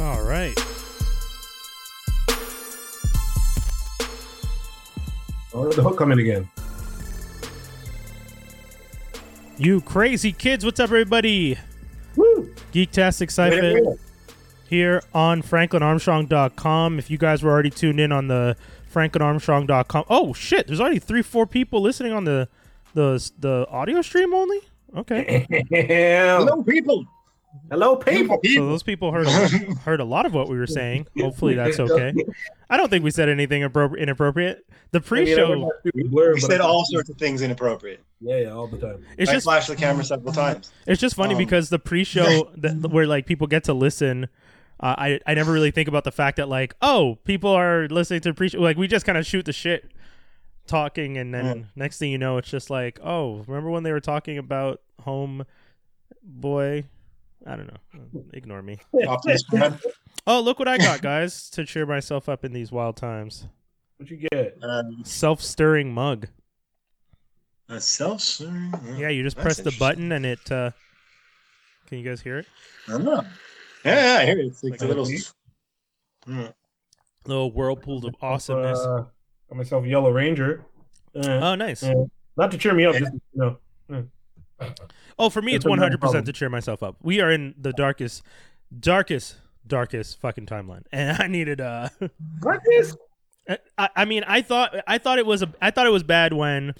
All right. Oh, the hook coming again. You crazy kids, what's up, everybody? Woo! Geektastic Cypher here on franklinarmstrong.com. If you guys were already tuned in on the franklinarmstrong.com. Oh shit, there's already 3 4 people listening on the the the audio stream only? Okay. Hello, people. Hello, people. So those people heard a, heard a lot of what we were saying. Hopefully that's okay. I don't think we said anything inappropriate. The pre-show We said all sorts of things inappropriate. Yeah, yeah, all the time. it's I just flashed the camera several times. It's just funny Um, because the pre-show that, where like people get to listen, uh, I I never really think about the fact that like oh people are listening to pre-show like we just kind of shoot the shit, talking and then Mm. next thing you know it's just like oh remember when they were talking about home boy, I don't know, ignore me. Oh look what I got guys to cheer myself up in these wild times. What'd you get? Um, Self-stirring mug. a self-serving. Yeah, you just press the button and it. uh Can you guys hear it? I don't know. Yeah, yeah, I hear it. It's like Like a little. Mm. Little whirlpool of awesomeness. Uh, got myself a Yellow Ranger. Uh, oh, nice. uh, not to cheer me up, just you know. Oh, for me, it's It's 100% to cheer myself up. We are in the darkest, darkest, darkest fucking timeline, and I needed. uh What is? I, I mean, I thought I thought it was a I thought it was bad when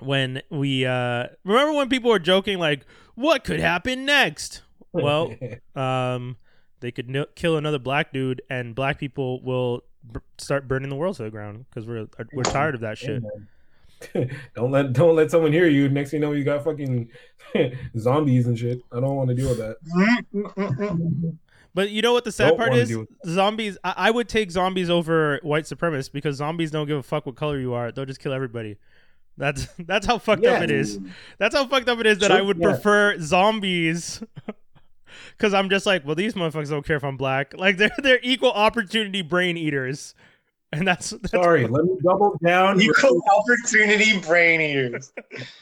when we uh remember when people were joking like, what could happen next? Well, um, they could no- kill another black dude, and black people will b- start burning the world to the ground because we're we're tired of that shit. don't let don't let someone hear you. Next thing you know, you got fucking zombies and shit. I don't want to deal with that. But you know what the sad Don't part is? Zombies. I, I would take zombies over white supremacists because zombies don't give a fuck what color you are. They'll just kill everybody. That's that's how fucked up Yeah. it is. That's how fucked up it is that I would yeah. prefer zombies. Because I'm just like, well, these motherfuckers don't care if I'm black. Like they're they're equal opportunity brain eaters, and that's, that's Sorry, let me double down. Equal opportunity brain eaters.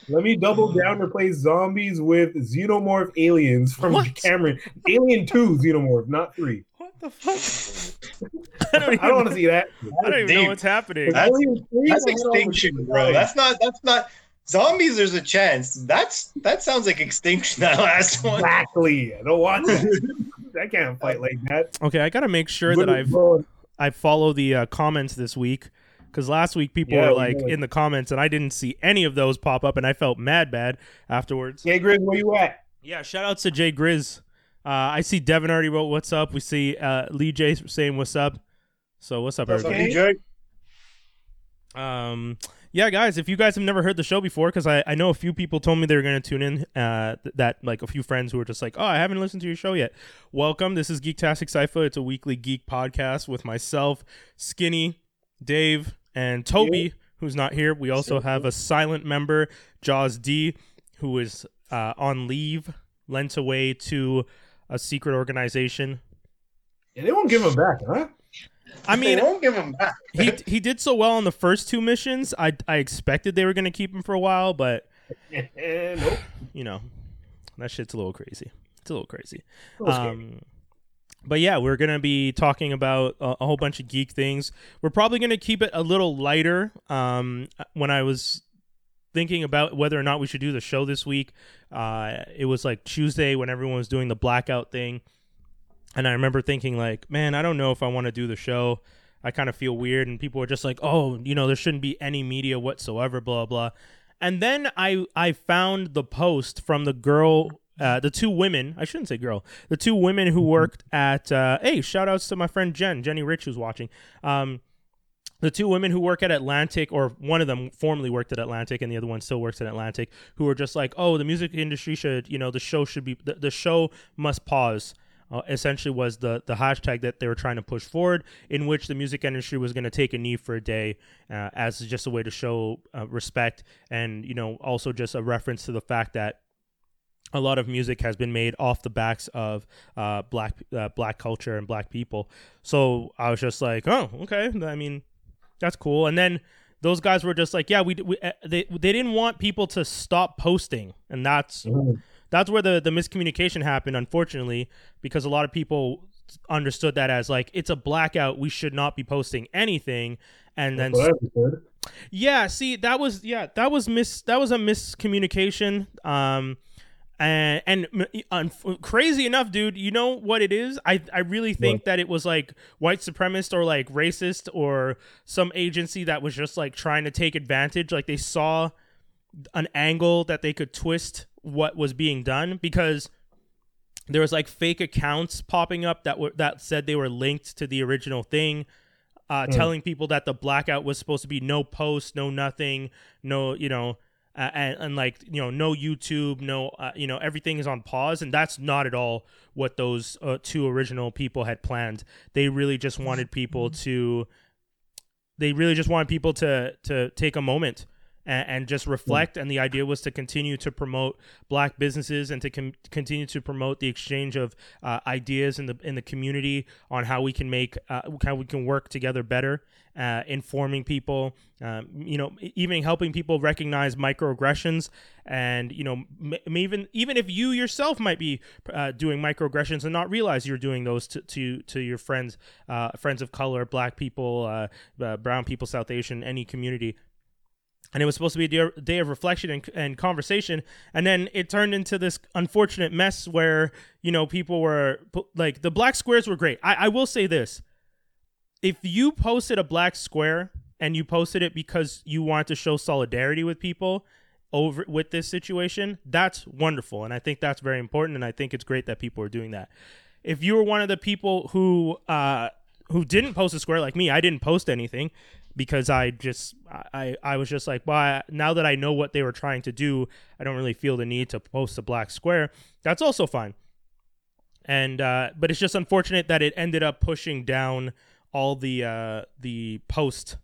Let me double down. Replace zombies with xenomorph aliens from What? Cameron. Alien Two xenomorph, not three. What the fuck? I don't even, don't want to see that. I don't even know what's happening. That's- That's I don't know. extinction, bro. That's not. That's not. Zombies. There's a chance. That's that sounds like extinction. That last one. exactly. I don't want that. I can't fight like that. Okay, I gotta make sure that I've Bro, I follow the uh, comments this week because last week people Yeah, were like did. in the comments and I didn't see any of those pop up and I felt mad bad afterwards. Hey, Grizz, where you at? Yeah, shout outs to Jay Grizz. Uh, I see Devin already wrote what's up. We see uh, Lee J saying what's up. So what's up, That's everybody? okay, Jake. Um, yeah, guys, if you guys have never heard the show before, because I, I know a few people told me they were going to tune in, uh, th- that like a few friends who were just like, oh, I haven't listened to your show yet. Welcome. This is Geektastic Cypher. It's a weekly geek podcast with myself, Skinny, Dave, and Toby, who's not here. We also have a silent member, Jaws D, who is uh, on leave, lent away to a secret organization. Yeah, they won't give him back, huh? I they mean, won't give him back. he he did so well on the first two missions. I I expected they were going to keep him for a while, but nope. you know, that shit's a little crazy. It's a little crazy. A little. Um, but yeah, we're gonna be talking about a, a whole bunch of geek things. We're probably gonna keep it a little lighter. Um, when I was thinking about whether or not we should do the show this week, uh, it was like Tuesday when everyone was doing the blackout thing, and I remember thinking like, man, I don't know if I want to do the show. I kind of feel weird, and people were just like, oh, you know, there shouldn't be any media whatsoever, blah blah. And then I I found the post from the girl, uh, the two women. I shouldn't say girl. The two women who worked at. Uh, hey, shout outs to my friend Jen, Jenny Rich, who's watching. Um, the two women who work at Atlantic, or one of them formerly worked at Atlantic, and the other one still works at Atlantic, who are just like, oh, the music industry should, you know, the show should be, the, the show must pause. Uh, essentially, was the the hashtag that they were trying to push forward, in which the music industry was going to take a knee for a day, uh, as just a way to show uh, respect, and you know, also just a reference to the fact that a lot of music has been made off the backs of uh, black uh, black culture and black people. So I was just like, oh, okay. I mean, that's cool. And then those guys were just like, yeah, we, we uh, they they didn't want people to stop posting, and that's Mhm. That's where the the miscommunication happened, unfortunately, because a lot of people understood that as like it's a blackout. We should not be posting anything. And then what yeah, see, that was yeah, that was mis that was a miscommunication. Um, and and m- un- crazy enough, dude, you know what it is? I I really think that it was like white supremacist or like racist or some agency that was just like trying to take advantage. Like they saw an angle that they could twist what was being done because there was like fake accounts popping up that were that said they were linked to the original thing uh, telling people that the blackout was supposed to be no post no nothing no you know uh, and, and like you know no youtube no uh, you know everything is on pause and that's not at all what those uh, two original people had planned. They really just wanted people to they really just wanted people to to take a moment and, and just reflect. And the idea was to continue to promote black businesses and to com- continue to promote the exchange of uh, ideas in the in the community on how we can make uh, how we can work together better. Uh, informing people, um, you know, even helping people recognize microaggressions, and you know, m- even even if you yourself might be uh, doing microaggressions and not realize you're doing those to to, to your friends, uh, friends of color, black people, uh, uh, brown people, South Asian, any community and it was supposed to be a day- of reflection and, and conversation. And then it turned into this unfortunate mess where you know people were like the black squares were great. I, I will say this. If you posted a black square and you posted it because you want to show solidarity with people over with this situation that's wonderful. And i think that's very important. And i think it's great that people are doing that. If you were one of the people who uh who didn't post a square like me i didn't post anything because I just I I was just like, well, now that I know what they were trying to do, I don't really feel the need to post a black square. That's also fine. And uh, but it's just unfortunate that it ended up pushing down all the uh, the posts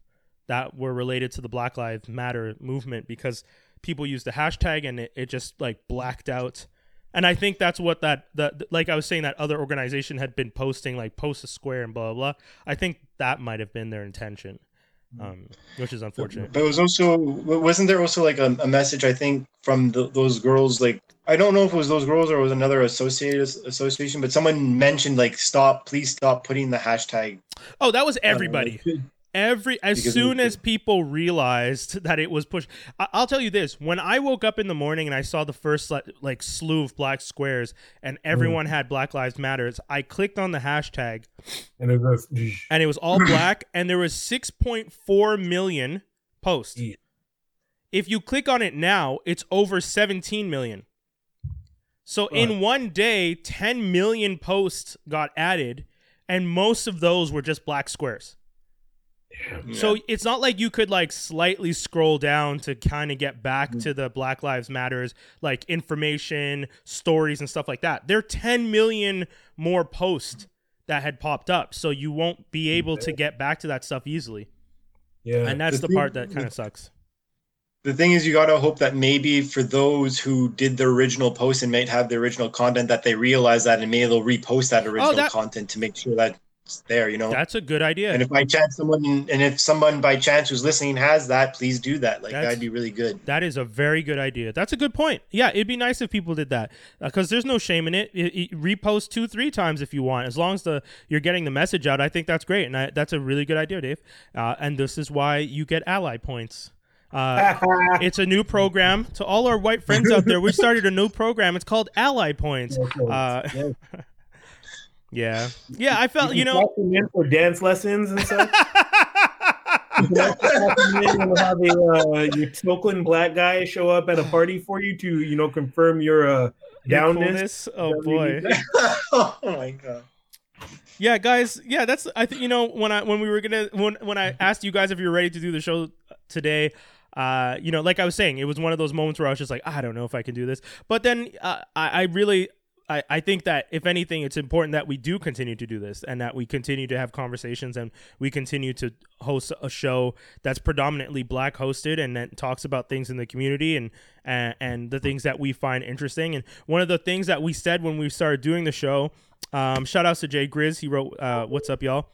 that were related to the Black Lives Matter movement because people used the hashtag and it, it just like blacked out. And I think that's what that the like I was saying that other organization had been posting like post a square and blah blah. blah. I think that might have been their intention um, which is unfortunate. But it was also wasn't there also like a, a message I think from the, those girls like I don't know if it was those girls or it was another associated association, but someone mentioned like stop, please stop putting the hashtag. Oh, that was everybody. Every as Because soon as people realized that it was pushed, I- I'll tell you this: when I woke up in the morning and I saw the first like, like slew of black squares and mm. everyone had Black Lives Matters, I clicked on the hashtag And it was and it was all black and there was 6.4 million posts. Yeah. If you click on it now, it's over 17 million. So in one day, 10 million posts got added and most of those were just black squares. So it's not like you could like slightly scroll down to kind of get back mm. to the Black Lives Matters like information, stories and stuff like that. There are 10 million more posts that had popped up, so you won't be mm. able to get back to that stuff easily. yeah. And that's The the thing- part that kind of sucks. The thing is, you gotta hope that maybe for those who did the original post and might have the original content, that they realize that and maybe they'll repost that oh, original that- content to make sure that it's there. You know. That's a good idea. and if by chance someone, and if someone by chance who's listening has that, please do that. Like That's- that'd be really good. That is a very good idea. That's a good point. Yeah, it'd be nice if people did that because there's no shame in it. It- it- Repost two, three times if you want, as long as the you're getting the message out. I think that's great, and I, that's a really good idea, Dave. Uh, and this is why you get ally points. Uh, it's a new program to all our white friends out there. We started a new program. It's called Ally Points. Uh, Yeah. yeah, yeah. I felt you can know. slot in for dance lessons and stuff. You can also slot them in and have a uh, your token black guy show up at a party for you to you know confirm your uh, downness. coolness. Oh boy. oh my god. Yeah, guys. Yeah, that's I think you know when I when we were gonna when when I asked you guys if you're ready to do the show today. Uh, you know, like I was saying, it was one of those moments where I was just like, I don't know if I can do this. But then uh, I, I really, I, I think that if anything, it's important that we do continue to do this and that we continue to have conversations and we continue to host a show that's predominantly black hosted and that talks about things in the community and, and and the things that we find interesting. And one of the things that we said when we started doing the show, um, shout outs to Jay Grizz. He wrote, uh, "What's up, y'all."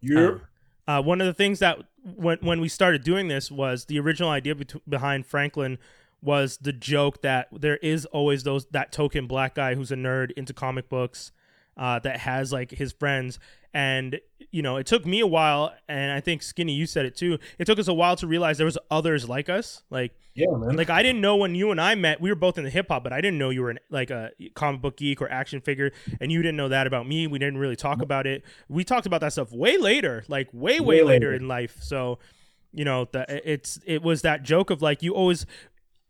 You're Uh, one of the things that when when we started doing this was the original idea bet- behind Franklin was the joke that there is always those that token black guy who's a nerd into comic books uh, that has like his friends. And you know, it took me a while, and I think Skinny, you said it too. It took us a while to realize there was others like us. Like, Yeah, man. like I didn't know when you and I met. We were both in the hip hop, but I didn't know you were an, like a comic book geek or action figure, and you didn't know that about me. We didn't really talk about it. We talked about that stuff way later, like way way, Way later later. in life. So, you know, the, it's it was that joke of like you always,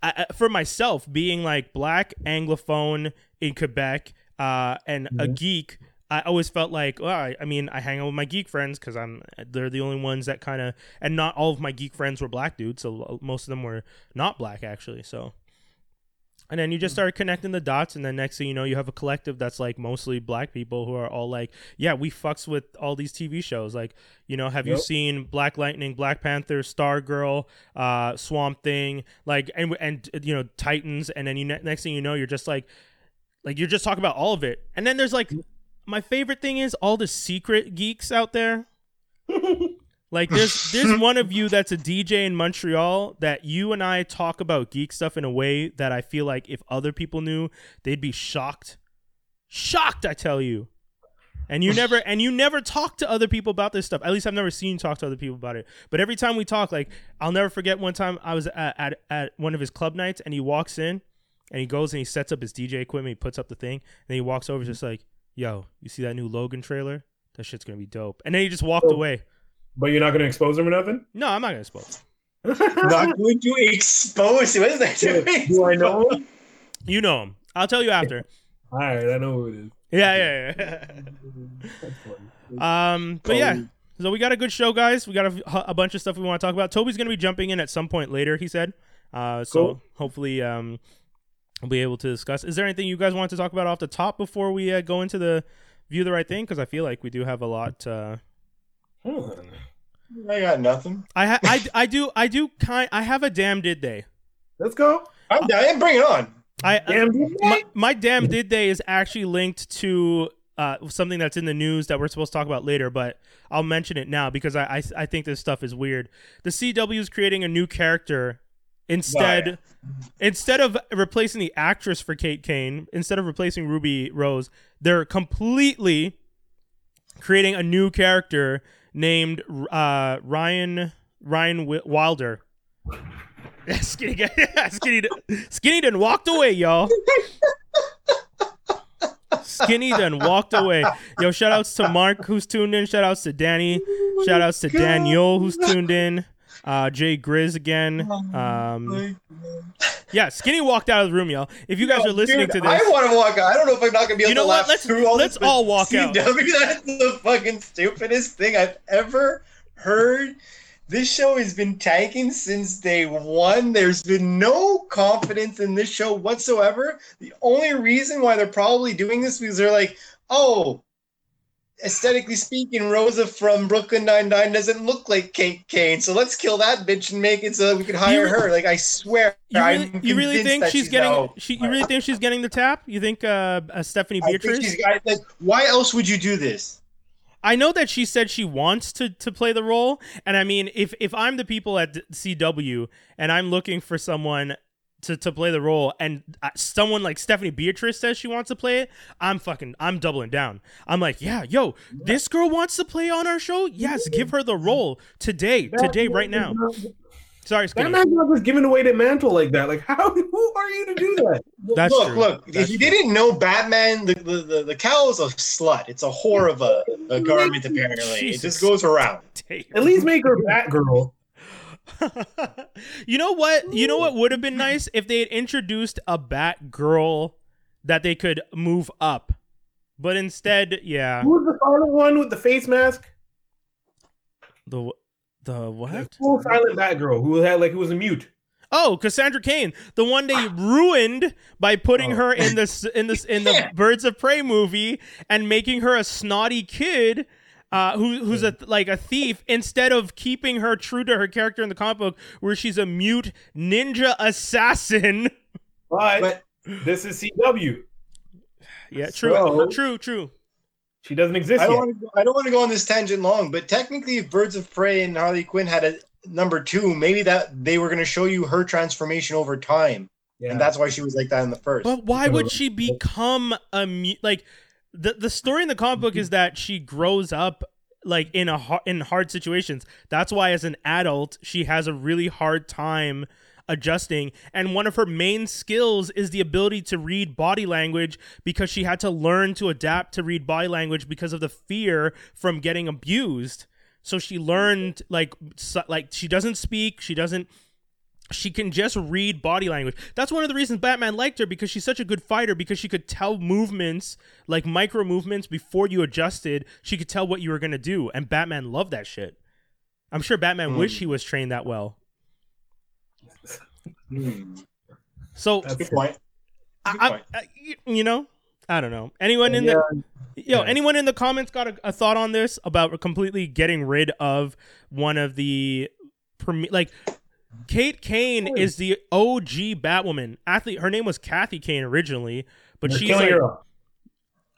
I, for myself being like black anglophone in Quebec, uh, and a Mhm. geek. I always felt like, well, I, I mean, I hang out with my geek friends because I'm they're the only ones that kind of, and not all of my geek friends were black dudes, so most of them were not black actually. So, and then you just start connecting the dots, and then next thing you know, you have a collective that's like mostly black people who are all like, yeah, we fucks with all these TV shows. Like, you know, have you seen Black Lightning, Black Panther, Stargirl, uh, Swamp Thing, like, and and you know, Titans, and then you ne- next thing you know, you're just like, like you're just talking about all of it, and then there's like, my favorite thing is all the secret geeks out there. Like there's there's one of you that's a DJ in Montreal that you and I talk about geek stuff in a way that I feel like if other people knew, they'd be shocked. Shocked, I tell you. And you never and you never talk to other people about this stuff. At least I've never seen you talk to other people about it. But every time we talk, like I'll never forget one time I was at at, at one of his club nights and he walks in and he goes and he sets up his DJ equipment, he puts up the thing, and then he walks over just like, Yo, you see that new Logan trailer? That shit's gonna be dope. And then he just walked Oh. away. But you're not gonna expose him or nothing. No, I'm not gonna expose. Not going to expose. What is that doing? Do I know him? You know him. I'll tell you after. All right, I know who it is. Yeah, yeah, yeah. Um, but yeah. So we got a good show, guys. We got a, a bunch of stuff we want to talk about. Toby's gonna be jumping in at some point later. He said. Uh, so Cool. hopefully, um, we'll be able to discuss. Is there anything you guys want to talk about off the top before we uh, go into the view the right thing? Because I feel like we do have a lot. Uh, Hold. I got nothing. I, ha- I I do I do kind. I have a damn did they. Let's go. I'm dying. Bring it on. I Damn, dude. my, my damn did they is actually linked to uh, something that's in the news that we're supposed to talk about later, but I'll mention it now because I I, I think this stuff is weird. The CW is creating a new character instead instead of replacing the actress for Kate Kane, instead of replacing Ruby Rose, they're completely creating a new character named uh, Ryan Ryan Wilder. Skinny, guy- Skinny, Skinny done walked away, y'all. Skinny then walked away. Yo, shout outs to Mark who's tuned in. Shout outs to Danny. Shout outs to Daniel who's tuned in. Uh, Jay Grizz again. Um, yeah, Skinny walked out of the room, y'all. If you guys are listening Dude, to this, I want to walk out. I don't know if I'm not gonna be able You know to what? laugh Let's- through all let's this, all walk out. That's the fucking stupidest thing I've ever heard. This show has been tanking since day one. There's been no confidence in this show whatsoever. The only reason why they're probably doing this because they're like, oh, aesthetically speaking, Rosa from Brooklyn Nine Nine doesn't look like Kate Kane, so let's kill that bitch and make it so that we can hire her. Like I swear, you really, you really think that she's, getting? now- She, you really think she's getting the tap? You think uh, uh, Stephanie I think Beatrice? she's like. Why else would you do this? I know that she said she wants to to play the role, and I mean, if if I'm the people at CW and I'm looking for someone to to play the role, and uh, someone like Stephanie Beatrice says she wants to play it, I'm fucking I'm doubling down. I'm like, yeah, yo, this girl wants to play on our show. Yes, give her the role today, today, right now. Sorry, That Skinny. man's not just giving away the mantle like that. Like, how? Who are you to do that? That's look, true. look. That's if you true. didn't know, Batman, the the, the the cow is a slut. It's a whore of a, a garment. Apparently, Jesus. it just goes around. At least make her Batgirl. you know what? You know what would have been nice if they had introduced a Batgirl that they could move up. But instead, yeah, Who was the silent one with the face mask? the the what? Full silent Batgirl who had like who was a mute. Oh, Cassandra Cain, the one they ruined by putting Oh. her in this in this in the Birds of Prey movie and making her a snotty kid. Uh, who, who's a like a thief instead of keeping her true to her character in the comic book where she's a mute ninja assassin But, But this is CW. yeah true So- true true She doesn't exist I don't yet. want to. I don't want to go on this tangent long, but technically, if Birds of Prey and Harley Quinn had a number two, maybe that they were going to show you her transformation over time, Yeah. and that's why she was like that in the first. But why would she become a mu- like? The the story in the comic book is that she grows up like in a in hard situations. That's why as an adult she has a really hard time adjusting and one of her main skills is the ability to read body language because she had to learn to adapt to read body language because of the fear from getting abused. So she learned like so, like she doesn't speak, she doesn't she can just read body language. That's one of the reasons Batman liked her because she's such a good fighter because she could tell movements, like micro movements before you adjusted. She could tell what you were going to do and Batman loved that shit. I'm sure Batman Mm. wished he was trained that well. Hmm. So That's I, I. I- you know, I don't know. Anyone in Yeah, the yo, yeah. anyone in the comments got a, a thought on this about completely getting rid of one of the like Kate Kane is the OG Batwoman athlete. Her name was Kathy Kane originally, but they're she's like.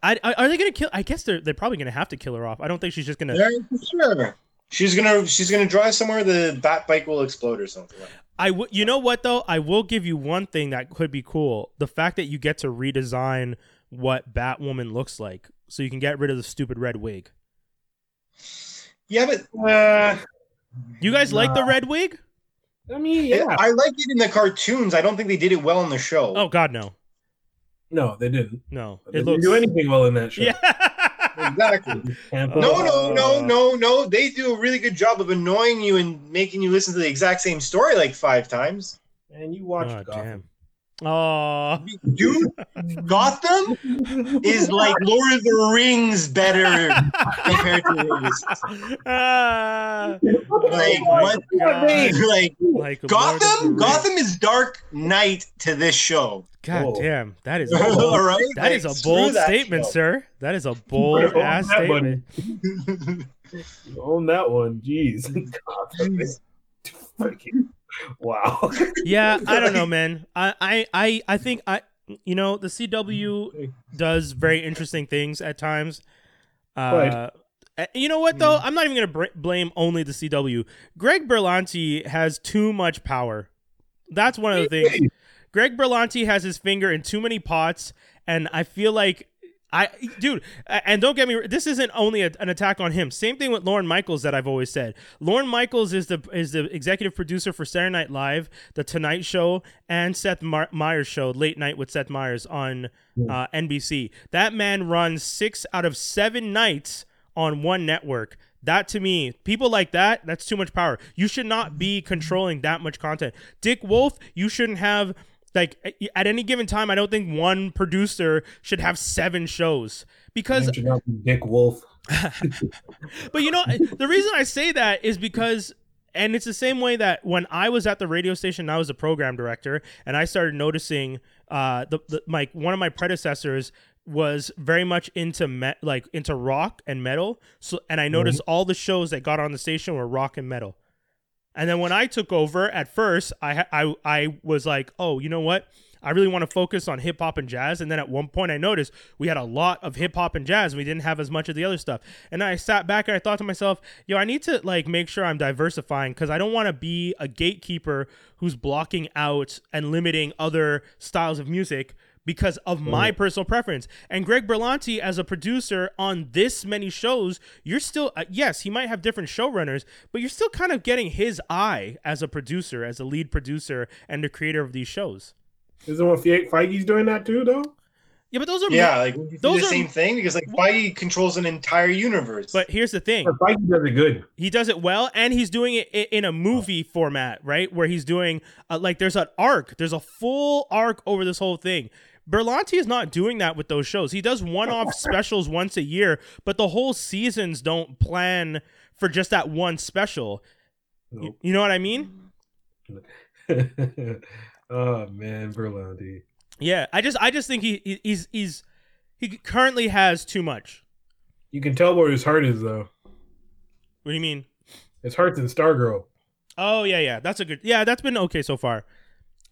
I, I, are they gonna kill? I guess they're they're probably gonna have to kill her off. I don't think she's just gonna. Yeah, sure. She's gonna she's gonna drive somewhere. The bat bike will explode or something. Like I w- you know what though? I will give you one thing that could be cool: the fact that you get to redesign what Batwoman looks like, so you can get rid of the stupid red wig. yeah, but Uh, You guys like the red wig? I mean, yeah. I like it in the cartoons. I don't think they did it well in the show. Oh God, no, No, they didn't. no. They It didn't looks. do anything well in that show. Yeah. Exactly. Tampa, No, no, no, uh, no, no. They do a really good job of annoying you and making you listen to the exact same story like five times. And you watched Oh, Gotham. damn. Oh, Dude, Gotham is like Lord of the Rings better compared to this. ah, Like my what? God. Like like Lord of the Gotham. Gotham is Dark Knight to this show. God Oh. damn, that is All bold. right, that Like, is a bold statement, show. sir. That is a bold ass statement. You own that one. Jeez. Gotham is fucking- wow. Yeah, I don't know, man. I, I, I, I think I, you know, the CW does very interesting things at times. Uh, uh, You know what though? I'm not even gonna br- blame only the CW. Greg Berlanti has too much power. That's one of the things. Greg Berlanti has his finger in too many pots, and I feel like I, dude, and don't get me. This isn't only a, an attack on him. Same thing with Lorne Michaels that I've always said. Lorne Michaels is the is the executive producer for Saturday Night Live, The Tonight Show, and Seth Mar- Meyers Show, Late Night with Seth Meyers on uh, NBC. That man runs six out of seven nights on one network. That to me, people like that, that's too much power. You should not be controlling that much content. Dick Wolf, you shouldn't have like at any given time. I don't think one producer should have seven shows because Dick Wolf. but you know, the reason I say that is because, and it's the same way that when I was at the radio station, I was a program director, and I started noticing uh, the, the my one of my predecessors was very much into met like into rock and metal. So, and I noticed all the shows that got on the station were rock and metal. And then when I took over, at first, I I I was like, oh, you know what? I really want to focus on hip hop and jazz. And then at one point, I noticed we had a lot of hip hop and jazz. We didn't have as much of the other stuff. And I sat back and I thought to myself, yo, I need to like make sure I'm diversifying because I don't want to be a gatekeeper who's blocking out and limiting other styles of music because of my personal preference. And Greg Berlanti, as a producer on this many shows, you're still, uh, yes, he might have different showrunners, but you're still kind of getting his eye as a producer, as a lead producer and the creator of these shows. Isn't what Fe- Feige's doing that too, though? Yeah, but those are Yeah, like would you Those the are- same thing because like Feige controls an entire universe. But here's the thing. But Feige does it good. he does it well and he's doing it in a movie format right where he's doing uh, like there's an arc there's a full arc over this whole thing Berlanti is not doing that with those shows. He does one-off specials once a year, but the whole seasons don't plan for just that one special. You, you know what I mean? oh man, Berlanti. Yeah, I just I just think he he- he's he's he currently has too much. You can tell where his heart is though. What do you mean? His heart's in Stargirl. Oh yeah, yeah. That's a good. Yeah, that's been okay so far.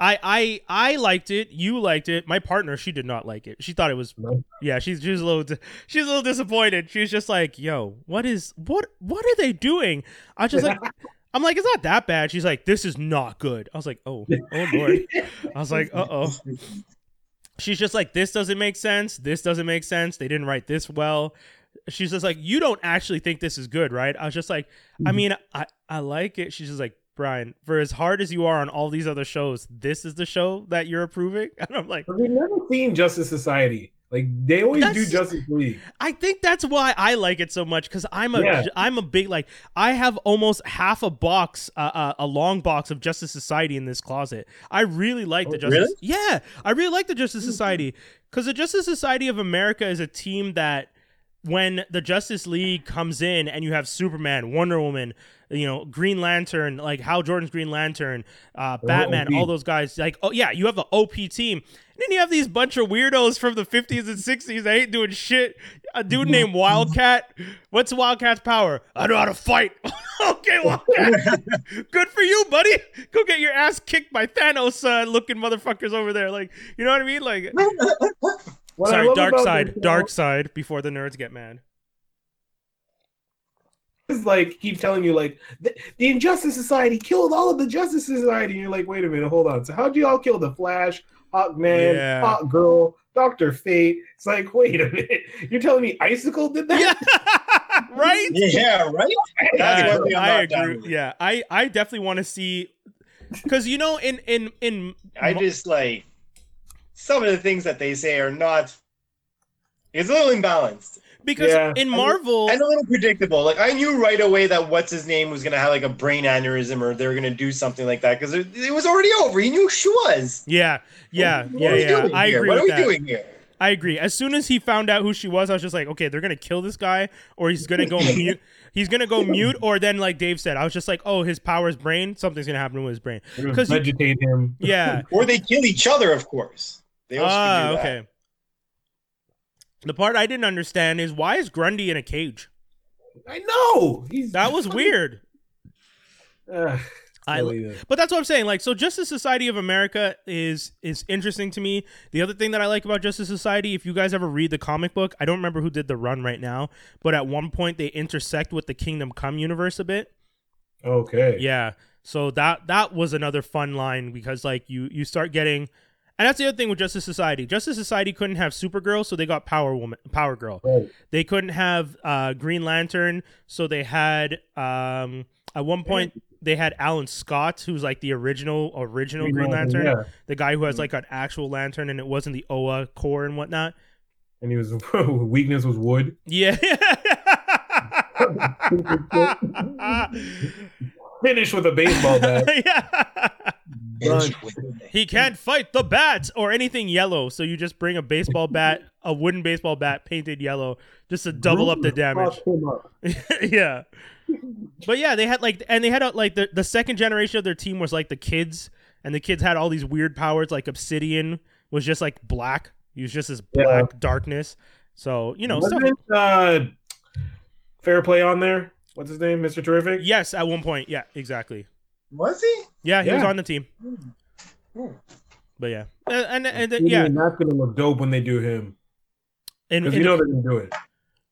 I I I liked it. You liked it. My partner, she did not like it. She thought it was. Yeah, she's she was a little she's a little disappointed. She was just like, "Yo, what is what what are they doing?" I was just like, I'm like, it's not that bad. She's like, this is not good. I was like, oh, oh lord. I was like, uh oh. she's just like, this doesn't make sense. This doesn't make sense. They didn't write this well. She's just like, you don't actually think this is good, right? I was just like, I Mhm. mean, I, I like it. She's just like, Brian, for as hard as you are on all these other shows, this is the show that you're approving. And I'm like, we've never seen Justice Society. Like they always do Justice League. I think that's why I like it so much because I'm a Yeah. am a big like I have almost half a box uh, uh, a long box of Justice Society in this closet. I really like the Oh, Justice. really? Yeah, I really like the Justice Society because the Justice Society of America is a team that when the Justice League comes in and you have Superman, Wonder Woman, you know, Green Lantern, like Hal Jordan's Green Lantern, uh, Batman, all those guys, like, oh yeah, you have the OP team. And then you have these bunch of weirdos from the 50s and 60s that ain't doing shit. A dude named Wildcat. What's Wildcat's power? I know how to fight. okay, Wildcat. Good for you, buddy. Go get your ass kicked by Thanos uh, looking motherfuckers over there. Like, you know what I mean? Like, What sorry, Darkseid, this show dark side before the nerds get mad. is like keep telling you like the, the Injustice Society killed all of the Justice Society, and you're like, wait a minute, hold on. So how'd you all kill the Flash, Hawkman, Yeah. Hawk Girl, Doctor Fate? It's like, wait a minute, you're telling me Icicle did that? Yeah, right. Yeah, right. That's Yeah, one I'm I not down agree. with. Yeah, I I definitely want to see because you know in in in I just like some of the things that they say are not. It's a little imbalanced because Yeah. in Marvel and a little predictable. Like I knew right away that what's his name was gonna have like a brain aneurysm or they were gonna do something like that because it, it was already over. He knew who she was. yeah yeah What yeah are yeah I here? agree What are we that. doing here? I agree. As soon as he found out who she was, I was just like, okay, they're gonna kill this guy, or he's gonna go mute. He's gonna go mute, or then like Dave said, I was just like, oh, his power is brain. Something's gonna happen with his brain. They're gonna 'Cause you- vegetate him. Yeah. Or they kill each other, of course. They also Ah, can do that. okay. The part I didn't understand is why is Grundy in a cage? I know. He's That was weird. Ugh, I, but that's what I'm saying. Like, so Justice Society of America is is interesting to me. The other thing that I like about Justice Society, if you guys ever read the comic book, I don't remember who did the run right now, but at one point they intersect with the Kingdom Come universe a bit. okay. Yeah. So that that was another fun line because like you you start getting and that's the other thing with Justice Society. Justice Society couldn't have Supergirl, so they got Power Woman, Power Girl. Right. They couldn't have uh, Green Lantern, so they had um, at one point they had Alan Scott, who's like the original original Green, Lantern, Yeah. the guy who has like an actual lantern, and it wasn't the Oa Corps and whatnot. And he was weakness was wood. Yeah. Finish with a baseball bat. yeah. Done. He can't fight the bats or anything yellow, so you just bring a baseball bat, a wooden baseball bat painted yellow, just to double up the damage. Up. yeah. But yeah, they had like, and they had uh, like the the second generation of their team was like the kids, and the kids had all these weird powers. Like Obsidian was just like black. He was just this Yeah. black darkness. So you know, stuff. Wasn't uh, fair play on there? What's his name, Mister Terrific? Yes, at one point, yeah, exactly. Was he? Yeah, he was on the team. Hmm. But yeah, and and, and then- yeah, yeah, that's gonna look dope when they do him and, you know they're gonna do it.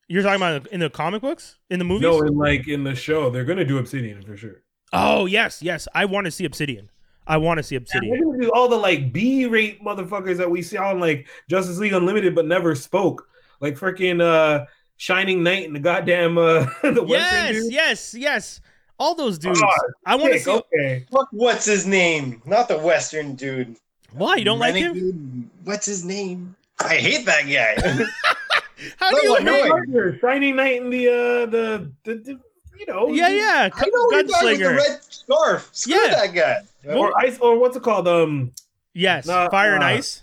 you're talking about in the comic books, in the movies. No, in like in the show, they're gonna do Obsidian for sure. Oh yes, yes. I want to see Obsidian. I want to see They're gonna do all the like B-rate motherfuckers that we see on like Justice League Unlimited, but never spoke, like freaking uh, Shining Knight and the goddamn uh, the Western Yes, dude. yes, yes. All those dudes. Oh, I want to Sick, see. okay. Fuck, what's his name? Not the Western dude. Why you don't like him? What's his name? I hate that guy. How do you I know it. Shining Knight and the uh, the, the, the you know Yeah, yeah. I know the guy with the red scarf. Screw Yeah. that guy. or ice or what's it called um Yes, Nah, Fire and nah. Ice.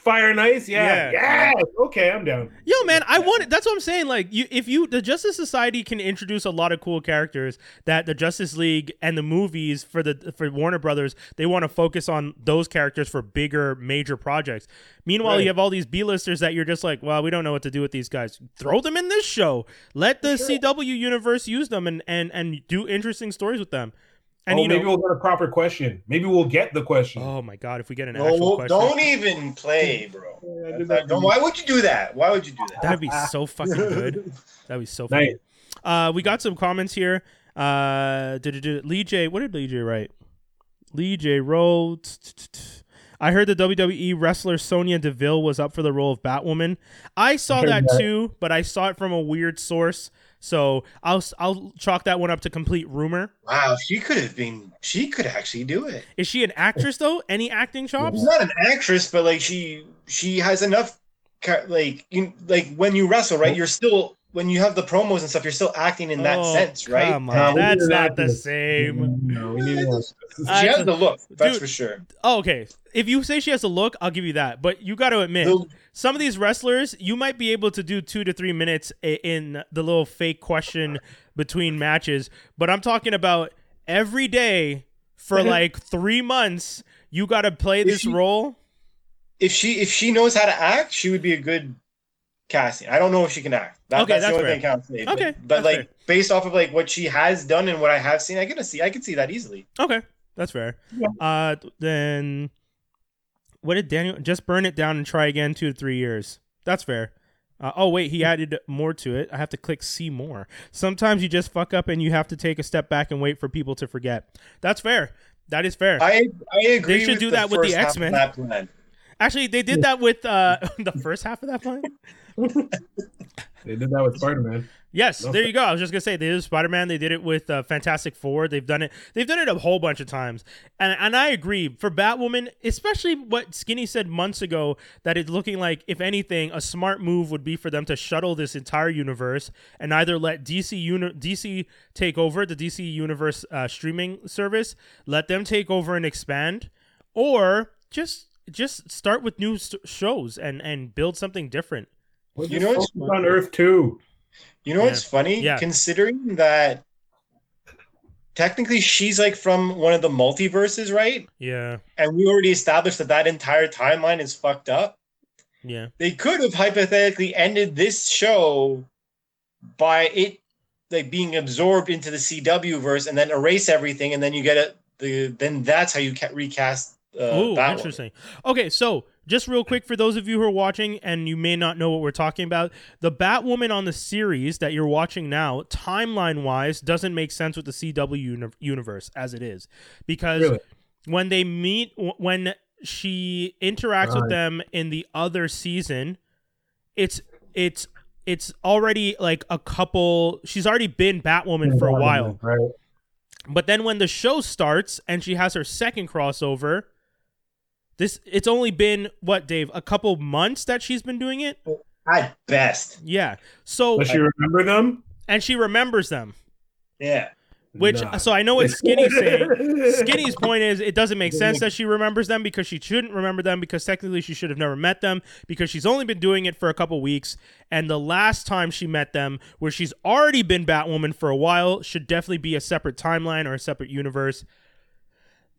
Fire and Ice yeah Yeah. yes okay I'm down Yo, man, I want it. That's what I'm saying. Like, you, if you, the Justice Society can introduce a lot of cool characters that the Justice League and the movies for the for Warner Brothers, they want to focus on those characters for bigger, major projects. Meanwhile, Right. you have all these B-listers that you're just like, well, we don't know what to do with these guys. Throw them in this show. Let the CW universe use them and and and do interesting stories with them. And oh, you know, maybe we'll get a proper question maybe we'll get the question oh my god, if we get an No, actual question, don't even play, bro. Yeah, I did That's that. not- don't- why would you do that? Why would you do that? that'd be so fucking good. That'd be so funny. Nice. Uh, we got some comments here. Uh, did, did, Lee J. What did Lee J. write? Lee J. wrote. I heard the WWE wrestler Sonya Deville was up for the role of Batwoman. I saw heard that that. too, but I saw it from a weird source. So I'll I'll chalk that one up to complete rumor. Wow, she could have been. She could actually do it. Is she an actress though? Any acting chops? She's not an actress, but like she she has enough. Like you like when you wrestle, right? Oh. You're still when you have the promos and stuff. You're still acting in that Oh, sense, right? Come on, we that's need an not the same. No, we need an. She has the look, that's Dude, for sure. Oh, okay. If you say she has a look, I'll give you that. But you got to admit, The- some of these wrestlers, you might be able to do two to three minutes in the little fake question between matches. But I'm talking about every day for like three months. You got to play Is this she- role. if she if she knows how to act, she would be a good casting. I don't know if she can act. That, Okay, that's, that's the only fair. thing I can say. But- Okay, but, like fair. based off of like what she has done and what I have seen, I can see I can see that easily. Okay, that's fair. Yeah. Uh, then what did Daniel just burn it down and try again two to three years? That's fair. Uh, oh wait, he added more to it. I have to click see more. Sometimes you just fuck up and you have to take a step back and wait for people to forget. That's fair. That is fair. I I agree. They should with do the that with the first half of X-Men. Actually, they did that with uh, the first half of that plan. They did that with Spider Man. Yes, there you go. I was just gonna say they did Spider Man. They did it with uh, Fantastic Four. They've done it. They've done it a whole bunch of times, and and I agree for Batwoman, especially what Skinny said months ago that it's looking like, if anything, a smart move would be for them to shuttle this entire universe and either let DC uni- DC take over the DC Universe uh, streaming service, let them take over and expand, or just just start with new st- shows and and build something different. You know what's on Earth too. You know what's funny? Yeah. Considering that technically she's like from one of the multiverses, right? Yeah, And we already established that that entire timeline is fucked up. yeah. They could have hypothetically ended this show by it like being absorbed into the CW verse and then erase everything, and then you get it. The then that's how you ca- recast. Uh, Oh, Batwoman. interesting. Okay, so just real quick for those of you who are watching and you may not know what we're talking about, the Batwoman on the series that you're watching now, timeline wise, doesn't make sense with the CW uni- universe as it is, because Really? when they meet, when she interacts with them in the other season, it's it's it's already like a couple. She's already been Batwoman for a while. Right. But then when the show starts and she has her second crossover, this it's only been what, Dave, a couple months that she's been doing it? At best. Yeah. So Does she remember them? and she remembers them. Yeah. Which Nah. so I know what Skinny's saying. Skinny's point is it doesn't make sense that she remembers them because she shouldn't remember them because technically she should have never met them because she's only been doing it for a couple weeks and the last time she met them where she's already been Batwoman for a while should definitely be a separate timeline or a separate universe.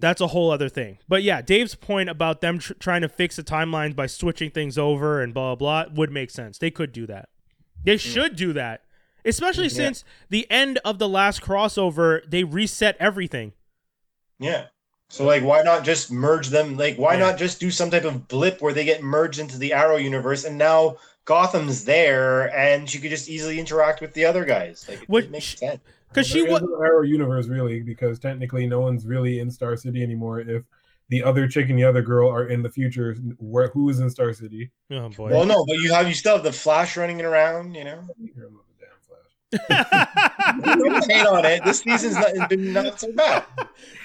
That's a whole other thing. But yeah, Dave's point about them tr- trying to fix the timelines by switching things over and blah blah blah would make sense. They could do that. They mm. should do that. Especially since the end of the last crossover, they reset everything. Yeah. So like why not just merge them? Like why Yeah. not just do some type of blip where they get merged into the Arrow universe and now Gotham's there and she could just easily interact with the other guys. Like it, What- it makes sense. Because she was is no Arrow universe really, because technically no one's really in Star City anymore. If the other chick and the other girl are in the future, where who is in Star City? Oh boy. Well no, but you have you still have the Flash running around, you know? You're the damn Flash. Don't hate on it. This season's not, it's been not so bad.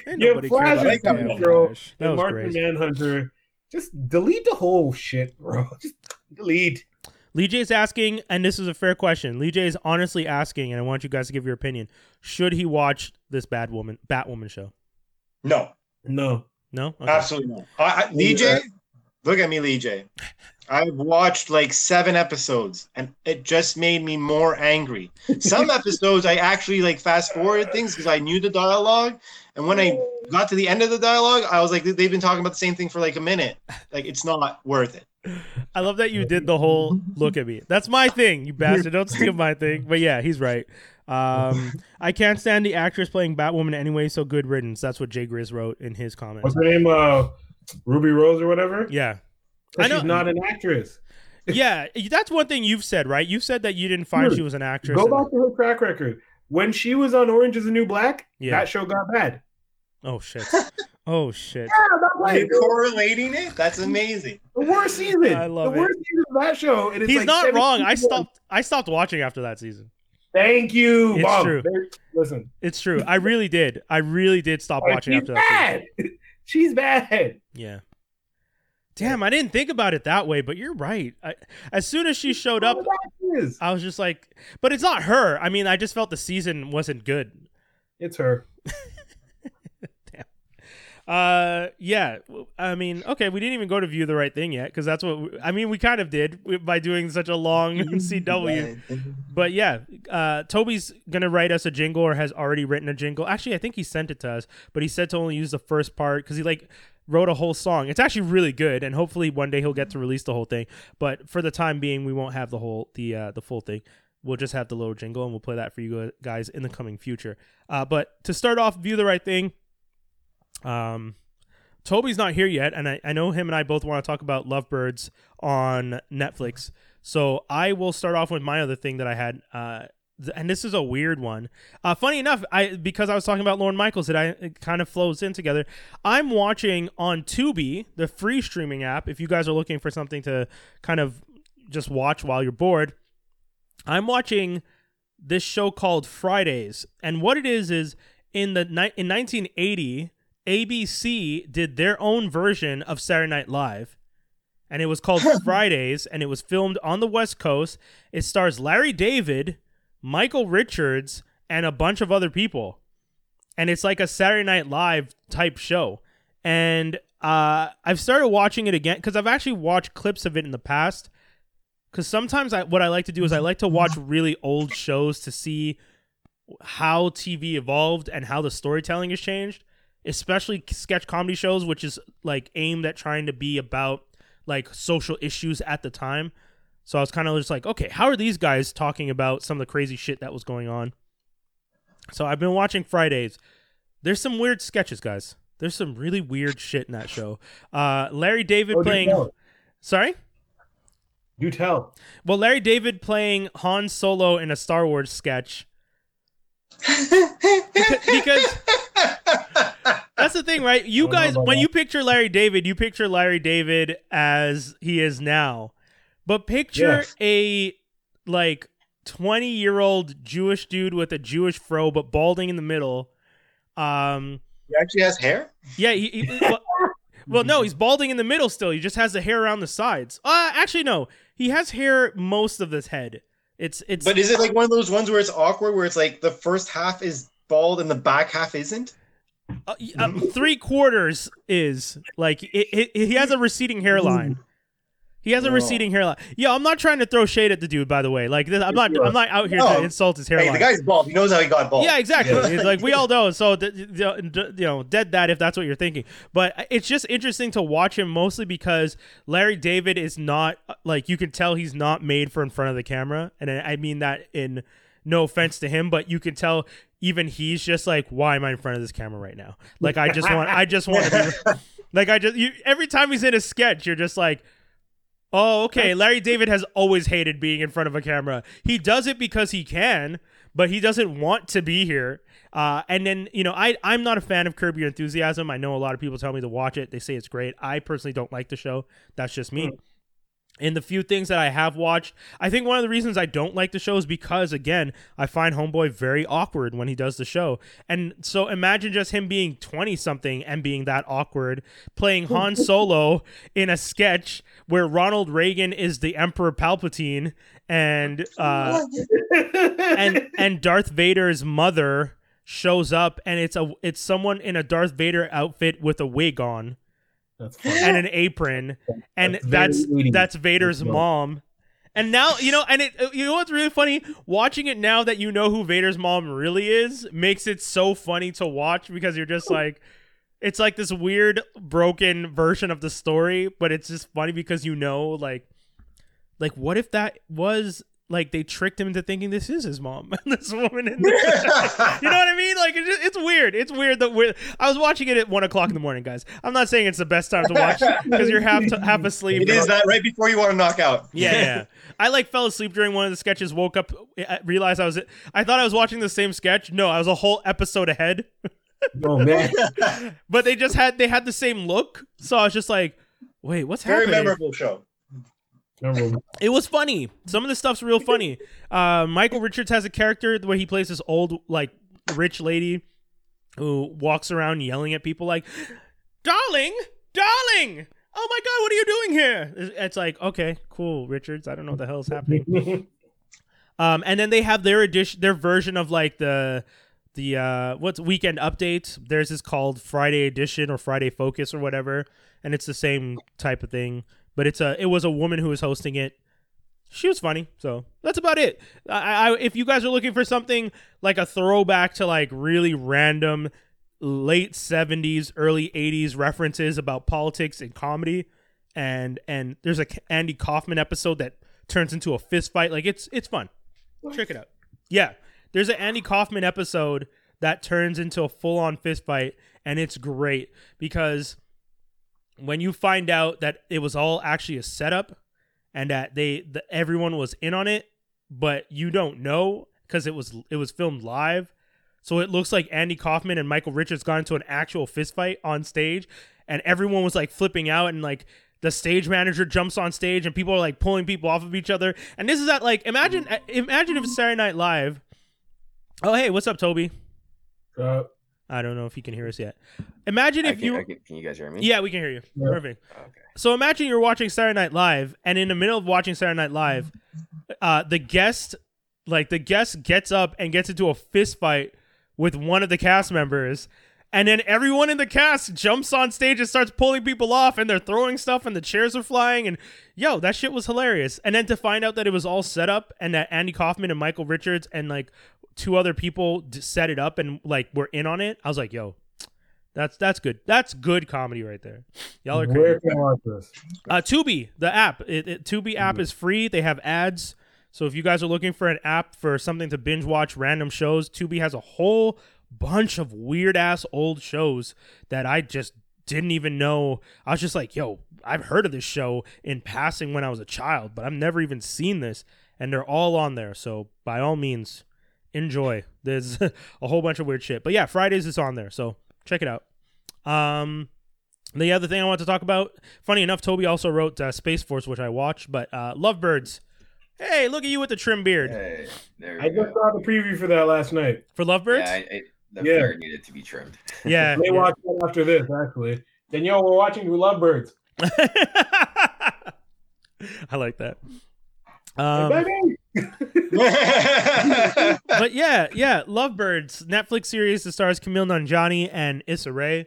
Ain't Yeah, nobody cared Flash about is that coming, damn bro. Flash. And Martian. Manhunter. Just delete the whole shit, bro. Just delete. Lee J's asking, and this is a fair question. Lee J is honestly asking, and I want you guys to give your opinion. Should he watch this bad woman Batwoman show? No, No. No? Okay. absolutely not. I, I, Lee uh, J, look at me, Lee J. I've watched like seven episodes and it just made me more angry. Some episodes I actually like fast forward things because I knew the dialogue. And when I got to the end of the dialogue, I was like, they've been talking about the same thing for like a minute. Like it's not worth it. I love that you did the whole look at me. That's my thing, you bastard. Don't steal my thing. But yeah, he's right. Um, I can't stand the actress playing Batwoman anyway, so good riddance. That's what Jay Grizz wrote in his comment. What's her name? Uh, Ruby Rose or whatever. Yeah. I know- She's not an actress. Yeah, that's one thing you've said, right? You've said that you didn't find Dude, she was an actress. Go back to her track record. When she was on Orange Is the New Black, Yeah. that show got bad. Oh shit. Oh shit. Yeah, I'm You're correlating it? That's amazing. The worst season. I love it. the it. worst season of that show. And it's He's like not 17 wrong. I stopped I stopped watching after that season. Thank you. It's Mom. true. Listen. It's true. I really did. I really did stop watching she's after that season. bad. She's bad. Yeah. Damn, I didn't think about it that way, but you're right. I, as soon as she showed up, I was just like, but it's not her. I mean, I just felt the season wasn't good. It's her. Uh, yeah. I mean, okay, we didn't even go to view the right thing yet because that's what we, I mean. We kind of did by doing such a long CW. But yeah, uh, Toby's gonna write us a jingle or has already written a jingle. Actually, I think he sent it to us, but he said to only use the first part because he like wrote a whole song. It's actually really good, and hopefully one day he'll get to release the whole thing. But for the time being, we won't have the whole the uh, the full thing. We'll just have the little jingle, and we'll play that for you guys in the coming future. Uh, but to start off, view the right thing. Um, Toby's not here yet, and I, I know him and I both want to talk about Lovebirds on Netflix. So I will start off with my other thing that I had, uh, th- and this is a weird one. Uh, funny enough, I because I was talking about Lorne Michaels, it, I, it kind of flows in together. I'm watching on Tubi, the free streaming app. If you guys are looking for something to kind of just watch while you're bored, I'm watching this show called Fridays, and what it is is in the ni- in 1980, ABC did their own version of Saturday Night Live, and it was called Fridays, and it was filmed on the West Coast. It stars Larry David, Michael Richards, and a bunch of other people, and it's like a Saturday Night Live type show. And uh, I've started watching it again because I've actually watched clips of it in the past. Because sometimes I, what I like to do is I like to watch really old shows to see how TV evolved and how the storytelling has changed, especially sketch comedy shows, which is like aimed at trying to be about like social issues at the time. So I was kind of just like, okay, how are these guys talking about some of the crazy shit that was going on? So I've been watching Fridays. There's some weird sketches, guys. There's some really weird shit in that show. Uh, Larry David Oh, playing. tell. Sorry. You tell. Well, Larry David playing Han Solo in a Star Wars sketch. because that's the thing, right? You I don't know guys, when that. you picture Larry David, you picture Larry David as he is now. But picture Yes. a like 20 year old Jewish dude with a Jewish fro, but balding in the middle. Um, He actually has hair. yeah, he, he- well, well, no, he's balding in the middle still. He just has the hair around the sides. Uh, actually, no, he has hair most of his head. It's it's But is it like one of those ones where it's awkward, where it's like the first half is bald and the back half isn't? Uh, um, three quarters is like it, it, he has a receding hairline. He has a receding hairline. Yeah, I'm not trying to throw shade at the dude, by the way. Like, this, I'm not, I'm not out here to insult his hairline. Hey, the guy's bald. He knows how he got bald. Yeah, exactly. It's like we all know. So th- th- you know, dead that if that's what you're thinking. But it's just interesting to watch him mostly because Larry David is not like you can tell he's not made for in front of the camera, and I I mean that in no offense to him, but you can tell even he's just like, why am I in front of this camera right now? Like I just want, I just want to be like I just you, every time he's in a sketch, you're just like. Oh, okay. Larry David has always hated being in front of a camera. He does it because he can, but he doesn't want to be here. Uh, and then you know, I I'm not a fan of Curb Your Enthusiasm. I know a lot of people tell me to watch it. They say it's great. I personally don't like the show. That's just me. In the few things that I have watched, I think one of the reasons I don't like the show is because again, I find Homeboy very awkward when he does the show. And so imagine just him being 20 something and being that awkward, playing Han Solo in a sketch where Ronald Reagan is the Emperor Palpatine and uh and and Darth Vader's mother shows up and it's a it's someone in a Darth Vader outfit with a wig on That's and an apron and That's very that's that's Vader's That's mom. And now you know, and it you know what's really funny? Watching it now that you know who Vader's mom really is makes it so funny to watch because you're just like, it's like this weird broken version of the story, but it's just funny because you know, like, like what if that was like they tricked him into thinking this is his mom, and this woman in there. You know what I mean? Like it's, just, it's weird. It's weird that we're. I was watching it at one o'clock in the morning, guys. I'm not saying it's the best time to watch because you're half half asleep. It is that right before you want to knock out. Yeah, yeah. I like fell asleep during one of the sketches. Woke up, realized I was. I thought I was watching the same sketch. No, I was a whole episode ahead. Oh man, but they just had they had the same look. So I was just like, wait, what's Very happening? memorable show. Remember- It was funny. Some of the stuff's real funny. Uh, Michael Richards has a character where he plays this old, like, rich lady who walks around yelling at people like, "Darling, darling, oh my god, what are you doing here?" It's- It's like, okay, cool, Richards. I don't know what the hell is happening. Um, and then they have their edition, their version of like the the uh, what's weekend update. Theirs is called Friday Edition or Friday Focus or whatever, and it's the same type of thing. But it's a it was a woman who was hosting it. She was funny, so that's about it. I, I if you guys are looking for something like a throwback to like really random late 70s early 80s references about politics and comedy and and there's a Andy Kaufman episode that turns into a fist fight like it's it's fun check it out yeah there's an Andy Kaufman episode that turns into a full-on fist fight and it's great because when you find out that it was all actually a setup and that they the, everyone was in on it but you don't know because it was it was filmed live so it looks like Andy Kaufman and Michael Richards got into an actual fist fight on stage, and everyone was like flipping out, and like the stage manager jumps on stage, and people are like pulling people off of each other. And this is at like imagine imagine if Saturday Night Live. Oh hey, what's up, Toby? uh, I don't know if you can hear us yet. Imagine if can, you can, can you guys hear me? yeah, we can hear you. Yeah. Perfect. Okay. So imagine you're watching Saturday Night Live, and in the middle of watching Saturday Night Live, uh, the guest, like the guest, gets up and gets into a fist fight with one of the cast members, and then everyone in the cast jumps on stage and starts pulling people off, and they're throwing stuff, and the chairs are flying, and yo, that shit was hilarious. And then to find out that it was all set up, and that Andy Kaufman and Michael Richards and like two other people d- set it up and like were in on it, I was like, yo. That's that's good. That's good comedy right there. Y'all are crazy. where can I watch this? Uh, Tubi, the app. It, it, Tubi app is free. They have ads. So if you guys are looking for an app for something to binge watch random shows, Tubi has a whole bunch of weird ass old shows that I just didn't even know. I was just like, yo, I've heard of this show in passing when I was a child, but I've never even seen this. And they're all on there. So by all means, enjoy. There's a whole bunch of weird shit. But yeah, Fridays is on there. So check it out. Um, the other thing I want to talk about, funny enough, Toby also wrote uh, Space Force, which I watched, but uh, Lovebirds. Hey, look at you with the trim beard. Hey, there I we just saw the preview for that last night. For Lovebirds? Yeah, I, I, the Yeah. beard needed to be trimmed. Yeah. They yeah. watch that after this, actually. Danielle, we're watching Lovebirds. I like that. Hey, Um, baby! but yeah, yeah, Lovebirds Netflix series that stars Kumail Nanjiani and Issa Rae.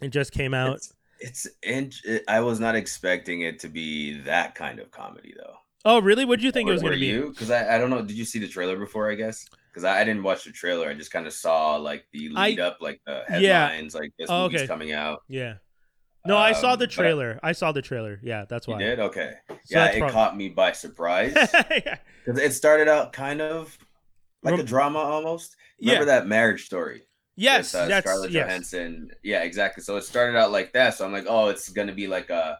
It just came out. It's, it's it, I was not expecting it to be that kind of comedy though. Oh, really? What did you think it was going to be? Because I, I don't know. Did you see the trailer before? I guess because I, I didn't watch the trailer. I just kind of saw like the I- lead up, like the Yeah. headlines, like this Oh, movie's okay. coming out. Yeah. No, I saw Um, the but I- trailer. I saw the trailer. Yeah, that's why. You did okay. So yeah, it prob- caught me by surprise yeah. it started out kind of like a drama almost. Remember that marriage story? Yes, with, uh, that's Scarlett yes. Johansson. Yeah, exactly. So it started out like that. So I'm like, oh, it's gonna be like a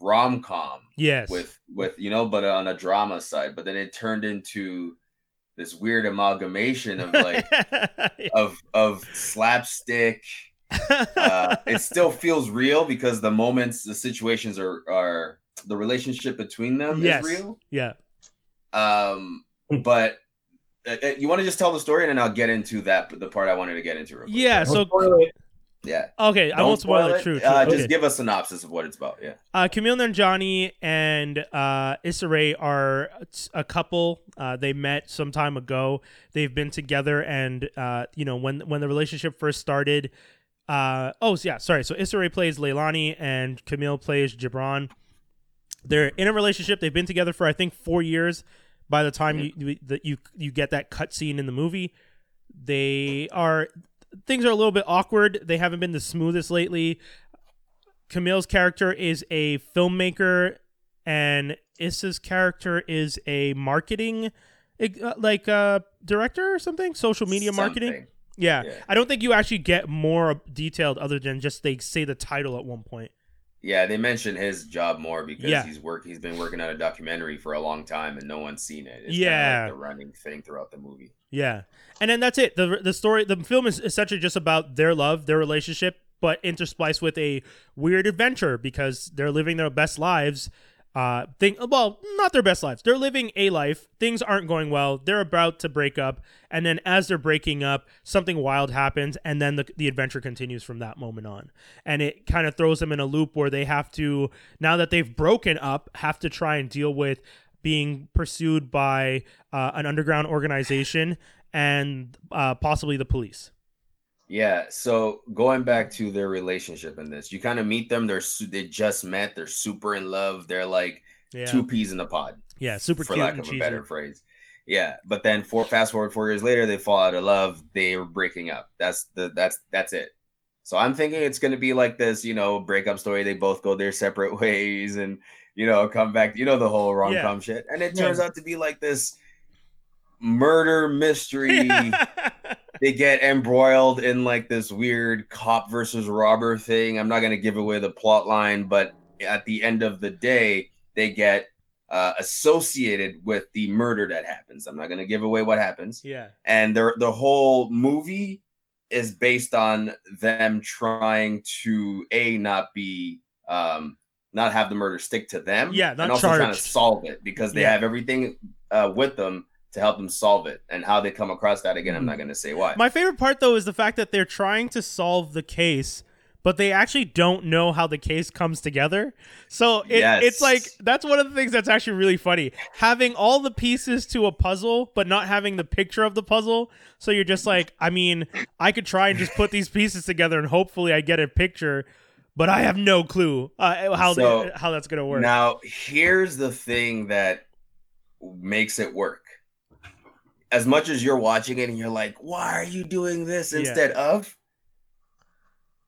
rom com Yes. with with you know, but on a drama side. But then it turned into this weird amalgamation of like of of slapstick. Uh, it still feels real because the moments, the situations are are the relationship between them Yes. is real. yeah. Um, but. uh, uh, You want to just tell the story, and then I'll get into that. The part I wanted to get into. Real quick. Yeah, so yeah. okay, I Don't won't spoil it. True, true. Uh, okay. Just give a synopsis of what it's about. Yeah. Uh, Kumail Nanjiani and uh, Issa Rae are a couple. Uh, they met some time ago. They've been together, and uh, you know when when the relationship first started. Uh, oh yeah, sorry. So Issa plays Leilani, and Kumail plays Jibran. They're in a relationship. They've been together for I think four years. By the time you you you you get that cut scene in the movie, they are things are a little bit awkward. They haven't been the smoothest lately. Kumail's character is a filmmaker, and Issa's character is a marketing, like uh, director or something, social media marketing. Yeah. Yeah. I don't think you actually get more detailed other than just they say the title at one point. Yeah, they mention his job more because Yeah. he's work. He's been working on a documentary for a long time, and no one's seen it. It's Yeah. like the running thing throughout the movie. Yeah, and then that's it. the The story, the film is essentially just about their love, their relationship, but interspliced with a weird adventure because they're living their best lives. Uh, think well, not their best lives. They're living a life. Things aren't going well. They're about to break up, and then as they're breaking up, something wild happens, and then the the adventure continues from that moment on. And it kind of throws them in a loop where they have to now that they've broken up, have to try and deal with being pursued by uh, an underground organization and uh, possibly the police. Yeah. So going back to their relationship in this, you kind of meet them. They're su- they just met. They're super in love. They're like Yeah, two peas in a pod, yeah, super for cute lack and of a better phrase. Yeah. But then for fast forward four years later, they fall out of love. They are breaking up. That's the that's that's it. So I'm thinking it's gonna be like this, you know, breakup story. They both go their separate ways and you know come back. You know the whole rom com shit, and it Yeah. turns out to be like this murder mystery they get embroiled in like this weird cop versus robber thing. I'm not going to give away the plot line, but at the end of the day, they get uh, associated with the murder that happens. I'm not going to give away what happens. yeah, And the the whole movie is based on them trying to a not be um not have the murder stick to them Yeah, not and also trying to solve it because they Yeah. have everything uh, with them to help them solve it and how they come across that again i'm not going to say why My favorite part though is the fact that they're trying to solve the case, but they actually don't know how the case comes together. So it, Yes. it's like that's one of the things that's actually really funny. Having all the pieces to a puzzle, but not having the picture of the puzzle. So you're just like, I mean, I could try and just put these pieces together and hopefully I get a picture, but I have no clue uh, how So, they, how that's gonna work. Now, here's the thing that makes it work. As much as you're watching it and you're like, why are you doing this Yeah. instead of?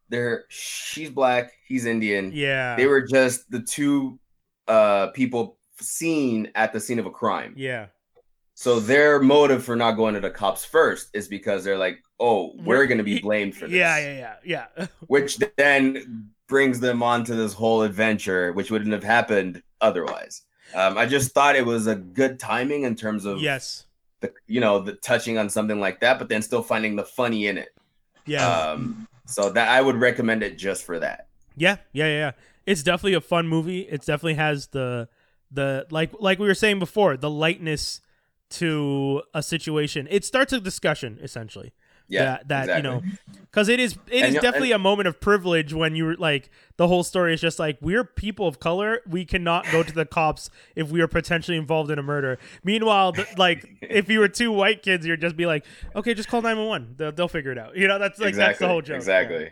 They're she's black, he's Indian. yeah, They were just the two uh people seen at the scene of a crime. yeah, So their motive for not going to the cops first is because they're like, oh, we're We're- gonna be blamed for this. yeah, yeah, yeah, yeah. which then brings them on to this whole adventure, which wouldn't have happened otherwise. Um, I just thought it was a good timing in terms of yes, you know, the touching on something like that, but then still finding the funny in it. yeah. Um, so that I would recommend it just for that. Yeah, yeah, yeah, yeah. It's definitely a fun movie. It definitely has the the like like we were saying before, the lightness to a situation. It starts a discussion essentially. Yeah, that, that exactly. you know, because it is it And is definitely a moment of privilege when you're like the whole story is just like we're people of color. We cannot go to the cops if we are potentially involved in a murder. Meanwhile, the, like if you were two white kids, you'd just be like, okay, just call nine one one. They'll they'll figure it out. You know, that's like exactly, that's the whole joke. Exactly.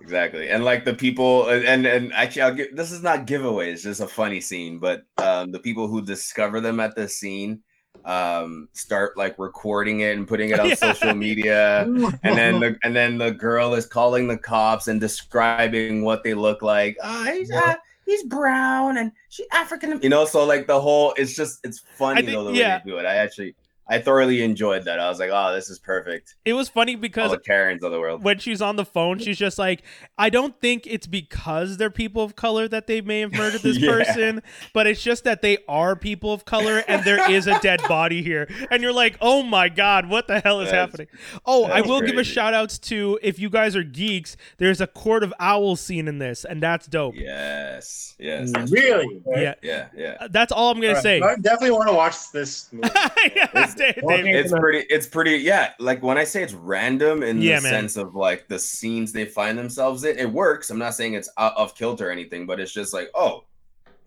Exactly. And like the people and and actually I'll give this is not giveaway, it's just a funny scene, but um the people who discover them at the scene um start like recording it and putting it on Yeah. social media and then the and then the girl is calling the cops and describing what they look like. Ah, he's uh, he's brown and she African. You know, so like the whole it's just it's funny think- though the way they do it. I actually I thoroughly enjoyed that. I was like, oh, this is perfect. It was funny because All because the Karens of the world. when she's on the phone, she's just like, I don't think it's because they're people of color that they may have murdered this Yeah. person, but it's just that they are people of color and there is a dead body here. And you're like, oh my God, what the hell is That's- happening? Oh, I that's will give a shout outs to if you guys are geeks, there's a Court of Owls scene in this, and that's dope. Yes. Yes. That's Really? Yeah. Yeah. Yeah. That's all I'm going to say. I definitely want to watch this movie. yeah, Dave- Dave- It's pretty. It's pretty. Yeah. Like when I say it's random in Yeah, the man. sense of like the scenes they find themselves in, it works. I'm not saying it's out of kilter or anything, but it's just like, oh,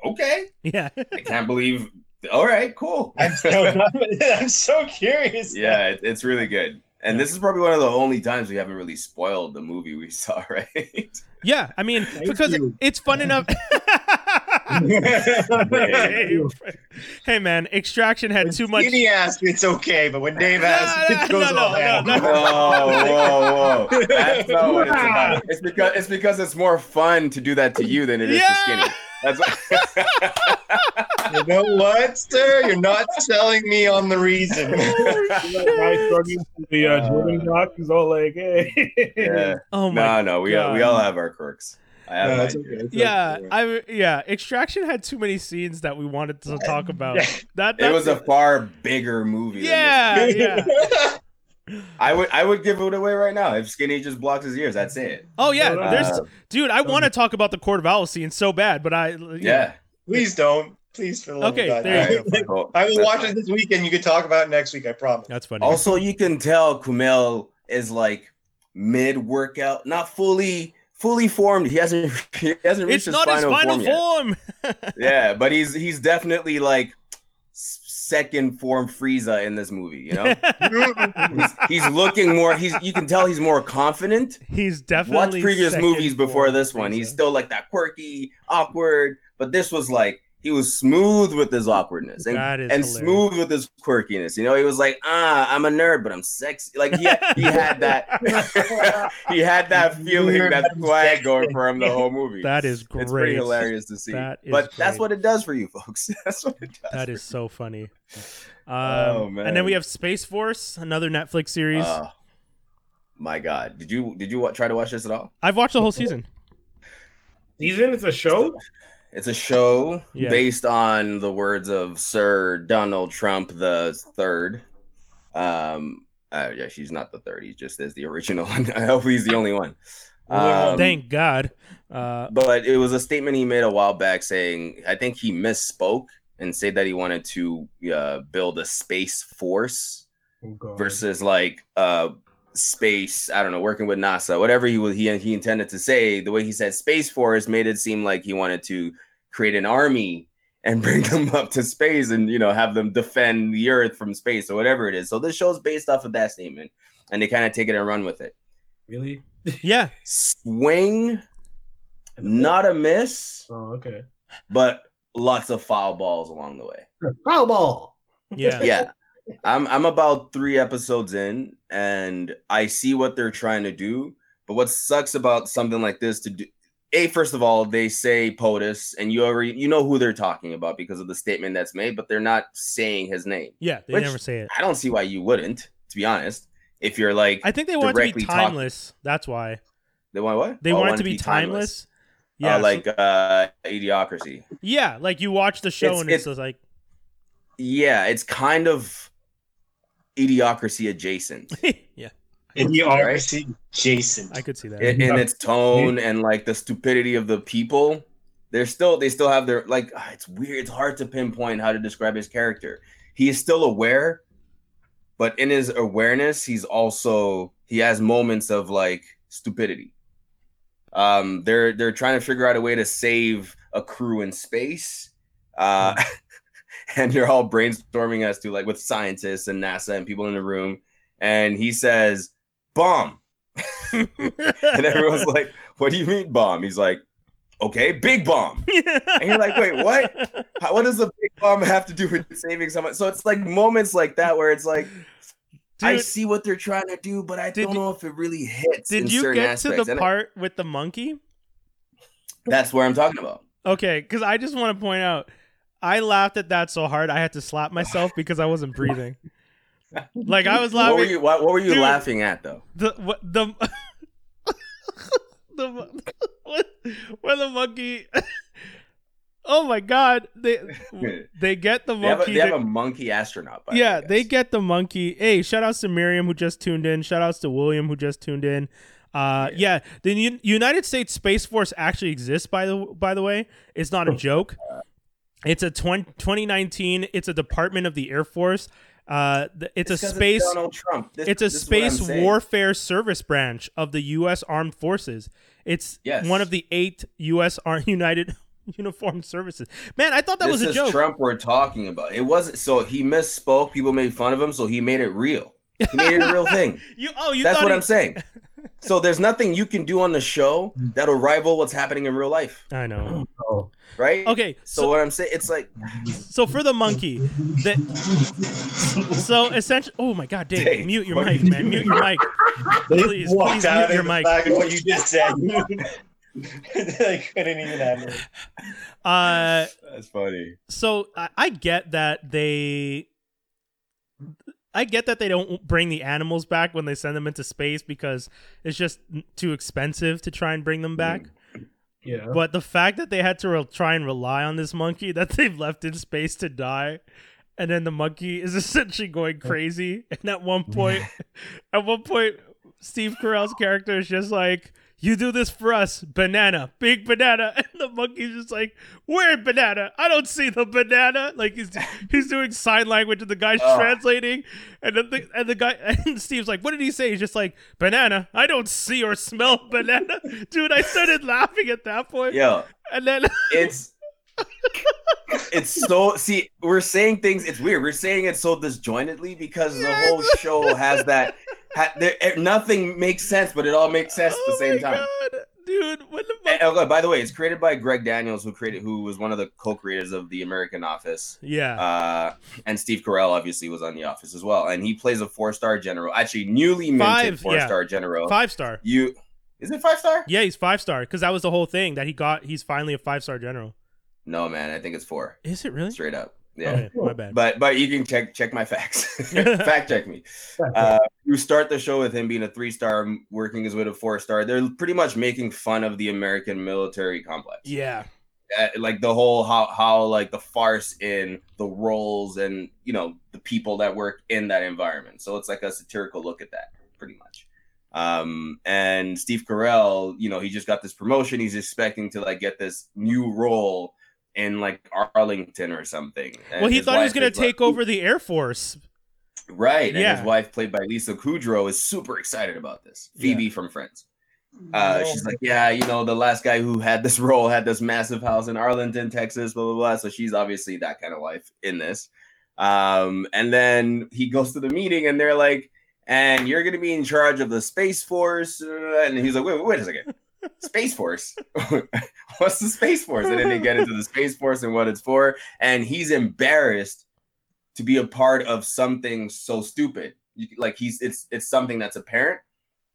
okay. yeah. I can't believe. All right, cool. I'm so, I'm so curious. yeah, it, it's really good. And this is probably one of the only times we haven't really spoiled the movie we saw, right? Yeah, I mean, Thank because you. it's fun enough. you. hey man, Extraction had When too much. Stevie asks, it's okay, but when Dave asks, No, it goes no, all no, down. no, no. whoa, whoa, whoa! That's not what it's about. It's because it's because it's more fun to do that to you than it is to Skinny. Yeah. That's You know what, sir? You're not selling me on the reason. Guy struggling through the uh, Jordan doc is all like, hey. yeah. Oh my. No, no, we all, we all have our quirks. I have No, no it's okay. It's Yeah, okay. I yeah. Extraction had too many scenes that we wanted to talk about. That It was a far bigger movie. than yeah, yeah. I would I would give it away right now if Skinny just blocks his ears. That's it. Oh yeah, No, no, no. there's dude. I want to talk about the Court of Owls scene so bad, but I yeah. Please don't. Please, for the love Okay, of God. there you go. I will watch it this weekend. You can talk about it next week. I promise. That's funny. Also, you can tell Kumail is like mid workout, not fully fully formed. He hasn't he hasn't reached it's not his final, final form, form. Yeah, but he's he's definitely like second form Frieza in this movie. You know, he's, he's looking more. He's you can tell he's more confident. He's Watch definitely previous movies before this one. Frieza. He's still like that quirky, awkward, but this was like he was smooth with his awkwardness and, and hilarious. smooth with his quirkiness. You know, he was like, ah, I'm a nerd, but I'm sexy. Like he had, he had that he had that feeling, Weird, that but I'm swag going for him the whole movie. That is great. It's pretty hilarious to see. That is but that's what it does for you folks. That's what it does. That for is so funny. Um, Oh, And then we have Space Force, another Netflix series. Oh, my God, did you did you try to watch this at all? I've watched the whole season. Season? It's a show? It's a show Yeah. based on the words of Sir Donald Trump the third. Um, uh, yeah, she's not the third. He just is the original. I hope he's the only one. Um, Thank God. Uh, but it was a statement he made a while back saying I think he misspoke and said that he wanted to uh, build a space force Oh, versus like uh space i don't know working with nasa whatever he was he, he intended to say the way he said space force made it seem like he wanted to create an army and bring them up to space and you know have them defend the earth from space or whatever it is so this show's based off of that statement and they kind of take it and run with it Really? yeah. swing not a miss Oh, okay. but lots of foul balls along the way Foul ball. Yeah. yeah i'm i'm about three episodes in and i see what they're trying to do but what sucks about something like this to do a first of all they say potus and you already you know who they're talking about because of the statement that's made but they're not saying his name Yeah. They never say it. i don't see why you wouldn't to be honest if you're like I think they want it to be talk- timeless. That's why. they want what They Oh, want it to be timeless. Yeah. yeah so- like uh idiocracy yeah. Like you watch the show It's- and it's, it's- just like, yeah it's kind of idiocracy adjacent. Yeah. Idiocracy, Jason. I could see that. in, in its tone and like the stupidity of the people they're still they still have their like ah, it's weird it's hard to pinpoint how to describe his character. He is still aware but in his awareness he's also he has moments of like stupidity. Um they're they're trying to figure out a way to save a crew in space. Uh and they're all brainstorming as to like with scientists and nasa and people in the room and he says bomb and everyone's like, "What do you mean bomb?" He's like, "Okay, big bomb." And you're like, "Wait, what? How, what does the big bomb have to do with saving someone?" So it's like moments like that where it's like, I see what they're trying to do, but I don't you- know if it really hits. did you get aspects. to the And part with the monkey? That's where I'm talking about. Okay, because I just want to point out, I laughed at that so hard I had to slap myself because I wasn't breathing. Like I was What were laughing. you? What, what were you Dude. laughing at though? The what the the what, where the monkey. oh my god! They they get the They have, a, monkey. they have a monkey astronaut. By yeah, they get the monkey. Hey, shout outs to Miriam who just tuned in. Shout outs to William who just tuned in. Uh, yeah, the U- United States Space Force actually exists. By the by the way, it's not a joke. It's a 20, 2019. It's a department of the Air Force. Uh, it's, It's a space. Donald Trump. This- it's a is what I'm space warfare service branch of the U.S. Armed Forces. It's Yes. one of the eight U.S. Ar- United Uniformed Services. Man, I thought that this was a is joke. Trump we're talking about. It wasn't so he misspoke. People made fun of him, so he made it real. He made it a real thing. You oh you That's what he- I'm saying. So there's nothing you can do on the show that'll rival what's happening in real life, I know. Oh. right? Okay, So, so what I'm saying, it's like so for the monkey, that so essentially. Oh my God, Dave, Dave, mute your mic, you man. Mute your mic. Please, please out mute your mic. back what you just said. I couldn't even handle it. Uh, that's funny. so I, I get that they I get that they don't bring the animals back when they send them into space because it's just too expensive to try and bring them back. Mm. Yeah. But the fact that they had to re- try and rely on this monkey that they've left in space to die, and then the monkey is essentially going crazy. And at one point, at one point, Steve Carell's character is just like, "You do this for us, banana, big banana," and the monkey's just like, "Where banana? I don't see the banana." Like he's he's doing sign language, and the guy's Oh. translating, and then the and the guy and Steve's like, "What did he say?" He's just like, "Banana. I don't see or smell banana." Dude, I started laughing at that point. Yeah. And then it's it's so see we're saying things it's weird we're saying it so disjointedly because the whole show has that ha, there, eh, nothing makes sense but it all makes sense at the Oh same my time God, dude. When the And, oh, by the way it's created by greg daniels who created who was one of the co-creators of the american office yeah, uh and steve carell obviously was on the office as well and he plays a four-star general actually newly minted Five, four-star general five star. you is it five star Yeah, he's five star because that was the whole thing that he got. He's finally a five star general. No man i think it's four Is it really? straight up yeah Okay, my bad. But but you can check check my facts. Fact check me. Uh, you start the show with him being a three star, working his way to four star. They're pretty much making fun of the American military complex. yeah, Uh, like the whole how how like the farce in the roles and you know the people that work in that environment. So it's like a satirical look at that, pretty much. Um, and Steve Carell, you know, he just got this promotion. He's expecting to like get this new role in like Arlington or something. And well, he thought he was gonna is like, take over the Air Force. Right. And his wife, played by Lisa Kudrow, is super excited about this. Phoebe from Friends. Uh, she's like, yeah, you know, the last guy who had this role had this massive house in Arlington, Texas, blah, blah, blah. So she's obviously that kind of wife in this. Um, and then he goes to the meeting and they're like, and you're going to be in charge of the Space Force. And he's like, wait, wait, wait a second. Space Force? What's the Space Force? And then they get into the Space Force and what it's for. And he's embarrassed to be a part of something so stupid. Like he's it's it's something that's apparent,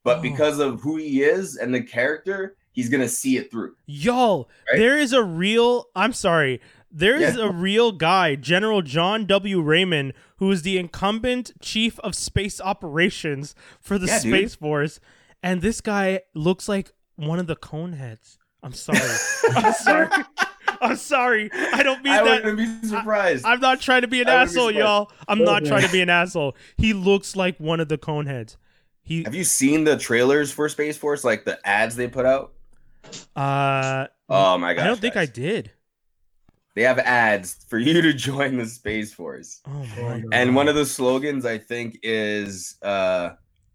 but Oh. because of who he is and the character, he's gonna see it through. Y'all, Right? there is a real. I'm sorry. There is Yeah. a real guy, General John W. Raymond, who is the incumbent chief of space operations for the Yeah, dude. Space Force, and this guy looks like one of the Coneheads. I'm sorry. I'm sorry. I'm sorry. I don't mean I that. wouldn't be surprised. I'm not trying to be an I wouldn't be asshole, y'all. I'm not Yeah. trying to be an asshole. He looks like one of the Coneheads. He Have you seen the trailers for Space Force, like the ads they put out? uh Oh my god! I don't think I did. They have ads for you to join the Space Force, Oh my Oh, and one of the slogans I think is uh,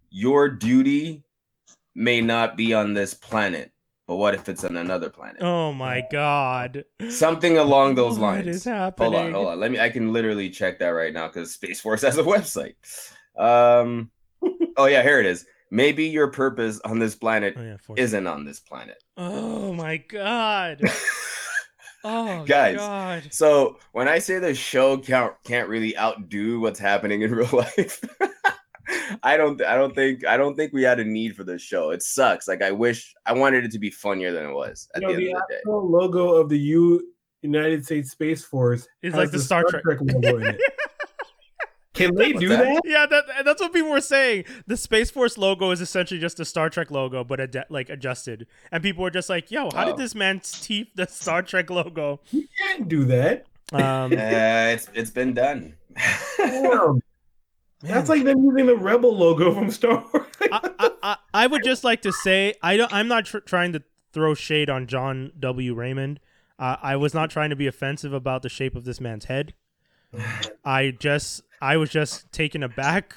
"Your duty may not be on this planet, but what if it's on another planet?" Oh my god. Something along those What lines. is happening? Hold on, hold on. Let me. I can literally check that right now because Space Force has a website. Um. oh yeah, here it is. Maybe your purpose on this planet Oh yeah, isn't on this planet. Oh my god. Oh Guys, god. so when I say the show can't can't really outdo what's happening in real life, I don't. I don't think. I don't think we had a need for this show. It sucks. Like I wish I wanted it to be funnier than it was at You know, the end the of the day. logo of the U United States Space Force is like the Star Trek. logo in it. Can they What's do that? that? Yeah, that, that's what people were saying. The Space Force logo is essentially just a Star Trek logo, but ad- like adjusted. And people were just like, "Yo, how Oh. did this man teeth the Star Trek logo?" You can't do that. Um, Uh, it's it's been done. Damn. That's like them using the Rebel logo from Star Wars. I, I, I, I would just like to say I don't, I'm not tr- trying to throw shade on John W. Raymond. Uh, I was not trying to be offensive about the shape of this man's head. I just I was just taken aback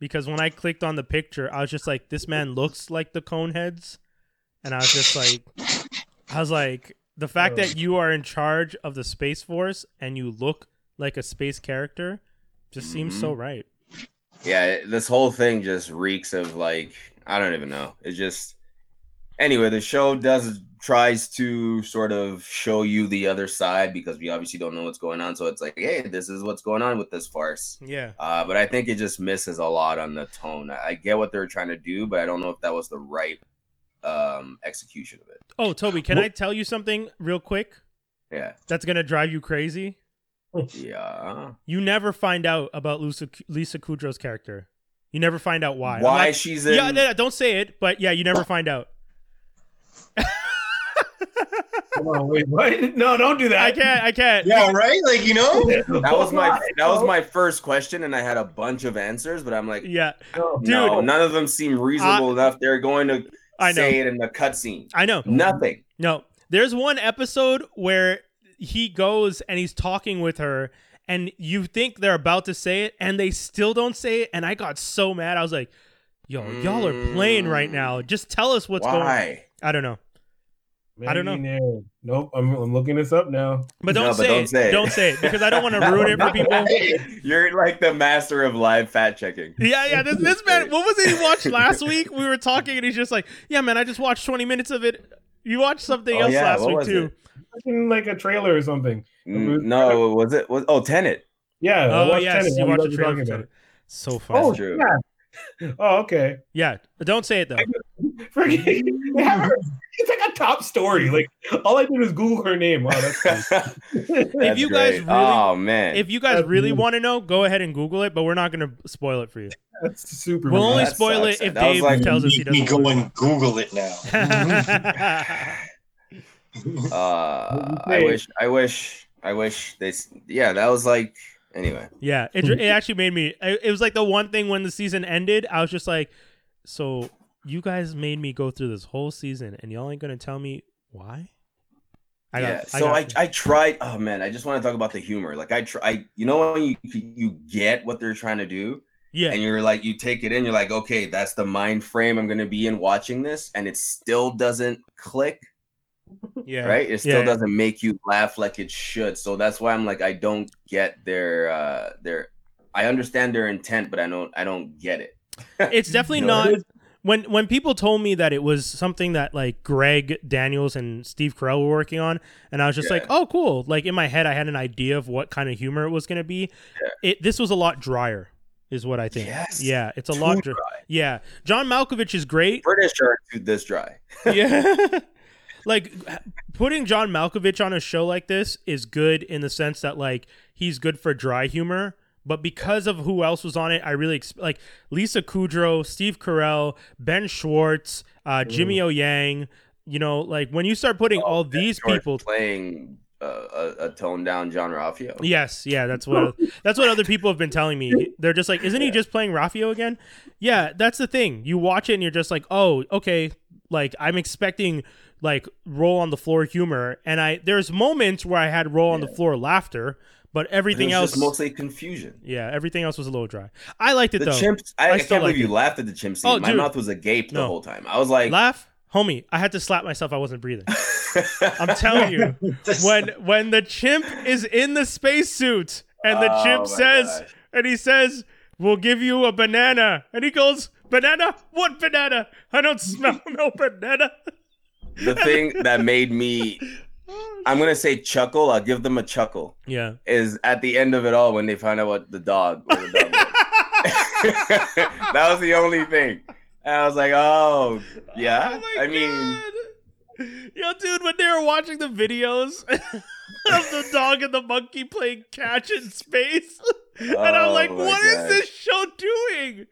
because when I clicked on the picture, I was just like, this man looks like the Coneheads, and I was just like, I was like, the fact that you are in charge of the Space Force and you look like a space character just seems so right. Yeah, this whole thing just reeks of like I don't even know. It just anyway, the show does tries to sort of show you the other side because we obviously don't know what's going on. So it's like, hey, this is what's going on with this farce. Yeah. Uh, but I think it just misses a lot on the tone. I I get what they're trying to do, but I don't know if that was the right um execution of it. Oh, Toby, can I tell you something real quick Yeah. that's gonna drive you crazy? Yeah. You never find out about Lisa Lisa Kudrow's character. You never find out why. Why not- she's in yeah, no, no, don't say it, but yeah, you never find out. Oh, wait, what? No, don't do that. I can't. I can't. Yeah, right. Like you know. That was my that was my first question, and I had a bunch of answers, but I'm like, Yeah, No. no, Dude. none of them seem reasonable enough. They're going to I know. say it in the cutscene. I know. Nothing. No, there's one episode where he goes and he's talking with her, and you think they're about to say it, and they still don't say it. And I got so mad. I was like, "Yo, y'all are playing right mm. now. Just tell us what's going." on. Why? I don't know, I don't know. Maybe no. Nope. I'm, I'm looking this up now. but don't No, say but don't it. say it. Don't say it because I don't want to ruin it for people. You're like the master of live fact checking. Yeah, yeah. This this man, what was it he watched last week? We were talking, and he's just like, "Yeah, man, I just watched 20 minutes of it." You watched something Oh, else yeah, last what week too. it? Like a trailer or something. Mm, No, was it? Was oh Tenet? Yeah. Oh watched yes, Tenet. you watched glad the trailer. talking about it. So far. Oh, true. yeah. Oh, okay. Yeah, don't say it though. Forget- they have her- It's like a top story. Like all I did was Google her name. Wow, that's cool. If you guys really- oh man, If you guys That's really me. want to know, go ahead and Google it, but we're not going to spoil it for you. that's super. We'll only That spoil sucks. it if That Dave like- tells us he me doesn't. go and Google it now. uh, I wish, I wish, I wish they. Yeah, that was like. Anyway, yeah, it, it actually made me. It it was like the one thing when the season ended, I was just like, so you guys made me go through this whole season, and y'all ain't going to tell me why? I got, yeah. I So got- I, I, tried. Oh man, I just want to talk about the humor. Like I try. You know when you you get what they're trying to do, yeah, and you're like you take it in. You're like, okay, that's the mind frame I'm going to be in watching this, and it still doesn't click. yeah, right? It still Yeah. doesn't make you laugh like it should. So that's why I'm like, I don't get their uh their I understand their intent, but I don't I don't get it. It's definitely No, not. When when people told me that it was something that like Greg Daniels and Steve Carell were working on, and I was just Yeah. like, oh, cool. Like in my head, I had an idea of what kind of humor it was going to be. It this was a lot drier, is what I think. Yes. Yeah, it's a Too lot. Dry. dry. Yeah, John Malkovich is great. British too this dry. yeah. like putting John Malkovich on a show like this is good in the sense that like he's good for dry humor, but because of who else was on it, I really ex- like Lisa Kudrow, Steve Carell, Ben Schwartz, uh, Jimmy O Yang. You know, like when you start putting all these George people. playing uh, a, a toned down Jean-Ralphio. Yes, yeah, that's what that's what other people have been telling me. They're just like, isn't he just playing Raffio again? Yeah, that's the thing. You watch it and you're just like, oh, okay. Like I'm expecting like roll on the floor humor, and I there's moments where I had roll on the floor laughter, but It everything was else, just mostly confusion. yeah, everything else was a little dry. I liked it The though. chimps. I, I I, can't believe you it. laughed at the chimp scene. Oh, My dude. mouth was agape the No. whole time. I was like, Laugh, homie. I had to slap myself. I wasn't breathing. I'm telling you, when when the chimp is in the spacesuit and the Oh chimp says gosh. and he says we'll give you a banana and he goes banana what banana i don't smell no banana the thing that made me, I'm gonna say chuckle. I'll give them a chuckle. yeah is at the end of it all when they find out what the dog. What the dog was. that was the only thing. And I was like, oh yeah. Oh my I mean, yo dude when they were watching the videos of the dog and the monkey playing catch in space and i'm Oh like my what is gosh. this show doing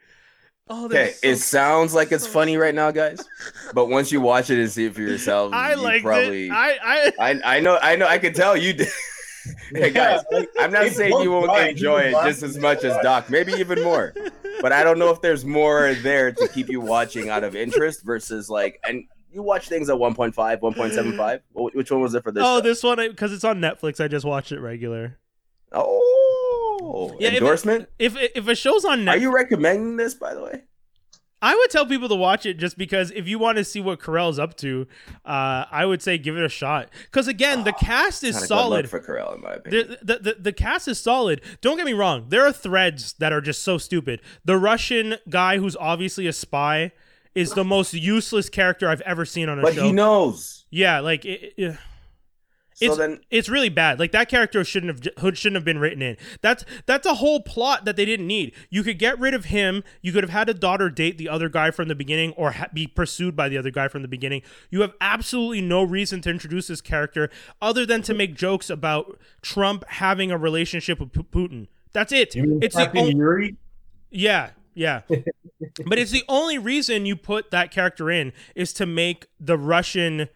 oh okay, so it sounds like it's funny right now, guys. But once you watch it and see it for yourself, i you liked probably. it i i I I know I know I can tell you did. hey guys, I'm not saying you won't fine. enjoy it just as much as Doc, maybe even more. But I don't know if there's more there to keep you watching out of interest versus like and you watch things at 1.5, 1.75. Which one was it for this? oh show? this one because it's on netflix i just watched it regular Oh, Yeah, if it- endorsement. if if a show's on Are you recommending this, by the way? I would tell people to watch it just because if you want to see what Carell's up to, uh, I would say give it a shot. Because again, the cast is Not a good look solid. for Carell, in my opinion. The, the, the, the cast is solid. Don't get me wrong. There are threads that are just so stupid. The Russian guy who's obviously a spy is the most useless character I've ever seen on a but show. But he knows. yeah, like it, it- So It's- then, it's really bad. Like that character shouldn't have j- shouldn't have been written in. That's that's a whole plot that they didn't need. You could get rid of him. You could have had a daughter date the other guy from the beginning, or ha- be pursued by the other guy from the beginning. You have absolutely no reason to introduce this character other than to make jokes about Trump having a relationship with P- Putin. That's it. It's the Captain only, Yuri? yeah, yeah. but it's the only reason you put that character in is to make the Russian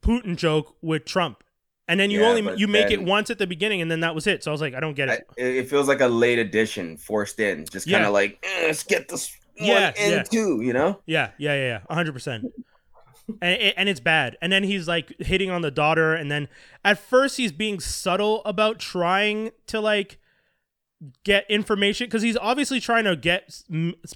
Putin joke with Trump, and then you Yeah, only you make it once at the beginning, and then that was it. So I was like, I don't get it. it, it feels like a late addition forced in, just kind Yeah. of like "Eh, let's get this one Yeah, and yeah. two, you know? Yeah, yeah, yeah, yeah, hundred percent. And and it's bad. And then he's like hitting on the daughter, and then at first he's being subtle about trying to like get information because he's obviously trying to get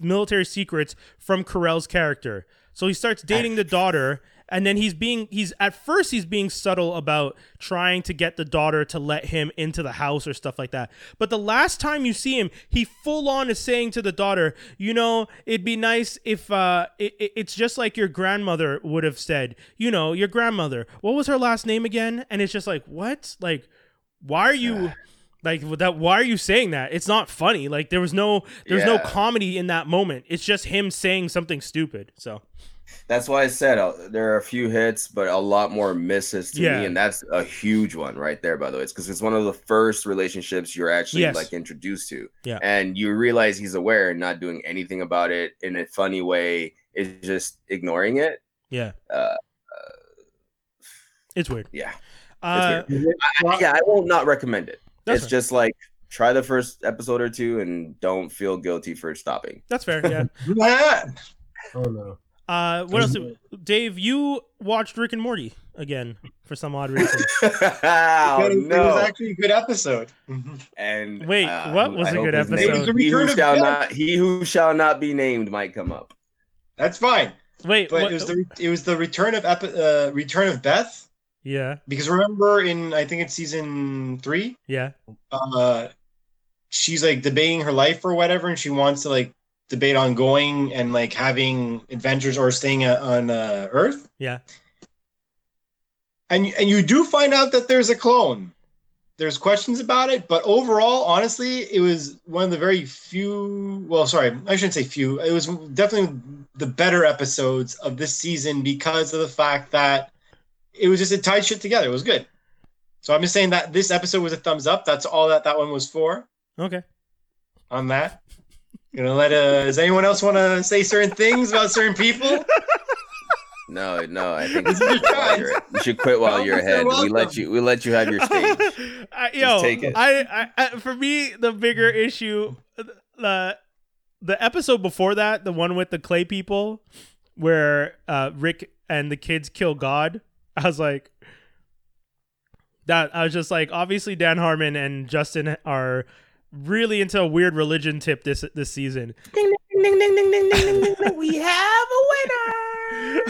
military secrets from Carell's character. So he starts dating the daughter, and then he's being he's at first he's being subtle about trying to get the daughter to let him into the house or stuff like that. But the last time you see him, he full on is saying to the daughter, "You know, it'd be nice if uh, it, it- it's just like your grandmother would have said. You know, your grandmother. What was her last name again?" And it's just like, what? Like, why are you? Like that, why are you saying that? It's not funny. Like there was no, there's no comedy in that moment. It's just him saying something stupid. So That's why I said uh, there are a few hits, but a lot more misses to Yeah. me, and that's a huge one right there. By the way, it's because it's one of the first relationships you're actually Yes. like introduced to, Yeah. and you realize he's aware and not doing anything about it in a funny way. Is just ignoring it. yeah, Uh, it's weird. yeah, Uh, Is it- I, yeah, I will not recommend it. That's it's fair. just like try the first episode or two and don't feel guilty for stopping. that's fair. Yeah. Ah, Oh no. Uh, what else? Dave, you watched Rick and Morty again for some odd reason. oh it, it was actually a good episode. And Wait, uh, what was I a good his name- episode? It was the he who return of shall Beth. not he who shall not be named might come up. That's fine, Wait, but what- it was the it was the return of Epi- uh, return of Beth yeah, because remember in I think it's season three, yeah, uh, she's like debating her life or whatever, and she wants to like debate ongoing and like having adventures or staying uh, on uh, Earth. yeah. and and you do find out that there's a clone. There's questions about it, but overall, honestly, it was one of the very few. Well, sorry, I shouldn't say few. It was definitely the better episodes of this season because of the fact that it was just it tied shit together. It was good. So I'm just saying that this episode was a thumbs up. That's all that that one was for. Okay. On that, gonna let. Uh, does anyone else want to say certain things about certain people? No, no, I think This is your chance. you're- should quit while you're you're ahead. We let you we let you have your stage. I, yo, take it. I, I, I, for me, the bigger issue, the the episode before that, the one with the clay people, where uh, Rick and the kids kill God. I was like, that. I was just like, obviously, Dan Harmon and Justin are really into a weird religion tip this this season. Ding ding ding ding ding ding ding ding. we have a winner.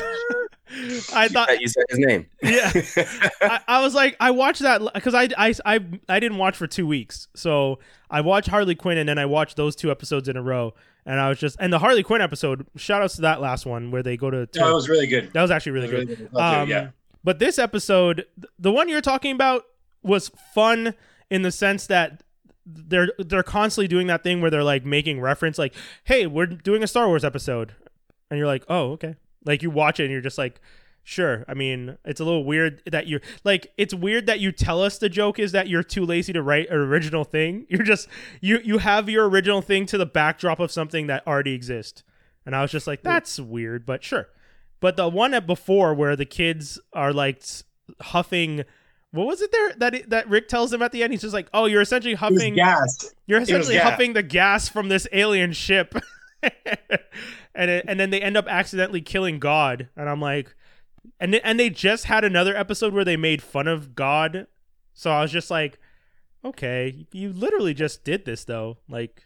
I thought you said his name. yeah, I, I, was like, I watched that because I, I I I didn't watch for two weeks, so I watched Harley Quinn and then I watched those two episodes in a row, and I was just and the Harley Quinn episode. Shout outs to that last one where they go to. That was really good. That was actually really, was good. really good. Um, yeah. But this episode, the one you're talking about, was fun in the sense that they're they're constantly doing that thing where they're like making reference, like, "Hey, we're doing a Star Wars episode," and you're like, "Oh, okay." Like you watch it and you're just like, "Sure." I mean, it's a little weird that you're like, it's weird that you tell us the joke is that you're too lazy to write an original thing. You're just you you have your original thing to the backdrop of something that already exists, and I was just like, "That's weird," but sure. But the one at before where the kids are like huffing, what was it there that that Rick tells him at the end? He's just like, "Oh, you're essentially huffing, gas. you're was essentially gas. huffing the gas from this alien ship," and it, and then they end up accidentally killing God, and I'm like, and they- and they just had another episode where they made fun of God, so I was just like, okay, you literally just did this though, like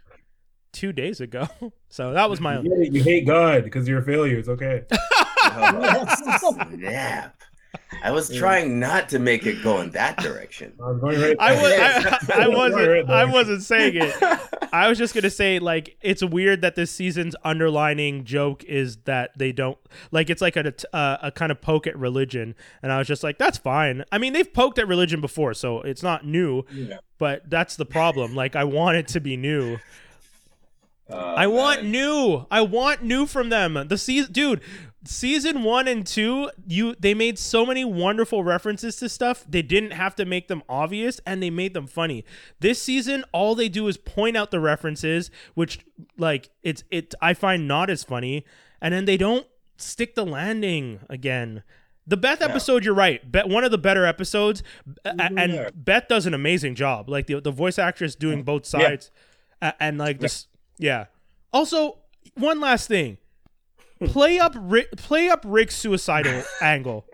two days ago. So that was my You, get you hate God because you're a failure. It's okay. Oh, snap. I was trying not to make it go in that direction. I was going right I, was, I, I wasn't. I wasn't saying it. I was just gonna say like it's weird that this season's underlining joke is that they don't like it's like a uh, a kind of poke at religion, and I was just like that's fine. I mean they've poked at religion before, so it's not new, Yeah. but that's the problem. Like I want it to be new. Oh, I want man. new. I want new from them. The season, dude. Season one and two, you they made so many wonderful references to stuff. They didn't have to make them obvious, and they made them funny. This season, all they do is point out the references, which like it's it. I find not as funny, and then they don't stick the landing again. The Beth Yeah. episode, you're right. Beth, one of the better episodes, and Yeah. Beth does an amazing job. Like the the voice actress doing both sides, and like this, yeah. Also, one last thing, play up Rick, play up Rick's suicidal angle.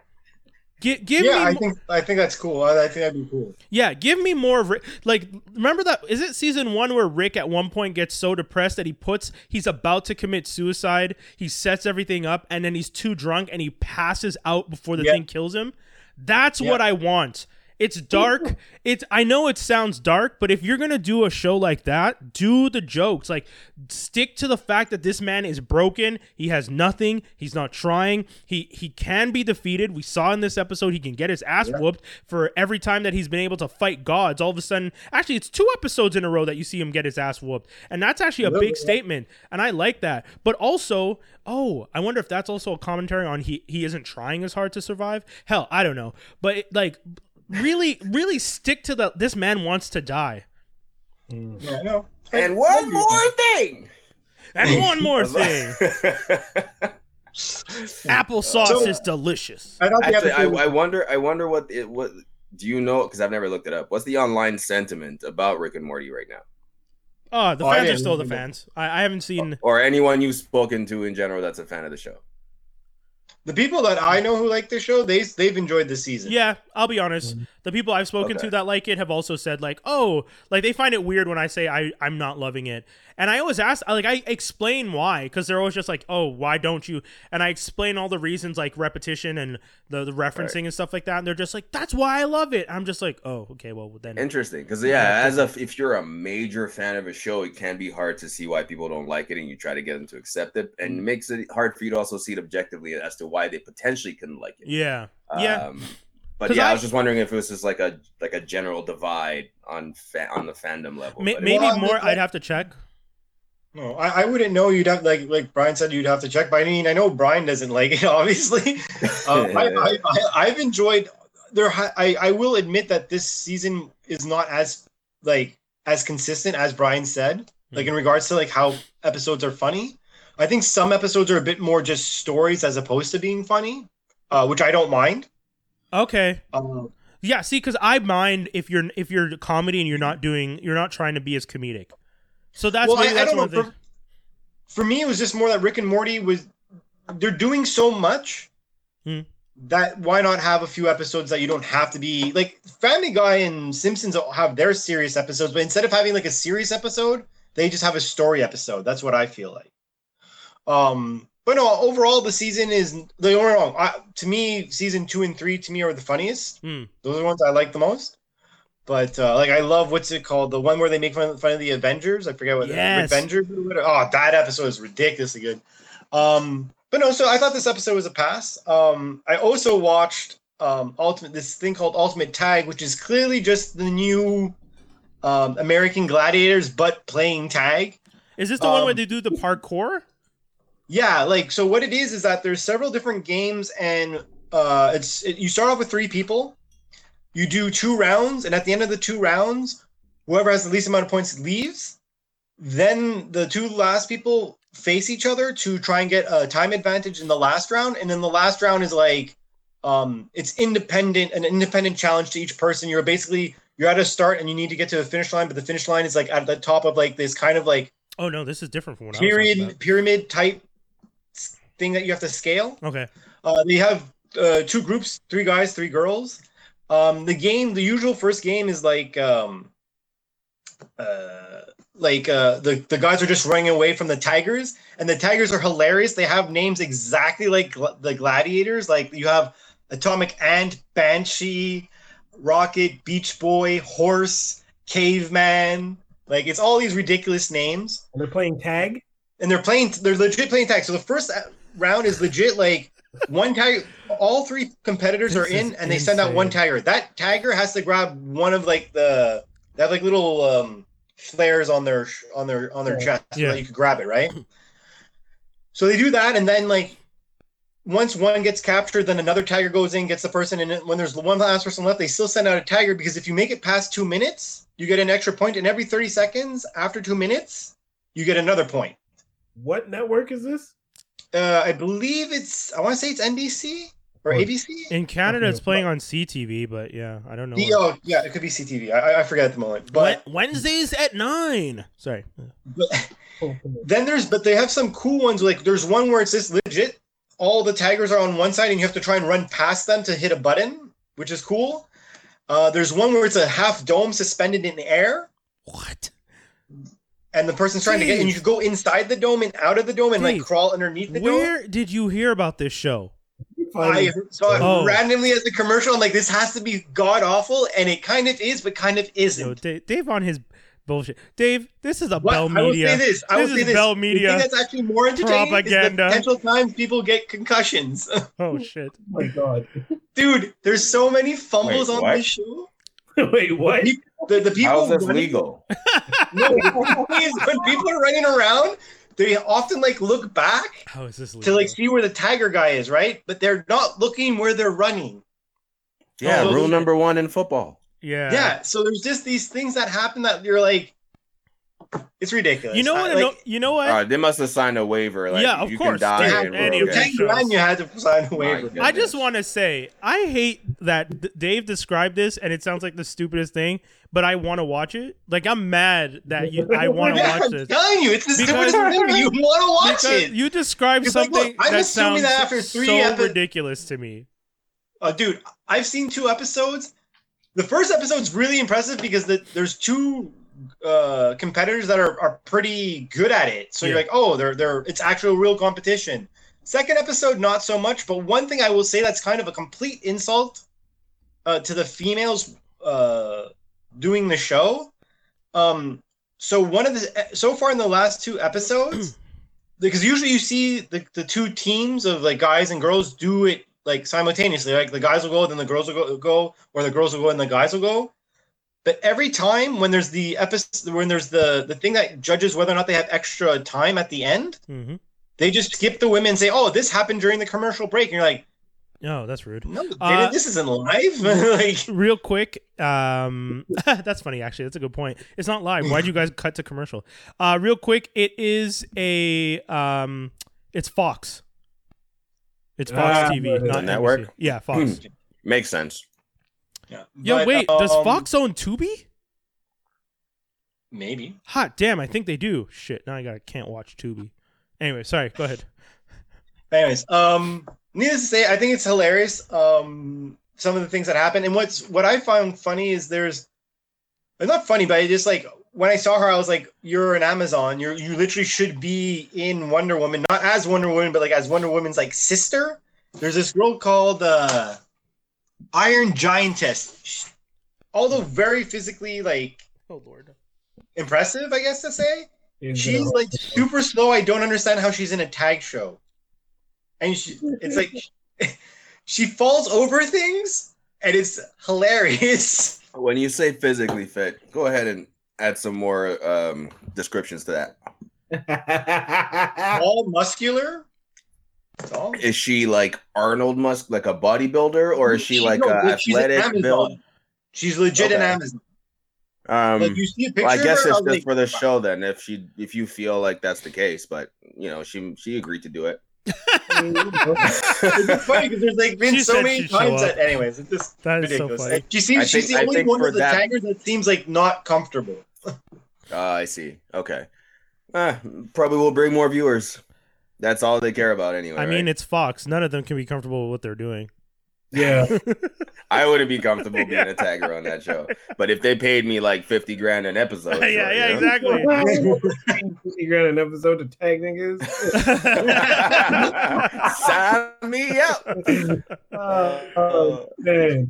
Give, give yeah, me I think I think that's cool. I, I think that'd be cool. yeah, give me more of Rick. Like, remember that? Is it season one where Rick at one point gets so depressed that he puts, he's about to commit suicide. He sets everything up, and then he's too drunk and he passes out before the Yeah. thing kills him. That's Yeah. what I want. It's dark. It's I know it sounds dark, but if you're gonna do a show like that, do the jokes. Like stick to the fact that this man is broken. He has nothing. He's not trying. He he can be defeated. We saw in this episode he can get his ass whooped for every time that he's been able to fight gods. All of a sudden, actually, it's two episodes in a row that you see him get his ass whooped, and that's actually a big statement. And I like that. But also, oh, I wonder if that's also a commentary on he he isn't trying as hard to survive. Hell, I don't know. But it, like, really, really stick to the. This man wants to die. Yeah, no. And one more thing. And one more thing, applesauce So- is delicious. I thought the Actually, I, I wonder. I wonder what it what. Do you know? Because I've never looked it up. What's the online sentiment about Rick and Morty right now, Oh, the Oh, fans are still the fans. I, I haven't seen. or anyone you've spoken to in general that's a fan of the show? The people that I know who like this show, they they've enjoyed the season. Yeah, I'll be honest. Mm-hmm. The people I've spoken Okay. to that like it have also said like, "Oh, like they find it weird when I say I I'm not loving it." And I always ask like I explain why cuz they're always just like, "Oh, why don't you?" And I explain all the reasons like repetition and the the referencing and stuff like that, and they're just like, "That's why I love it." I'm just like, "Oh, okay, well then." Interesting, because yeah, as a if you're a major fan of a show, it can be hard to see why people don't like it, and you try to get them to accept it, and it mm. makes it hard for you to also see it objectively as to why they potentially couldn't like it. yeah. Yeah. Um, but yeah, I, I- was just wondering if it was just like a like a general divide on fa- on the fandom level. Ma- but it- maybe Well, more I'd have to check. No, I, I wouldn't know. You'd have like like Brian said, you'd have to check. But I mean, I know Brian doesn't like it. Obviously, uh, I, I, I I've enjoyed. There, I I will admit that this season is not as like as consistent as Brian said. Like in regards to like how episodes are funny. I think some episodes are a bit more just stories as opposed to being funny, uh, which I don't mind. Okay. Uh, Yeah, see cuz I mind if you're if you're comedy and you're not doing you're not trying to be as comedic. So that's well, I, I that's don't one know. For, for me, it was just more that Rick and Morty was they're doing so much Hmm. that why not have a few episodes that you don't have to be like Family Guy and Simpsons have their serious episodes, but instead of having like a serious episode, they just have a story episode. That's what I feel like. Um, but no, overall the season is the only wrong. I, to me, season two and three to me are the funniest. Hmm. Those are the ones I like the most. But uh, like I love what's it called? The one where they make fun, fun of the Avengers. I forget what Yes. Avengers. Oh, that episode is ridiculously good. Um, but no, so I thought this episode was a pass. Um, I also watched um, Ultimate this thing called Ultimate Tag, which is clearly just the new um, American Gladiators, but playing tag. Is this the one where Um, they do the parkour? Yeah, like so. What it is is that there's several different games, and uh, it's it, you start off with three people. You do two rounds, and at the end of the two rounds, whoever has the least amount of points leaves. Then the two last people face each other to try and get a time advantage in the last round, and then the last round is like, um, it's independent, an independent challenge to each person. You're basically you're at a start, and you need to get to the finish line, but the finish line is like at the top of like this kind of like Oh no, this is different from what I was talking pyramid pyramid type thing that you have to scale. Okay. Uh, they have uh, two groups, three guys, three girls. Um, the game, the usual first game is like um, uh, like uh, the the guys are just running away from the tigers, and the tigers are hilarious. They have names exactly like gl- the gladiators. Like you have Atomic Ant, Banshee, Rocket, Beach Boy, Horse, Caveman. Like it's all these ridiculous names And they're playing tag. and they're playing they're legit playing tag so the first uh, round is legit like one tiger. all three competitors This are in and they send out one tiger. that tiger has to grab one of like the they have like little um flares on their on their on their Yeah. chest Yeah. that you could grab it right so they do that and then like once one gets captured then another tiger goes in gets the person and then when there's one last person left they still send out a tiger because if you make it past two minutes you get an extra point and every 30 seconds after two minutes you get another point What network is this? Uh, I believe it's. I want to say it's NBC. or Oh, ABC. In Canada, it's playing on CTV, but yeah, I don't know. The- oh, yeah, it could be CTV. I, I forget at the moment. But, Wednesdays at nine. Sorry. but then there's but they have some cool ones. Like there's one where it's just legit. All the tigers are on one side, and you have to try and run past them to hit a button, which is cool. Uh, there's one where it's a half dome suspended in the air, What? And the person's trying to get, and you Dave. go inside the dome and out of the dome and like crawl underneath the dome. Where did you hear about this show? I saw it Oh. randomly as a commercial. I'm like, this has to be god awful, and it kind of is, but kind of isn't. Yo, Dave, Dave on his bullshit. Dave, this is a What? Bell Media. I will say this. I will This say is this. Bell The Media thing that's actually more entertaining propaganda. is the potential times people get concussions. Oh shit. Oh my god. Dude, there's so many fumbles Wait, on this show. Wait, what? The, the people How's this running- legal? No, is, when people are running around, they often like look back How is this to like see where the tiger guy is, right? But they're not looking where they're running. Yeah, Oh, rule number one in football. yeah. Yeah. So there's just these things that happen that you're like, it's ridiculous. You know I- what? like, no, you know what? All right, they must have signed a waiver. Like, Yeah, of you course. Can die They- and we're any of okay. these Ten you had to sign a waiver. I just want to say I hate that D- Dave described this, and it sounds like the stupidest thing. But I want to watch it. Like I'm mad that you. I want to Yeah, watch I'm this telling you, it's the Because- stupidest thing. You want to watch it. you described It's like, look, something I'm that assuming sounds that after three so epi- ridiculous to me. Uh, dude, I've seen two episodes. The first episode's really impressive because the, there's two uh, competitors that are, are pretty good at it. So you're like, oh, they're they're it's actual real competition. Second episode, not so much. But one thing I will say that's kind of a complete insult uh, to the females uh, doing the show. Um, so one of the so far in the last two episodes, because usually you see the, the two teams of like guys and girls do it like simultaneously. Like the guys will go, then the girls will go, go or the girls will go and the guys will go. But every time when there's the episode when there's the the thing that judges whether or not they have extra time at the end, hmm they just skip the women and say, "Oh, this happened during the commercial break." And you're like, Oh, that's rude. "No, Uh, this isn't live." like, Real quick, um, that's funny. Actually, that's a good point. It's not live. Why'd you guys cut to commercial? Uh, real quick, it is a um, it's Fox. It's Fox Ah, TV, not network? NBC. Yeah, Fox. Makes sense. Yeah. Yo, But, wait, does um, Fox own Tubi? maybe? Hot damn, I think they do. Shit, now I got can't watch Tubi. Anyway, sorry. Go ahead. Anyways, um, needless to say, I think it's hilarious. Um, some of the things that happen, and what's what I found funny is there's, it's not funny, but I just like when I saw her, I was like, "You're an Amazon. You're you literally should be in Wonder Woman, not as Wonder Woman, but like as Wonder Woman's like sister." There's this girl called uh, Iron Giantess. Although very physically like Oh lord. impressive, I guess to say. Is She's it like super slow. I don't understand how she's in a tag show. And she, it's like she falls over things, and it's hilarious. When you say physically fit, go ahead and add some more um, descriptions to that. All muscular. That's. Is she like Arnold Musk, like a bodybuilder, or is she like No, a she's an athletic build? She's legit an Okay. Amazon. Um, Like you see a picture. well, I guess it's just like, for the show then. If she, if you feel like that's the case, but you know, she she agreed to do it. it's funny because there's like been She so many times that, anyways, it's just That is ridiculous. so funny. She seems I she's the I only one for of the that- taggers that seems like not comfortable. Ah, I see. Okay. Uh, probably will bring more viewers. That's all they care about anyway. I mean, right? it's Fox. None of them can be comfortable with what they're doing. yeah. I wouldn't be comfortable being Yeah. a tagger on that show. But if they paid me like fifty grand an episode, yeah, sure, yeah, you know? exactly. you got an episode to tag niggas. Sign me up. Oh, oh, man.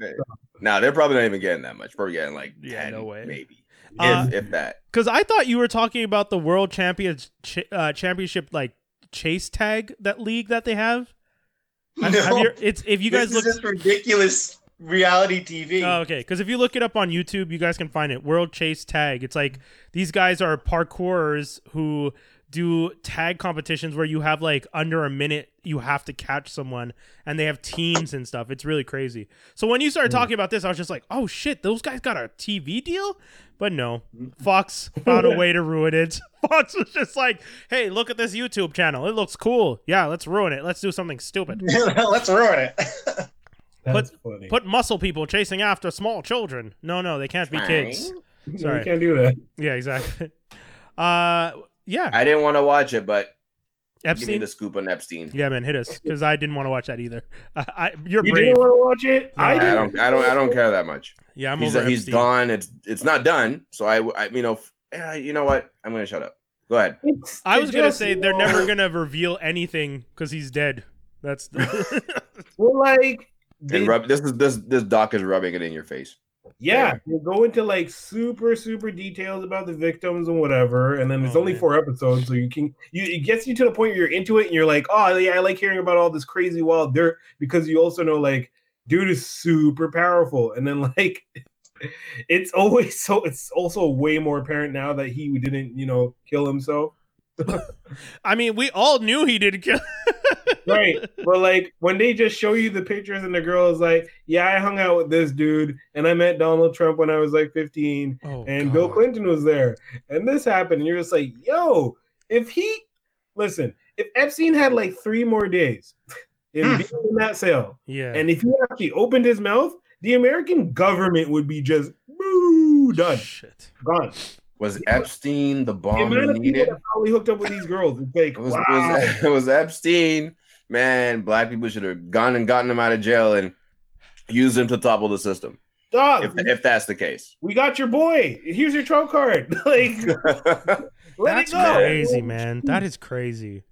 Now they're probably not even getting that much. Probably getting like Yeah, 10, no way. maybe, Uh, if if that. Because I thought you were talking about the World champions, ch- uh, Championship like chase tag that league that they have. Have- No. have you- it's if you guys this look. is just ridiculous reality TV. Oh, okay, because if you look it up on YouTube, you guys can find it. World Chase Tag. It's like these guys are parkourers who do tag competitions where you have like under a minute you have to catch someone and they have teams and stuff. It's really crazy. So when you started Hmm. talking about this, I was just like, "Oh shit, those guys got a TV deal?" But no. Fox found a way to ruin it. Fox was just like, "Hey, look at this YouTube channel. It looks cool. Yeah, let's ruin it. Let's do something stupid. Let's ruin it. That's funny. Put muscle people chasing after small children. No, no, they can't be kids. No, sorry. You can't do that. Yeah, exactly. Uh yeah, I didn't want to watch it, but give me the scoop on Epstein. Yeah, man, hit us because I didn't want to watch that either. I, I, you're You brave. didn't want to watch it? Yeah, I I don't, I don't, I don't care that much. Yeah, I'm he's over he's Epstein. gone. It's it's not done. So I, I you know, f- yeah, you know what? I'm gonna shut up. Go ahead. It's- I was gonna say you they're never gonna reveal anything because he's dead. That's the Well, like, they, rub this is this this doc is rubbing it in your face. Yeah, they go into like super, super details about the victims and whatever, and then it's Oh, only man. four episodes, so you can you it gets you to the point where you're into it and you're like, oh yeah, I like hearing about all this crazy wild dirt because you also know like, dude is super powerful, and then like. It's always so. It's also way more apparent now that he didn't, you know, kill himself. I mean, we all knew he didn't kill. right but like when they just show you the pictures and the girl is like yeah i hung out with this dude and i met donald trump when i was like 15 Oh, and God. bill clinton was there and this happened and you're just like yo if he listen if epstein had like three more days in Hmm. being in that cell Yeah. and if he actually opened his mouth the american government would be just boo done Shit. gone Was Epstein the the bomb amount we people needed? that probably hooked up with these girls it's like It was, wow. it was, it was Epstein. Man, black people should have gone and gotten them out of jail and used them to topple the system. Dog, If, if that's the case. we got your boy. Here's your trump card. like, let That's it go. crazy, man. That is crazy.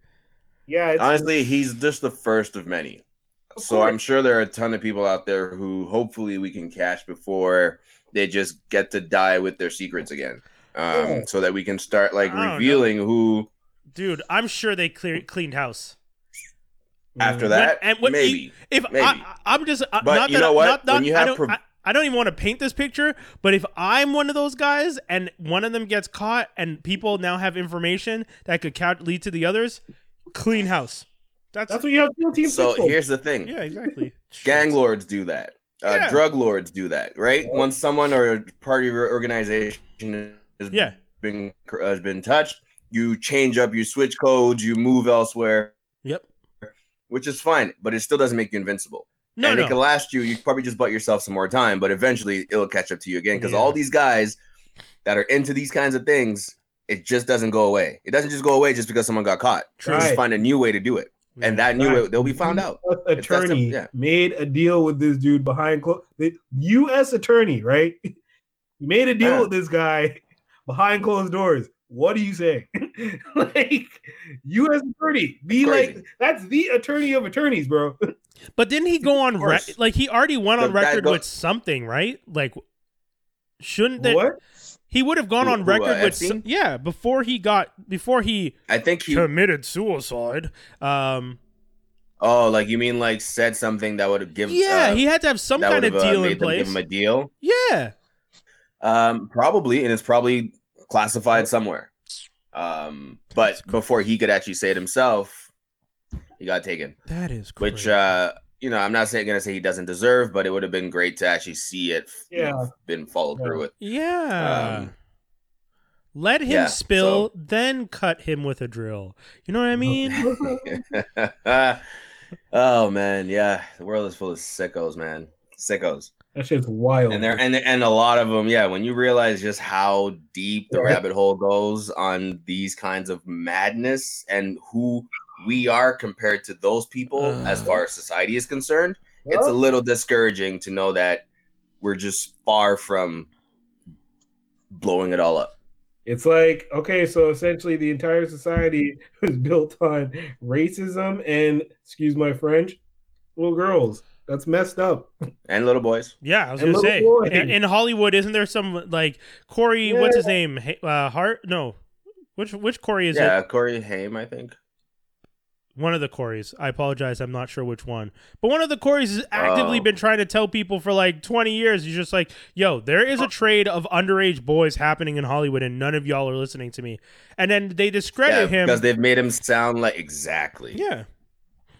Yeah, it's, Honestly, he's just the first of many. of So course. I'm sure there are a ton of people out there who hopefully we can catch before they just get to die with their secrets again. Um, Yeah. so that we can start like I don't know. revealing who Dude, I'm sure they clear, cleaned house. After that and when- maybe. If Maybe. I, I'm just, uh, But not you that, know what? Not, not, When you I don't, pro- I, I don't even want to paint this picture. But if I'm one of those guys and one of them gets caught and people now have information that could count, lead to the others, clean house. That's, That's what you have to do. So Six for. here's the thing. yeah, exactly. gang lords do that uh, Yeah. drug lords do that right Yeah. once someone or a party or organization has Yeah. been has been touched you change up you switch codes you move elsewhere Yep. Which is fine but it still doesn't make you invincible No, and no. it can last you you probably just bought yourself some more time but eventually it'll catch up to you again because Yeah. all these guys that are into these kinds of things it just doesn't go away it doesn't just go away just because someone got caught True. just find a new way to do it and that new Right. way they'll be found out US that's the- attorney yeah. made a deal with this dude behind closed. The U.S. attorney, right? Made a deal Yeah. with this guy behind closed doors. What do you say? like you U.S. attorney, be Crazy. like that's the attorney of attorneys, bro. But didn't he go on Of rec- course. like he already went on The guy record go- with something, right? Like shouldn't that what? he would have gone Who- on who, record uh, with some, yeah, before he got before he i think he committed suicide. Um Oh, like you mean like said something that would have given? yeah, uh, he had to have some kind of have, uh, deal made in them place. Give him a deal. yeah. Um, probably, and it's probably classified somewhere. Um, but before he could actually say it himself, he got taken. That is crazy. Which, uh, you know, I'm not saying gonna say he doesn't deserve, but it would have been great to actually see it. you know, Yeah. been followed Yeah. through with. yeah. um, Let him yeah, spill, so- then cut him with a drill. You know what I mean? oh man, yeah, the world is full of sickos, man. Sickos. That shit's wild. and there and and a lot of them yeah when you realize just how deep the Yeah. rabbit hole goes on these kinds of madness and who we are compared to those people as uh. far as society is concerned it's a little discouraging to know that we're just far from blowing it all up It's like, okay, so essentially the entire society was built on racism and, excuse my French, little girls. That's messed up. and little boys Yeah, I was And gonna say in, in Hollywood, isn't there some like Corey? What's his name? Uh, Hart? No, which which Corey is yeah it? Yeah, Corey haim i think One of the Corys. I apologize. I'm not sure which one. But one of the Corys has actively Oh. been trying to tell people for like 20 years. He's just like, yo, there is a trade of underage boys happening in Hollywood, and none of y'all are listening to me. And then they Yeah, discredit him. because they've made him sound like exactly. yeah.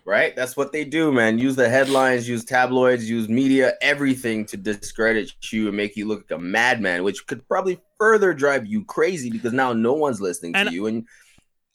Right? That's what they do, man. Use the headlines, use tabloids, use media, everything to discredit you and make you look like a madman, which could probably further drive you crazy because now no one's listening to you. And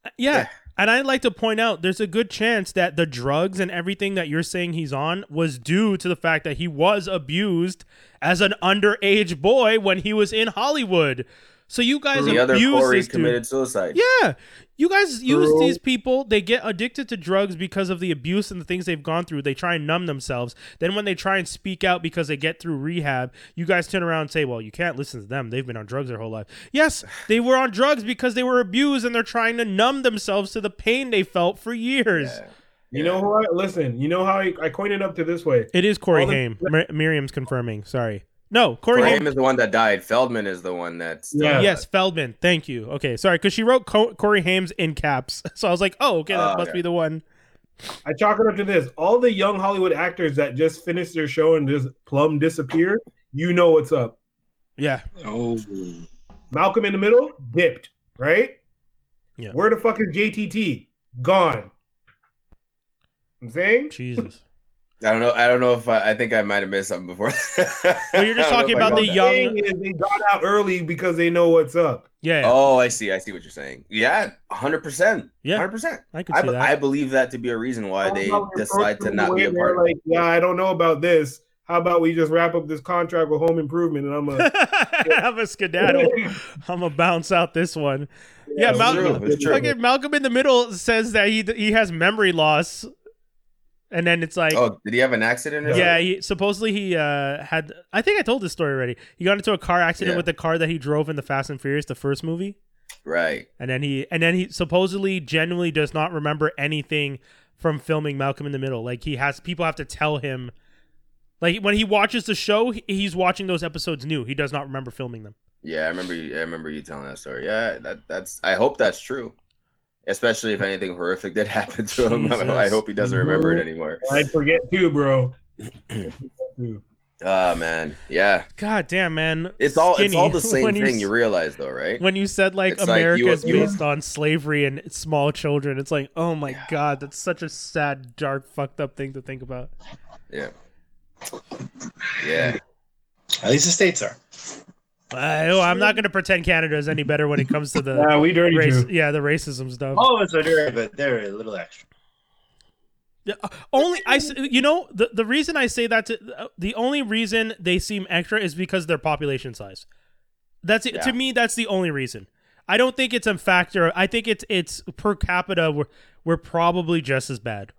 Yeah. Yeah. And I'd like to point out there's a good chance that the drugs and everything that you're saying he's on was due to the fact that he was abused as an underage boy when he was in Hollywood. So you guys the other abuse Corey this dude. committed suicide. Yeah. You guys use True. these people, they get addicted to drugs because of the abuse and the things they've gone through. They try and numb themselves. Then when they try and speak out because they get through rehab, you guys turn around and say, "Well, you can't listen to them. They've been on drugs their whole life." Yes, they were on drugs because they were abused and they're trying to numb themselves to the pain they felt for years. Yeah. You know who I listen. You know how I, I coined it up to this way. It is Corey All the- Haim. Mir- Miriam's confirming. Sorry. No, Corey Corey Haim. Haim is the one that died. Feldman is the one that's Yeah. alive. Yes, Feldman. Thank you. Okay, sorry, because she wrote Co- Corey Haim's in caps, so I was like, "Oh, okay, that Oh, must okay. be the one." I chalk it up to this: all the young Hollywood actors that just finished their show and just plumb disappeared. You know what's up. Yeah, Oh, Malcolm in the Middle dipped, right? Yeah. Where the fuck is JTT? Gone. I'm saying. Jesus. I don't know. I don't know if I, I think I might have missed something before. Well, you're just talking know if I about the that. young- Saying is they got out early because they know what's up. Yeah, Oh, I see. I see what you're saying. Yeah, hundred percent. yeah, hundred percent. I could I, see that. I believe that to be a reason why they How about we decide to not be a part. of it. Like, yeah, I don't know about this. How about we just wrap up this contract with Home Improvement and I'm a I'm a skedaddle. I'm gonna bounce out this one. Yeah, It's Malcolm. true, it's true. Fucking Malcolm in the Middle says that he he has memory loss, and then it's like, Oh, did he have an accident? Or yeah, something? he, supposedly he uh, had. I think I told this story already. He got into a car accident Yeah. with the car that he drove in the Fast and Furious, the first movie, Right. and then he and then he supposedly genuinely does not remember anything from filming Malcolm in the Middle. Like he has people have to tell him. Like when he watches the show, he's watching those episodes new. He does not remember filming them. Yeah, I remember. You, I remember you telling that story. Yeah, that that's. I hope that's true. Especially if anything horrific did happen to him. I hope he doesn't remember it anymore. I'd forget too, bro. Oh man, yeah. God damn, man. It's all it's all the same you thing. You realize though, right? when you said like It's like you- America is you- based on slavery and small children, it's like, oh my god, that's such a sad, dark, fucked up thing to think about. Yeah. Yeah. at least the states are. I, oh, I'm not gonna pretend Canada is any better when it comes to the Yeah, we dirty race, too. yeah, the racism stuff. Oh, it's us are dirty, but they're a little extra. Yeah, uh, Only I you know, the the reason I say that to, uh, the only reason they seem extra is because their population size. That's it. To me, that's the only reason. I don't think it's a factor. I think it's it's per capita. We're we're probably just as bad.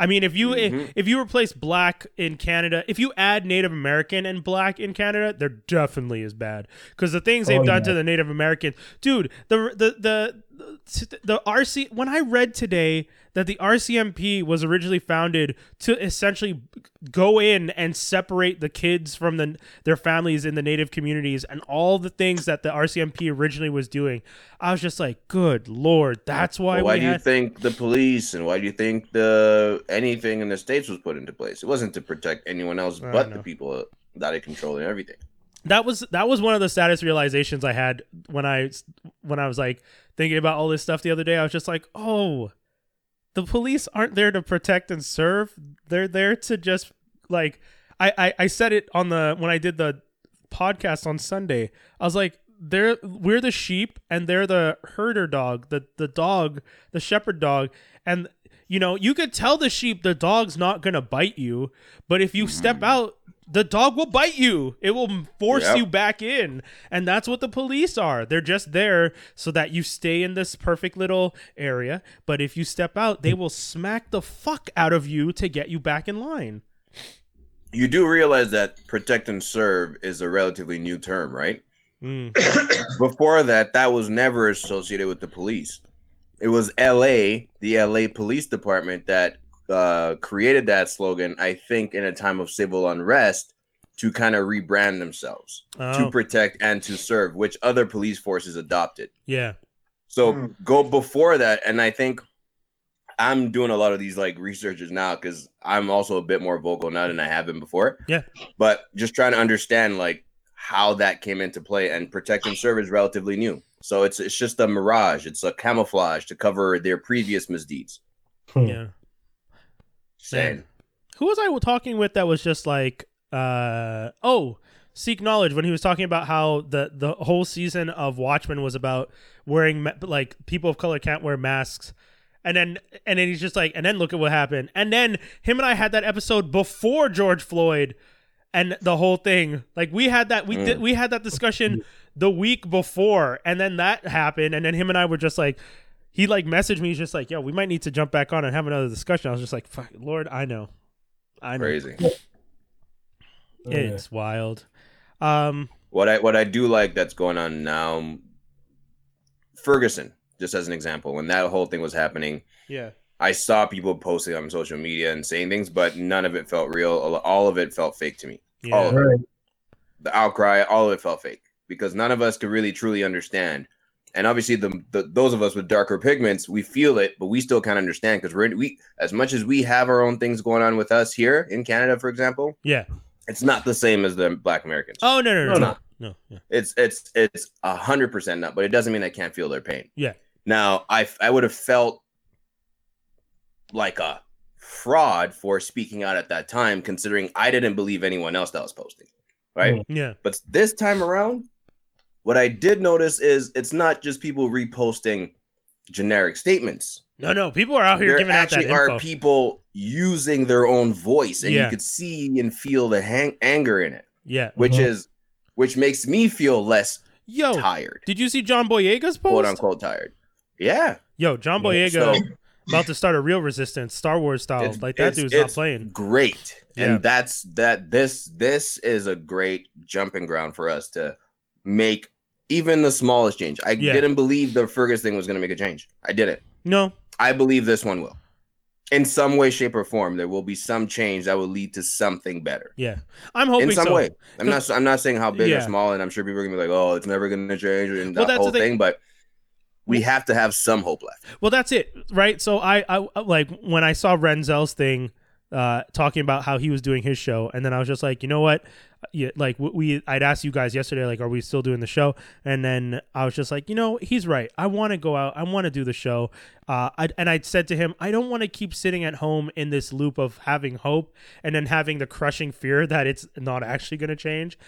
I mean, if you Mhm. if, if you replace black in Canada, if you add Native American and black in Canada, they're definitely as bad because the things they've Oh, done yeah. to the Native Americans, dude. The the the the, the RC when I read today that the RCMP was originally founded to essentially go in and separate the kids from the their families in the native communities and all the things that the RCMP originally was doing. I was just like, good lord, that's why Well, why do you think the police and why do you think the anything in the states was put into place? It wasn't to protect anyone else I but the people that it controlled and everything. that was that was one of the saddest realizations I had when I when I was like thinking about all this stuff the other day. I was just like, oh, the police aren't there to protect and serve. They're there to just like I I, I said it on the when I did the podcast on Sunday. I was like, they're we're the sheep and they're the herder dog, the the dog, the shepherd dog, and you know you could tell the sheep the dog's not gonna bite you, but if you step mm-hmm. out, the dog will bite you. It will force Yep. you back in, and that's what the police are. They're just there so that you stay in this perfect little area. But if you step out, they will smack the fuck out of you to get you back in line. You do realize that protect and serve is a relatively new term, right? Mm. Before that, that was never associated with the police. It was LA, the LA Police Department, that uh, created that slogan, I think, in a time of civil unrest to kind of rebrand themselves to Oh, protect and to serve, which other police forces adopted. yeah. So Hmm. go before that, and I think I'm doing a lot of these like researches now because I'm also a bit more vocal now than I have been before. Yeah. But just trying to understand like how that came into play and protect and serve is relatively new. So it's it's just a mirage. It's a camouflage to cover their previous misdeeds. Yeah. Man. Who was I talking with that was just like, uh, oh, seek knowledge when he was talking about how the the whole season of Watchmen was about wearing like people of color can't wear masks. And then and then he's just like and then look at what happened. And then him and I had that episode before George Floyd and the whole thing. Like we had that we Mm. did we had that discussion the week before and then that happened and then him and I were just like he like messaged me he's just like, "Yo, we might need to jump back on and have another discussion." I was just like, "Fuck, Lord, I know." I know. Crazy. It's wild. Um What I what I do like that's going on now, Ferguson, just as an example, when that whole thing was happening, yeah. I saw people posting on social media and saying things, but none of it felt real. All of it felt fake to me. Yeah. All of it. Right. The outcry, all of it felt fake because none of us could really truly understand. And obviously, the, the those of us with darker pigments, we feel it, but we still can't understand because we're in, we as much as we have our own things going on with us here in Canada, for example, Yeah. it's not the same as the Black Americans. Oh no no no No, no. no. No. Yeah. It's it's it's a hundred percent not, but it doesn't mean I can't feel their pain. Yeah. Now I I would have felt like a fraud for speaking out at that time, considering I didn't believe anyone else that was posting, right? Yeah. But this time around, what I did notice is it's not just people reposting generic statements. No no. People are out here there giving out that actually info. are people using their own voice, and Yeah. you could see and feel the hang- anger in it, yeah. which Mhm. is which makes me feel less Yo, tired, did you see John Boyega's post? quote post? unquote tired. Yeah, Yo, John Boyega so- about to start a real resistance, Star Wars style. Like that dude's not playing. great, Yeah. and that's that. This this is a great jumping ground for us to make even the smallest change. I Yeah. didn't believe the Fergus thing was going to make a change. I didn't. No. I believe this one will. In some way, shape, or form, there will be some change that will lead to something better. Yeah. I'm hoping In some so. way, I'm not. I'm not saying how big Yeah. or small, and I'm sure people are gonna be like, "Oh, it's never gonna change," and Well, that that's whole thing. But we have to have some hope left. Well, that's it, right? So I, I like when I saw Renzel's thing, uh, talking about how he was doing his show, and then I was just like, you know what? Yeah, like we, I'd asked you guys yesterday, like, are we still doing the show? And then I was just like, you know, he's right. I want to go out. I want to do the show. Uh, I, and I said to him, I don't want to keep sitting at home in this loop of having hope and then having the crushing fear that it's not actually going to change.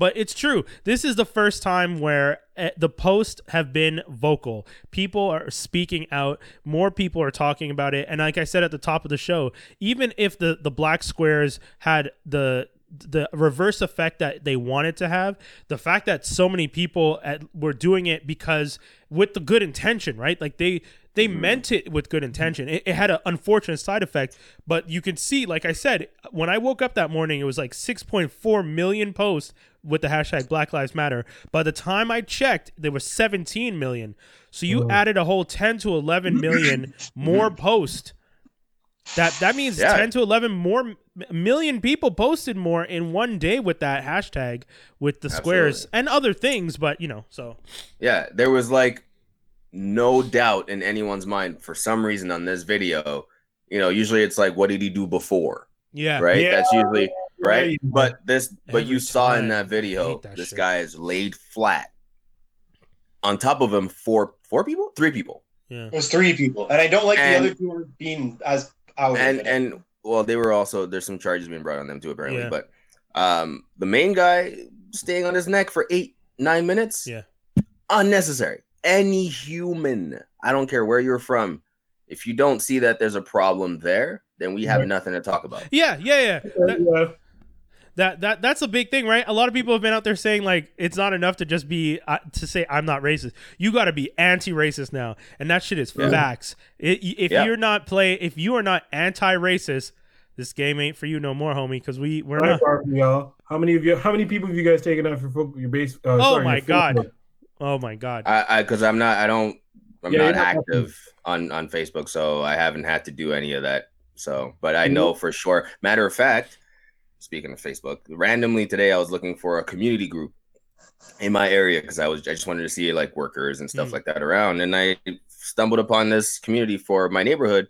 But it's true. This is the first time where uh, the posts have been vocal. People are speaking out. More people are talking about it. And like I said at the top of the show, even if the the black squares had the the reverse effect that they wanted to have, the fact that so many people at, were doing it because with the good intention, right? Like they they mm-hmm. meant it with good intention. It, it had an unfortunate side effect, but you can see, like I said, when I woke up that morning, it was like 6.4 million posts with the hashtag Black Lives Matter. By the time I checked, there was 17 million. So you added a whole 10 to 11 million more posts. That that means Yeah. 10 to 11 more million people posted more in one day with that hashtag with the squares and other things, but you know, so Yeah, there was like no doubt in anyone's mind for some reason on this video. You know, usually it's like, what did he do before? yeah. Right? Yeah. That's usually right. Right. But this, but Every you saw in that video, that this shit. guy is laid flat. On top of him, four, four people, three people, Yeah. was three people, and I don't like And- the other two being as out. and and well, they were also there's some charges being brought on them too apparently. Yeah. But um, the main guy staying on his neck for eight, nine minutes, Yeah. unnecessary. Any human, I don't care where you're from, if you don't see that there's a problem there, then we have Right. nothing to talk about. Yeah, yeah, yeah. That, that that that's a big thing, right? A lot of people have been out there saying like it's not enough to just be uh, to say I'm not racist. You got to be anti-racist now, and that shit is Yeah. facts. It, if Yeah. you're not play, if you are not anti-racist, this game ain't for you no more, homie. Because we we're Right, not. Barbie, y'all. How many of you? How many people have you guys taken out for your base? Uh, Oh sorry, my God. Facebook? Oh my god. I, I, because I'm not, I don't, I'm Yeah, not you're not active on on Facebook, so I haven't had to do any of that. So, but I know for sure. Matter of fact, speaking of Facebook, randomly today I was looking for a community group in my area because I was I just wanted to see like workers and stuff Mm. like that around, and I stumbled upon this community for my neighborhood,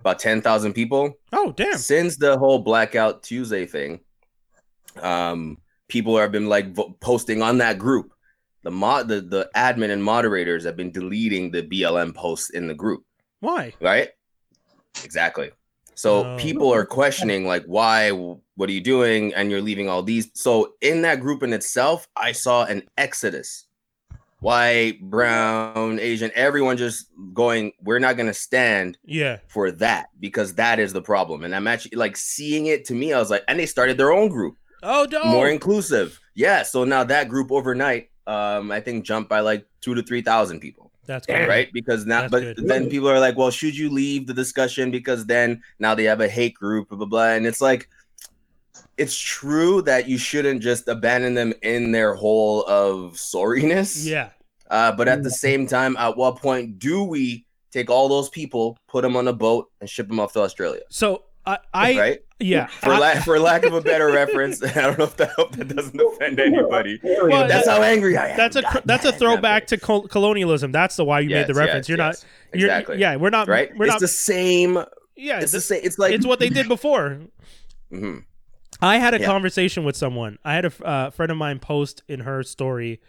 about ten thousand people. Oh damn. Since the whole Blackout Tuesday thing, um, people have been like vo- posting on that group. The mod, the the admin and moderators have been deleting the BLM posts in the group. Why? right? Exactly. So Oh. people are questioning, like, why? What are you doing? And you're leaving all these. So in that group in itself, I saw an exodus. White, brown, Asian, everyone just going, we're not going to stand Yeah. for that because that is the problem. And I'm actually like seeing it to me. I was like, and they started their own group Oh no. more inclusive. Yeah. So now that group overnight, um, I think jumped by like two to 3,000 people That's good. right? Because now, That's but good. then people are like, well, should you leave the discussion because then now they have a hate group, blah blah blah, and it's like, it's true that you shouldn't just abandon them in their hole of sorriness. Yeah. Uh, but at the same time, at what point do we take all those people, put them on a boat, and ship them off to Australia? So I, I right? Yeah. For, I- la- for lack of a better reference, I don't know if that, hope that doesn't offend anybody. Well, That's how angry I am. that's a God that's a throwback to col- colonialism. That's the why you Yes, made the reference. yes, you're yes. not. You're, exactly Yeah. We're not. right. We're it's not. the same. yeah. It's the It's, same. It's like it's what they did before. Mhm. I had a Yeah. conversation with someone. I had a uh, friend of mine post in her story.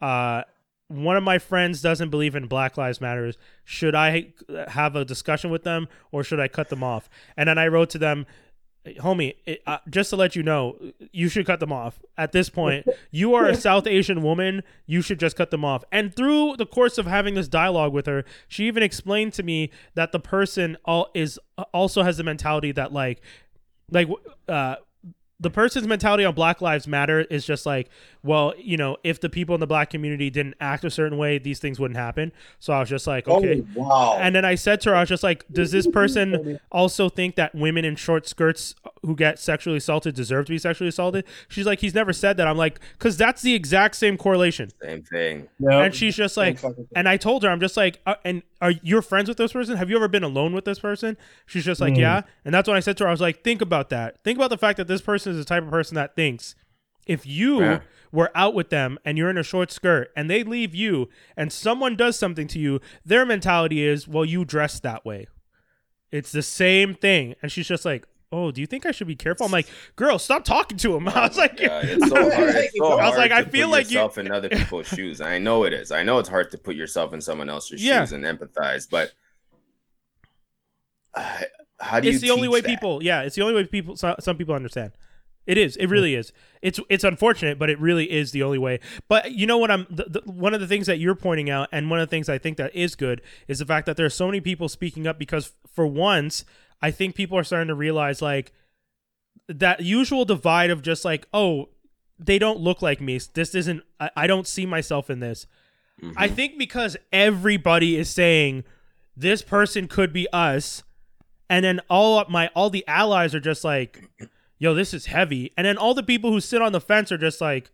Uh, one of my friends doesn't believe in Black Lives Matters. Should I have a discussion with them or should I cut them off? And then I wrote to them, homie, it, uh, just to let you know, you should cut them off. At this point, you are a South Asian woman. You should just cut them off. And through the course of having this dialogue with her, she even explained to me that the person all is also has the mentality that like, like, uh, the person's mentality on Black Lives Matter is just like, well, you know, if the people in the black community didn't act a certain way, these things wouldn't happen. So I was just like, okay. Oh, wow. And then I said to her, I was just like, does this person also think that women in short skirts who get sexually assaulted deserve to be sexually assaulted? She's like, he's never said that. I'm like, because that's the exact same correlation. Same thing. And she's just like, and I told her, I'm just like, uh, and are you friends with this person? Have you ever been alone with this person? She's just like, Mm. yeah. And that's when I said to her, I was like, think about that. Think about the fact that this person is the type of person that thinks if you Yeah. were out with them and you're in a short skirt and they leave you and someone does something to you, their mentality is, well, you dress that way. It's the same thing. And she's just like, oh, do you think I should be careful? I'm like, girl, stop talking to him. I was like, God, it's so hard. It's so I was like, I feel put like you- yourself in other people's shoes. I know it is. I know it's hard to put yourself in someone else's Yeah. shoes and empathize, but uh, how do you? it's the only way that? people yeah it's the only way people so, some people understand it is it really is it's it's unfortunate but it really is the only way but you know what i'm the, the, one of the things that you're pointing out and one of the things i think that is good is the fact that there's so many people speaking up because for once i think people are starting to realize like that usual divide of just like oh they don't look like me. This isn't i, I don't see myself in this. Mhm. I think because everybody is saying this person could be us, and then all my all the allies are just like, "Yo, this is heavy," and then all the people who sit on the fence are just like,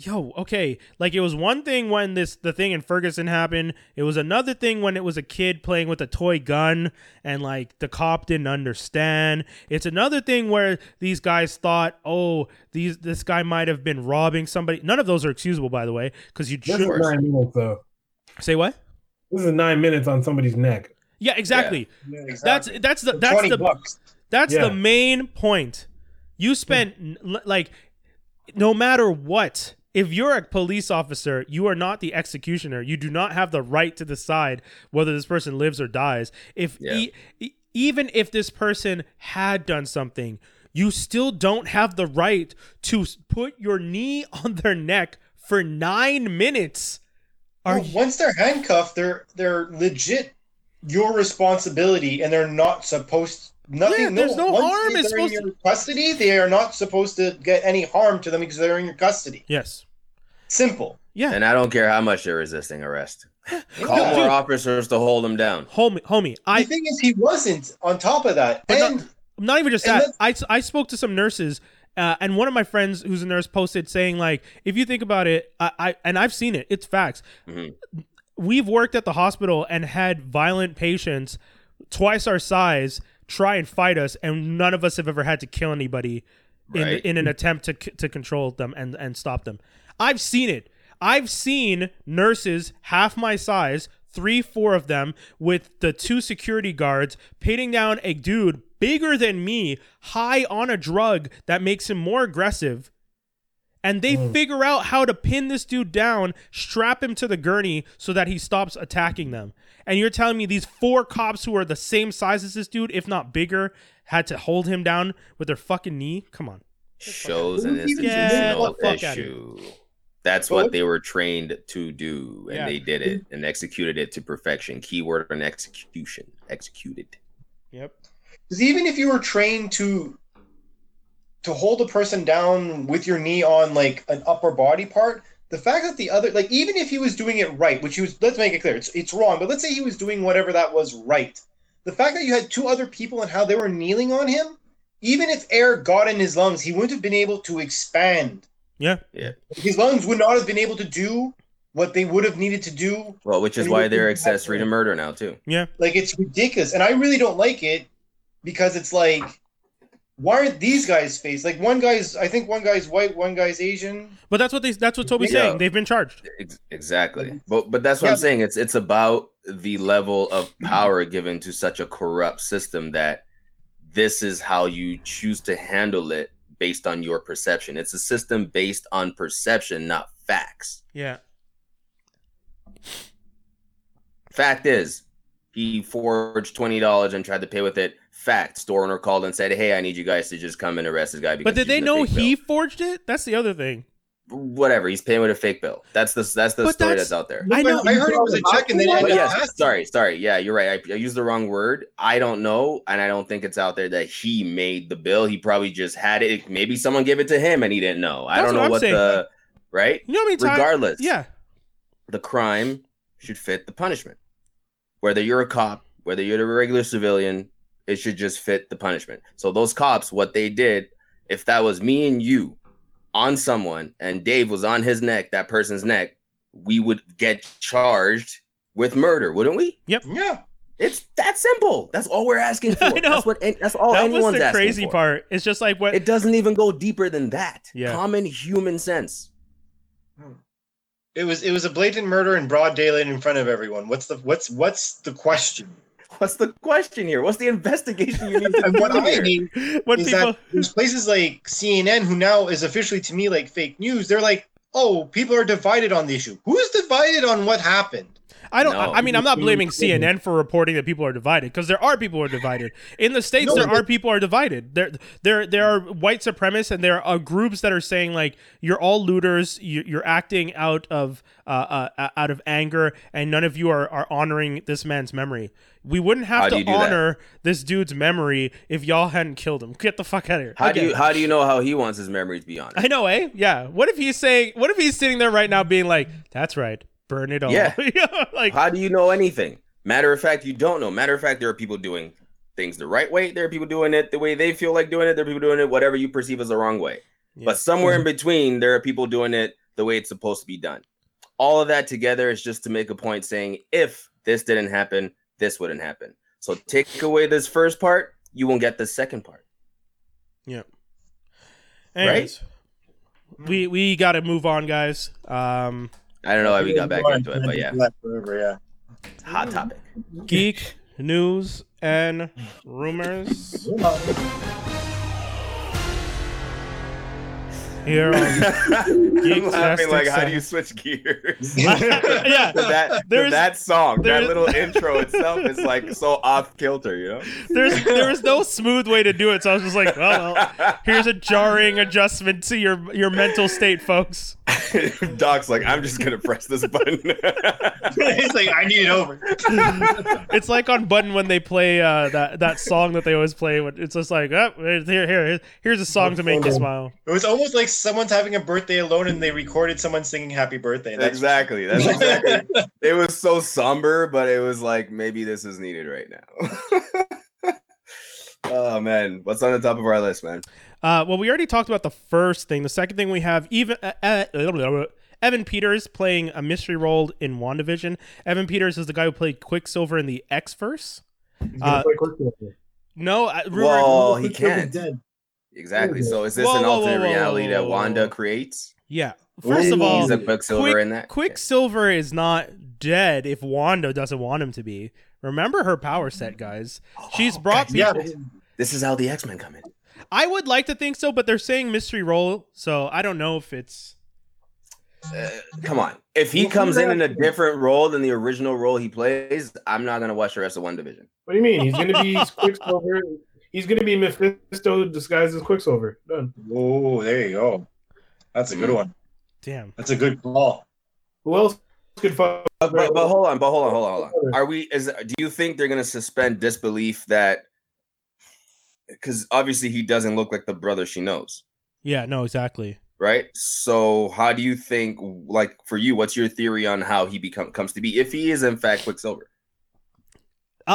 "Yo, okay." Like it was one thing when this the thing in Ferguson happened. It was another thing when it was a kid playing with a toy gun and like the cop didn't understand. It's another thing where these guys thought, "Oh, these this guy might have been robbing somebody." None of those are excusable, by the way, because you This nine minutes though. say what. This is nine minutes on somebody's neck. Yeah, exactly. Yeah, That's exactly. that's the For that's the bucks. that's Yeah. the main point. You spent hmm. n- l- like no matter what. If you're a police officer, you are not the executioner. You do not have the right to decide whether this person lives or dies. If Yeah. e- even if this person had done something, you still don't have the right to put your knee on their neck for 9 minutes. Are Well, once they're handcuffed, they're they're legit your responsibility, and they're not supposed. Nothing. Yeah, there's no once harm They're is in your custody. They are not supposed to get any harm to them because they're in your custody. Yes. Simple. Yeah. And I don't care how much they're resisting arrest. Call Yeah. more Dude. officers to hold them down. Homie, homie, I the thing is, he wasn't on top of that, But and not- not even just that. I, I spoke to some nurses, uh, and one of my friends who's a nurse posted saying like, if you think about it, I, I and I've seen it. It's facts. Mhm. We've worked at the hospital and had violent patients twice our size try and fight us, and none of us have ever had to kill anybody in Right. in an attempt to to control them and and stop them. I've seen it. I've seen nurses half my size three, four of them with the two security guards pinning down a dude bigger than me, high on a drug that makes him more aggressive. And they Mm. figure out how to pin this dude down, strap him to the gurney so that he stops attacking them. And you're telling me these four cops who are the same size as this dude, if not bigger, had to hold him down with their fucking knee? Come on. Shows an institutional fuck issue. That's what what- they were trained to do, and Yeah. they did it and executed it to perfection. Keyword on execution. Executed. Yep. Because even if you were trained to to hold a person down with your knee on like an upper body part, the fact that the other like even if he was doing it right, which he was let's make it clear, it's it's wrong, but let's say he was doing whatever that was right. The fact that you had two other people and how they were kneeling on him, even if air got in his lungs, he wouldn't have been able to expand. Yeah. Yeah. His lungs would not have been able to do what they would have needed to do Well, which is why they're accessory to murder now too. Yeah. Like it's ridiculous, and I really don't like it because it's like, why aren't these guys faced? Like one guy's, I think one guy's white, one guy's Asian. But that's what they that's what Toby's Yeah. saying. They've been charged. Exactly. But but that's what Yeah. I'm saying. It's it's about the level of power given to such a corrupt system that this is how you choose to handle it based on your perception. It's a system based on perception, not facts. Yeah. Fact is, he forged twenty dollars and tried to pay with it. Fact, store owner called and said, "Hey, I need you guys to just come and arrest this guy." Because But did they using know he bill." forged it? That's the other thing. Whatever, he's paying with a fake bill. That's the that's the But story that's- that's, out there. I know- I heard it was a check, and then it But yes, sorry, sorry. Yeah, you're right. I, I used the wrong word. I don't know, and I don't think it's out there that he made the bill. He probably just had it. Maybe someone gave it to him and he didn't know. I don't know I'm what the right. You know how many times? Regardless, Yeah. the crime should fit the punishment. Whether you're a cop, whether you're a regular civilian, it should just fit the punishment. So those cops, what they did, if that was me and you on someone and Dave was on his neck, that person's neck, we would get charged with murder, wouldn't we? Yep. Yeah, It's that simple. That's all we're asking for. I know. That's what that's all that was the crazy for. part. It's just like what It doesn't even go deeper than that. Yeah. Common human sense. it was it was a blatant murder in broad daylight in front of everyone. What's the what's what's the question? What's the question here? What's the investigation you need to And do what I here? hate what is people that there's places like CNN who now is officially to me like fake news. They're like, oh, people are divided on the issue. Who's divided on what happened? I don't. No. I mean, I'm not blaming. CNN for reporting that people are divided because there are people who are divided in the states. No, there are people who are divided. There, there, there are white supremacists and there are groups that are saying like you're all looters. You, you're acting out of uh, uh, out of anger, and none of you are are honoring this man's memory. We wouldn't have How to do that? honor this dude's memory if y'all hadn't killed him. Get the fuck out of here. How do you how do you know how he wants his memory to be honored? I know, eh? Yeah. What if he's saying? What if he's sitting there right now, being like, "That's right, burn it all." Yeah. like How do you know anything? Matter of fact, you don't know. Matter of fact, there are people doing things the right way. There are people doing it the way they feel like doing it. There are people doing it whatever you perceive as the wrong way. Yeah. But somewhere in between, there are people doing it the way it's supposed to be done. All of that together is just to make a point saying, if this didn't happen, this wouldn't happen. So take away this first part, you won't get the second part. Anyways, we we got to move on, guys. Um, I don't know why we got back into it, but yeah, Forever, yeah. hot topic. geek news and rumors here. On, I'm Geek laughing like, Tastic how do you switch gears? yeah, that There's- that song, there's- that little intro itself is like so off kilter, you know. there's there was no smooth way to do it, so I was just like, oh well. Here's a jarring adjustment to your your mental state, folks. Doc's like, I'm just gonna press this button. He's like, I need it over. It's like on Button when they play uh, that that song that they always play. when It's just like, oh, here, here, here's a song to make you smile. It was almost like someone's having a birthday alone and they recorded someone singing happy birthday. That's exactly. That's exactly. it was so somber, but it was like maybe this is needed right now. oh man, what's on the top of our list, man? Uh, well, we already talked about the first thing. The second thing we have even uh, uh, Evan Peters playing a mystery role in WandaVision. Evan Peters is the guy who played Quicksilver in the X Verse. Uh. No, uh, rumor, Well, he can't. Dead. Exactly. So is this Whoa, an whoa, alternate whoa, whoa, reality whoa, that Wanda creates? yeah. First of all, He's Quicksilver Quick- in that. Quicksilver is not dead if Wanda doesn't want him to be. Remember her power set, guys. She's brought Yeah, people. This is how the X Men come in. I would like to think so, but they're saying mystery role, so I don't know if it's. Uh, come on. If he comes in in a different role than the original role he plays, I'm not gonna watch the rest of WandaVision. What do you mean? He's gonna be Quicksilver. He's gonna be Mephisto disguised as Quicksilver. Done. Oh, there you go. That's a good one. Damn. That's a good call. Who else could fuck? But, but, but hold on, but hold on, hold on, hold on. Are we? Is do you think they're gonna suspend disbelief that? Because obviously he doesn't look like the brother she knows, Yeah, no, exactly. right? So how do you think? Like for you, what's your theory on how he become comes to be if he is in fact Quicksilver?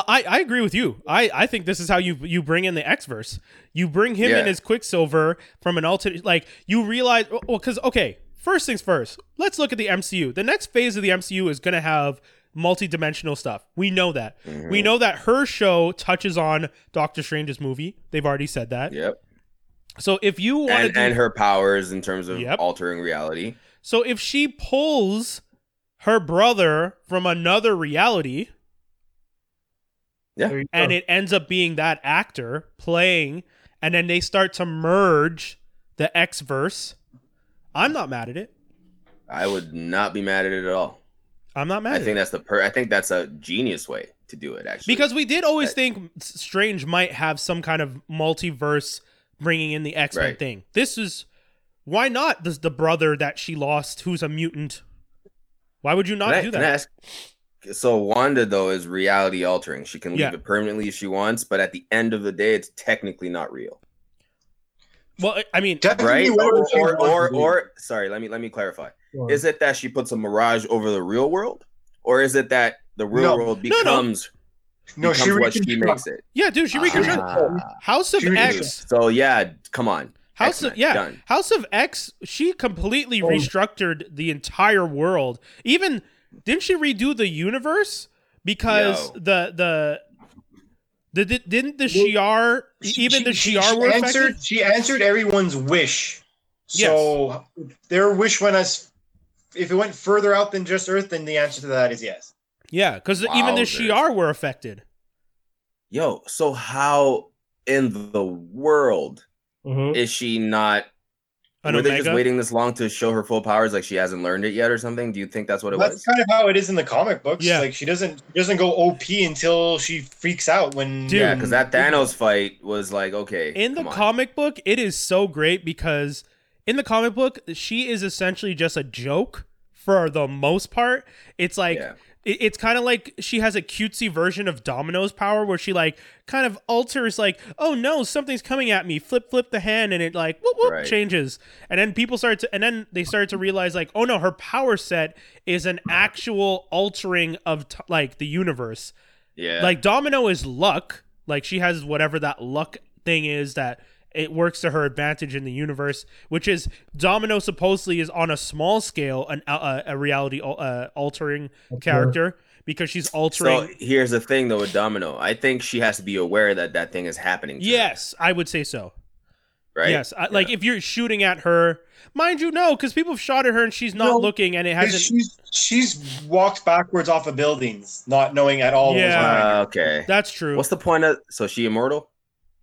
I, I agree with you. I, I think this is how you you bring in the X verse. You bring him in Yeah. as Quicksilver from an alternate. Like you realize, well, because okay, first things first. Let's look at the MCU. The next phase of the MCU is going to have multi-dimensional stuff. We know that. Mm-hmm. We know that her show touches on Doctor Strange's movie. They've already said that. Yep. So if you want to And do, and her powers in terms of Yep. altering reality. so if she pulls her brother from another reality, There you and go. it ends up being that actor playing, and then they start to merge the X verse. I'm not mad at it. I would not be mad at it at all. I'm not mad I at think it that's the per. I think that's a genius way to do it. Actually, because we did always I- think Strange might have some kind of multiverse bringing in the X Men Right. thing. This is why not the the brother that she lost, who's a mutant. Why would you not Can I- do can that? I ask- so Wanda though is reality altering. She can leave Yeah. it permanently if she wants, but at the end of the day, it's technically not real, Well, I- I mean, Technically, right? Or or or, or sorry, let me let me clarify. Go. Is it that she puts a mirage over the real world, or is it that the real No. world No, no. becomes no, becomes she what she makes it? yeah, dude, she reconstructed Ah, House of She X. so yeah, come on. House of X-Men, yeah, done. House of X. She completely Oh. restructured the entire world. Even didn't she redo the universe because Yo. the the the di- didn't the Shi'ar even the she, Shi'ar she were answered. affected? She answered everyone's wish. So their wish went as if it went further out than just Earth, then the answer to that is yes. Yeah, because even the Wowzers. Shi'ar were affected. Yo, so how in the world Mhm. is she not? An were they just waiting this long to show her full powers, like she hasn't learned it yet, or something? Do you think that's what it That's was? That's kind of how it is in the comic books. Yeah. Like she doesn't she doesn't go OP until she freaks out when Dude. Yeah, because that Thanos fight was like, okay, in the on. comic book, it is so great because in the comic book, she is essentially just a joke for the most part. It's like Yeah. It- it's kind of like she has a cutesy version of Domino's power where she like kind of alters like, oh no, something's coming at me. Flip, flip the hand, and it like whoop whoop Right. changes. And then people start to, and then they start to realize like, oh no, her power set is an actual altering of t- like the universe. yeah, Like Domino is luck. Like she has whatever that luck thing is that it works to her advantage in the universe, which is Domino supposedly is on a small scale an uh, a reality uh, altering character because she's altering. So here's the thing, though, with Domino, I think she has to be aware that that thing is happening. to her, yes, I would say so. right. Yes, I, like if you're shooting at her, mind you, no, because people have shot at her and she's not No, looking, and it hasn't. she's she's walked backwards off of buildings, not knowing at all. Yeah. behind. Uh, okay. That's true. What's the point of? So she immortal?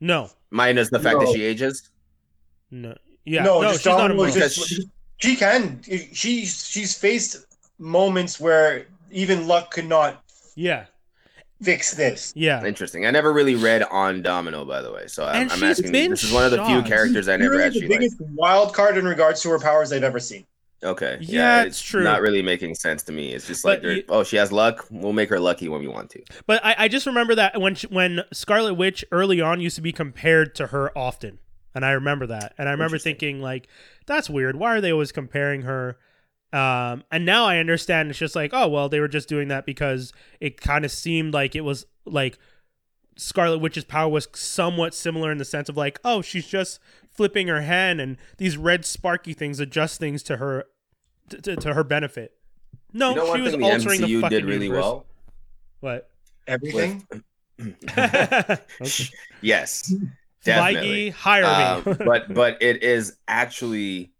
No, Minus the fact that she ages. no, yeah, no, no, she's not Domino immortal. just- she can. She she's faced moments where even luck could not Yeah, fix this. yeah. Interesting. I never really read on Domino, by the way. So I'm, And I'm she's asking. been This is one of the few shot. characters I never Really actually the liked. biggest wild card in regards to her powers I've ever seen. Okay. Yeah, it's true. Not really making sense to me. It's just like, you- oh, she has luck. We'll make her lucky when we want to. But I, I just remember that when she, when Scarlet Witch early on used to be compared to her often, and I remember that, and I remember thinking like, that's weird. Why are they always comparing her? Um, and now I understand. It's just like, oh well, they were just doing that because it kind of seemed like it was like Scarlet Witch's power was somewhat similar in the sense of like, oh, she's just flipping her hand, and these red sparky things adjust things to her to, to, to her benefit. No, you know she was the altering the MCU fucking did really universe. well. What? Everything. Okay. yes, Feige, definitely. hire Um, me. but but it is actually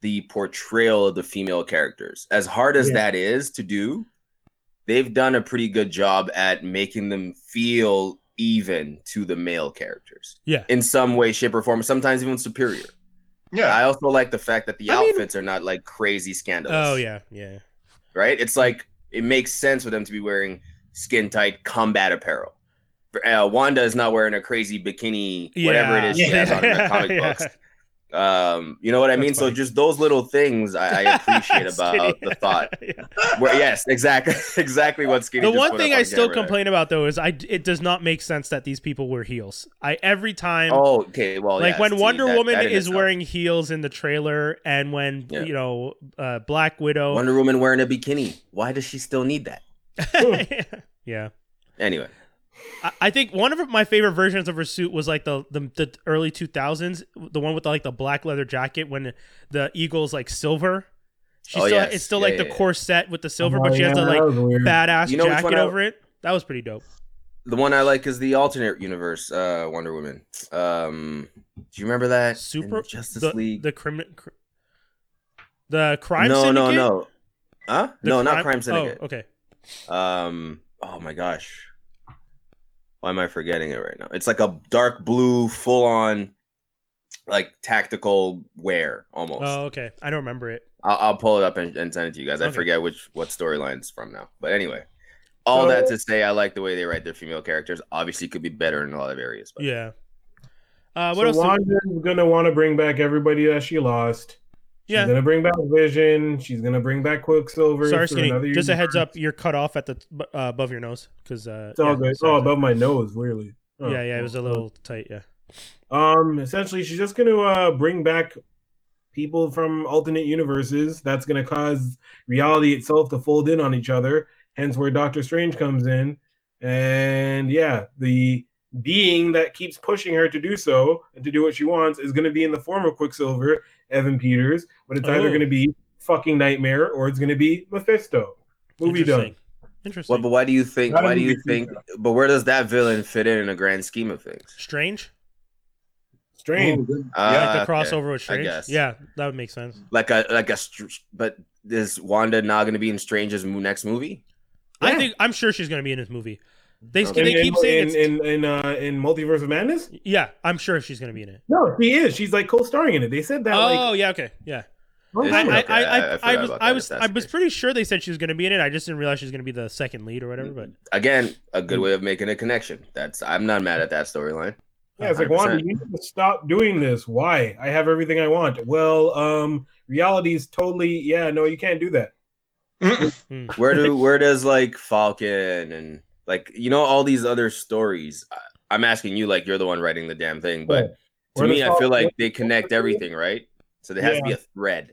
the portrayal of the female characters. As hard as Yeah. that is to do, they've done a pretty good job at making them feel even to the male characters Yeah. in some way, shape, or form. Sometimes even superior. Yeah. I also like the fact that the I mean- outfits are not like crazy scandalous. Oh yeah, yeah. right? It's like it makes sense for them to be wearing skin tight combat apparel. Uh, Wanda is not wearing a crazy bikini, whatever it is she Yeah. has on in the comic Yeah. books. Um, you know what I mean? So just those little things I, I appreciate about the thought. Yeah. Where, yes, exactly, exactly what Skinny. The one thing up I on still there. complain about though is I it does not make sense that these people wear heels. I every time Oh, okay. Well, like yeah, when see, Wonder that- Woman that is itself. wearing heels in the trailer and when Yeah. you know uh, Black Widow Wonder Woman wearing a bikini. Why does she still need that? yeah. Anyway, I- I think one of my favorite versions of her suit was like the the, the early 2000s, the one with the, like the black leather jacket when the eagle's like silver. She Oh, still yes. it's still Yeah, like yeah, the yeah. corset with the silver, Oh, but she has the like badass You know jacket I- over it. That was pretty dope. the one I like is the alternate universe uh, Wonder Woman. Um, do you remember that? in Super Justice the, League. the criminal the crime no, syndicate. no, no. No. Huh? The no, not Crime Syndicate. Oh, okay. Um. Oh my gosh. Why am I forgetting it right now? It's like a dark blue, full on, like tactical wear almost. Oh, okay. I don't remember it. I'll, I'll pull it up and, and send it to you guys. I forget which what storyline it's from now. But anyway, all So- that to say, I like the way they write their female characters. Obviously, could be better in a lot of areas. But Yeah. Uh, what so else? do- Wanda's gonna want to bring back everybody that she lost. She's gonna bring back Vision. She's gonna bring back Quicksilver. Sorry, Skinny. Just a heads up. You're cut off at the uh, above your nose because uh, It's all yeah, good. sorry. Oh, above my nose, weirdly. Oh, yeah, yeah. It was a cool. little tight. Yeah. Um, essentially, she's just gonna uh, bring back people from alternate universes. That's gonna cause reality itself to fold in on each other. Hence, where Doctor Strange comes in, and yeah, the being that keeps pushing her to do so and to do what she wants is gonna be in the form of Quicksilver, Evan Peters, but it's either Oh. gonna be fucking Nightmare or it's gonna be Mephisto. Movie done. Interesting. Interesting. Well, but why do you think? Not Why do you think? future. But where does that villain fit in in a grand scheme of things? Strange. Strange. like Ah, the okay. crossover with Strange. guess. Yeah, that would make sense. like a like a. str- But is Wanda not going to be in Strange's mo- next movie? I Yeah. think I'm sure she's gonna be in this movie. They Okay. they in, keep saying in, it's in in uh, in Multiverse of Madness. yeah. I'm sure she's gonna be in it. No, she is. She's like co-starring in it. They said that oh like yeah, okay, yeah. long I. I. I, I- I I, I was I was I was pretty sure they said she was gonna be in it. I just didn't realize she was gonna be the second lead or whatever. But Again, a good way of making a connection. That's I'm not mad at that storyline. Yeah, it's like 100%. Wanda, you need to stop doing this. Why? I have everything I want. Well, um, reality is totally yeah. No, you can't do that. hmm. Where do where does like Falcon and like you know all these other stories? I- I'm asking you like you're the one writing the damn thing, but to Where me, I feel like they connect everything, right? So there has to be a thread.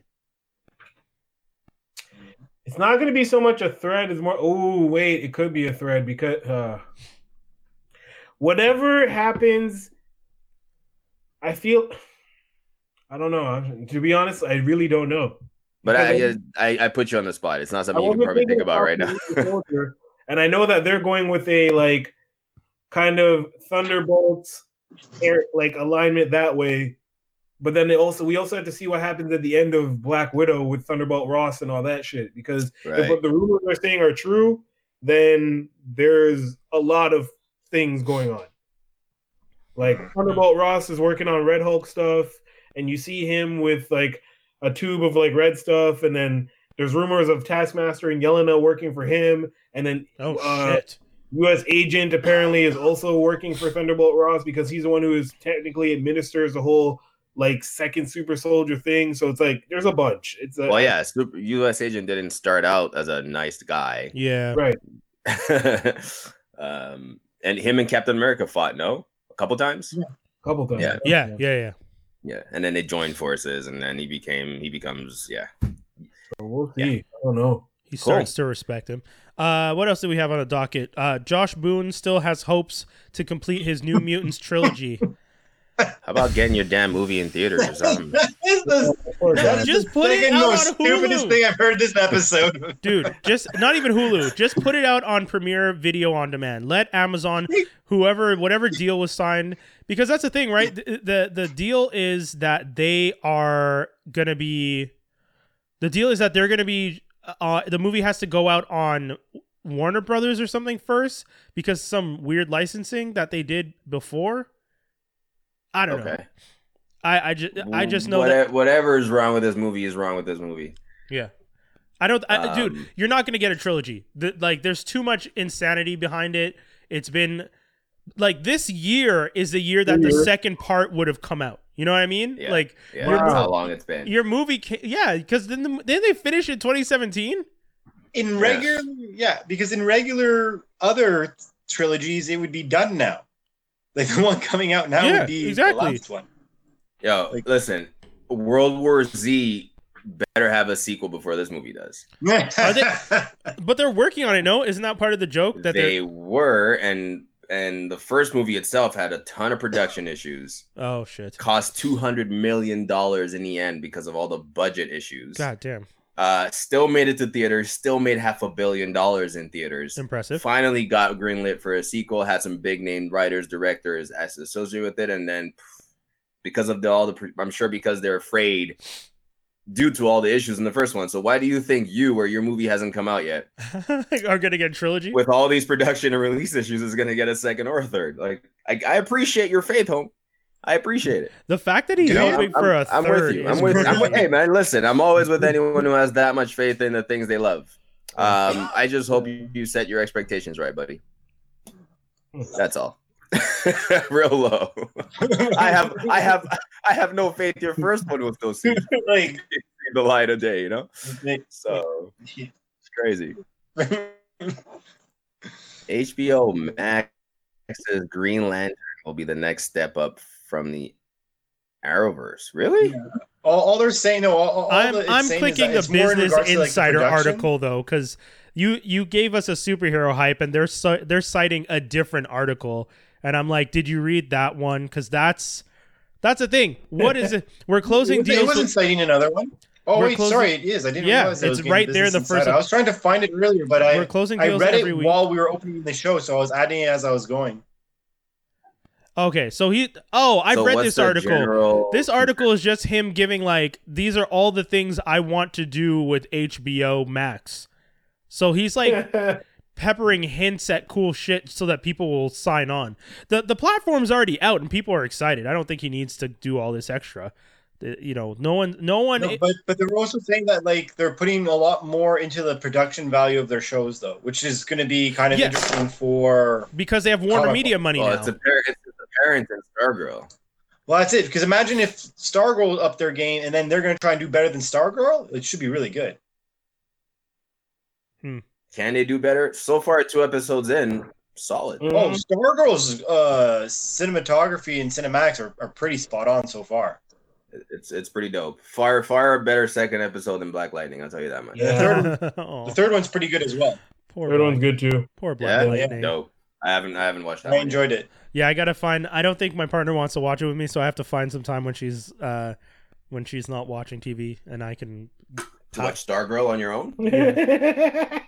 it's not going to be so much a thread. It's more. Oh wait, it could be a thread because uh, whatever happens, I feel. I don't know. To be honest, I really don't know. But I, Because I I put you on the spot. It's not I something you can probably think about right now. Falcon Winter Soldier, and I know that they're going with a like kind of Thunderbolts like alignment that way. But then they also we also have to see what happens at the end of Black Widow with Thunderbolt Ross and all that shit. Because if what the rumors are saying are true, then there's a lot of things going on. Like hmm. Thunderbolt Ross is working on Red Hulk stuff, and you see him with like a tube of like red stuff, and then there's rumors of Taskmaster and Yelena working for him, and then Oh uh, shit. U.S. agent apparently is also working for Thunderbolt Ross because he's the one who is technically administers the whole like second super soldier thing. So it's like there's a bunch. It's a, Well, yeah, super, U.S. agent didn't start out as a nice guy, Yeah. right. um, and him and Captain America fought. No, a couple times. A couple times. Yeah. Yeah. Yeah. Yeah. Yeah, and then they joined forces, and then he became he becomes yeah. So we'll see. I don't know. He Cool. starts to respect him. Uh, what else do we have on the docket? Uh, Josh Boone still has hopes to complete his New Mutants trilogy. How about getting your damn movie in theaters or something? That is the, Poor just put it out most on stupidest thing I've heard this episode. Dude, just not even Hulu. Just put it out on Premiere Video on Demand. Let Amazon, whoever, whatever deal was signed, because that's the thing, right? The the, the deal is that they are gonna be. The deal is that they're gonna be. Uh, the movie has to go out on Warner Brothers or something first because some weird licensing that they did before. I don't know. I I just I just know What- that whatever is wrong with this movie is wrong with this movie. yeah. I don't, I, dude. Um, You're not gonna get a trilogy. The, like, there's too much insanity behind it. It's been like this year is the year that the second part would have come out. You know what I mean? Yeah. Like Yeah, Wow. that's how long it's been. your movie, ca- yeah, because then the, didn't they finish in 2017? In regular, yeah, because in regular other trilogies, it would be done now. Like the one coming out now Yeah, would be exactly. the last one. Yo, Like- listen, World War Z better have a sequel before this movie does. But they're working on it. No, isn't that part of the joke that they they? were, and and the first movie itself had a ton of production issues. Oh shit! Cost two hundred million dollars in the end because of all the budget issues. God damn, Uh, still made it to theaters. Still made half a billion dollars in theaters. impressive. Finally got greenlit for a sequel. Had some big name writers, directors as associated with it, and then because of the, all the, I'm sure because they're afraid due to all the issues in the first one. So why do you think you or your movie hasn't come out yet? Are gonna get a trilogy? With all these production and release issues, is going to get a second or a third. Like I, I appreciate your faith, home. I appreciate it. the fact that he's You know, I'm, for a I'm third. with you. I'm with. I'm with. Hey man, listen. I'm always with anyone who has that much faith in the things they love. Um, I just hope you, you set your expectations right, buddy. That's all. Real low. I have. I have. I have no faith. Your first one was still see like the light of day. You know. So it's crazy. HBO Max's Green Lantern will be the next step up from the Arrowverse. Really? all, all they're saying, no, all, all I'm that it's I'm clicking that the it's in Business to, like, Insider article though, because you you gave us a superhero hype, and they're ci- they're citing a different article, and I'm like, did you read that one? Because that's that's the thing. What is it? We're closing It deals. wasn't With, citing another one. Oh We're wait, closing- sorry, it is. I didn't Yeah, realize it it's was right there in the first- Insider. I was trying to find it earlier, but I we're closing I read every it week. while we were opening the show, so I was adding it as I was going. Okay, so he. Oh, I've So read this article. general- This article is just him giving like these are all the things I want to do with HBO Max. So he's like peppering hints at cool shit so that people will sign on. The the platform's already out and people are excited. I don't think he needs to do all this extra. The- you know, no one no one No, but but they're also saying that like they're putting a lot more into the production value of their shows, though, which is going to be kind of Yes. interesting for. because they have Warner Comic Media money Well, now. it's a par- it's a parent and Stargirl. Well, that's it. Because imagine if Stargirl up their game, and then they're going to try and do better than Stargirl. It should be really good. Hmm. Can they do better? So far, two episodes in, solid. Mm. Oh, Stargirl's uh, cinematography and cinematics are, are pretty spot on so far. It's it's pretty dope. Far far better second episode than Black Lightning. I'll tell you that much. Yeah. The third, Aw, the third one's pretty good as well. poor Third one's Black- good too. Poor Yeah, Black Lightning. dope. I haven't I haven't watched that. I one yet. enjoyed it. Yeah, I gotta find. I don't think my partner wants to watch it with me, so I have to find some time when she's uh when she's not watching TV, and I can to watch Stargirl on your own.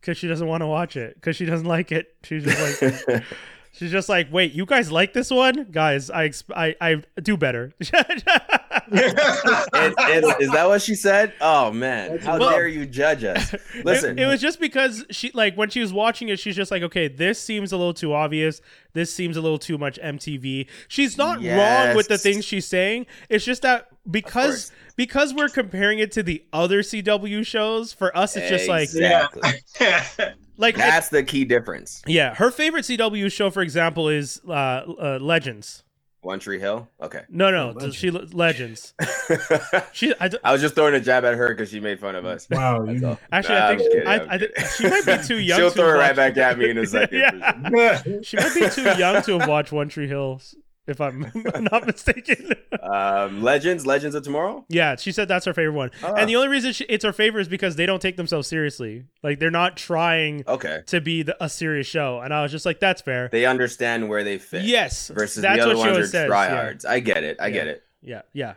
because she doesn't want to watch it because she doesn't like it. She's just like she's just like, wait, you guys like this one, guys? I exp- I I do better. And- and is that what she said? Oh man, how Well- dare you judge us? Listen, It, it was just because she like when she was watching it, she's just like, okay, this seems a little too obvious. This seems a little too much MTV. She's not wrong with the things she's saying. It's just that because because we're comparing it to the other CW shows, for us, it's just like exactly. like that's the key difference. yeah. Her favorite CW show, for example, is uh, uh Legends. One Tree Hill. Okay. No, no, Oh, Legends. she Legends. She I, d- I was just throwing a jab at her because she made fun of us. Wow, you, all. actually, Nah, I I'm think kidding, I, I'm I, thi- she might be too young. She'll to throw it right back at me in a second. yeah. She might be too young to have watched One Tree Hill, if I'm not mistaken. Um, Legends, Legends of Tomorrow. yeah, she said that's her favorite one, Ah. and the only reason she, it's her favorite is because they don't take themselves seriously. Like they're not trying Okay, to be the, a serious show, and I was just like, that's fair. they understand where they fit. Yes, Versus that's the other what ones are says. Yeah. I get it. I get it. yeah, yeah,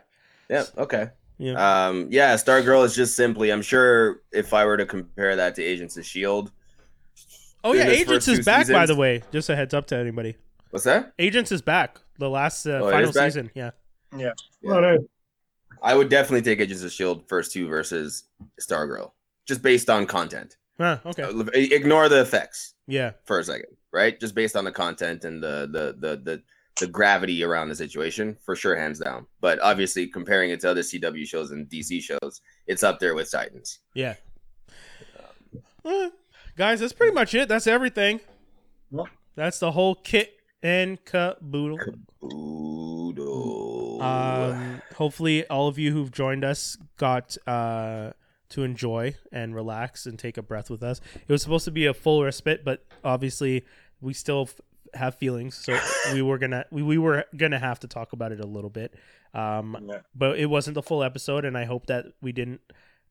Yeah. Okay. yeah. Um, yeah, Stargirl is just simply. I'm sure if I were to compare that to Agents of Shield, oh yeah, Agents is back by the way. Just a heads up to anybody. What's that? Agents is back. The last uh, Oh, final season. Yeah. yeah. Nice. I would definitely take Agents of Shield first two versus Stargirl, just based on content. Huh, okay. Uh, Ignore the effects Yeah. for a second, right? Just based on the content and the the the the, the gravity around the situation, for sure, hands down. But obviously, comparing it to other CW shows and DC shows, it's up there with Titans. Yeah. Uh, guys, that's pretty much it. That's everything. Well- That's the whole kit and caboodle. Oodle. Um, hopefully, all of you who've joined us got uh, to enjoy and relax and take a breath with us. It was supposed to be a full respite, but obviously, we still f- have feelings, so we were gonna we, we were gonna have to talk about it a little bit. Um, Yeah. but it wasn't the full episode, and I hope that we didn't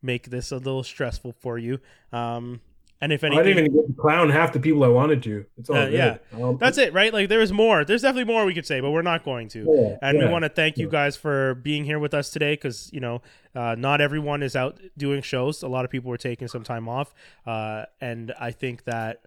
make this a little stressful for you. Um, and if I anything, didn't even clown half the people I wanted to. It's all Uh, yeah. Um, that's it, right? Like there is more. There's definitely more we could say, but we're not going to. yeah, And we want to thank you guys for being here with us today because, you know, uh, not everyone is out doing shows. A lot of people were taking some time off. Uh, and I think that,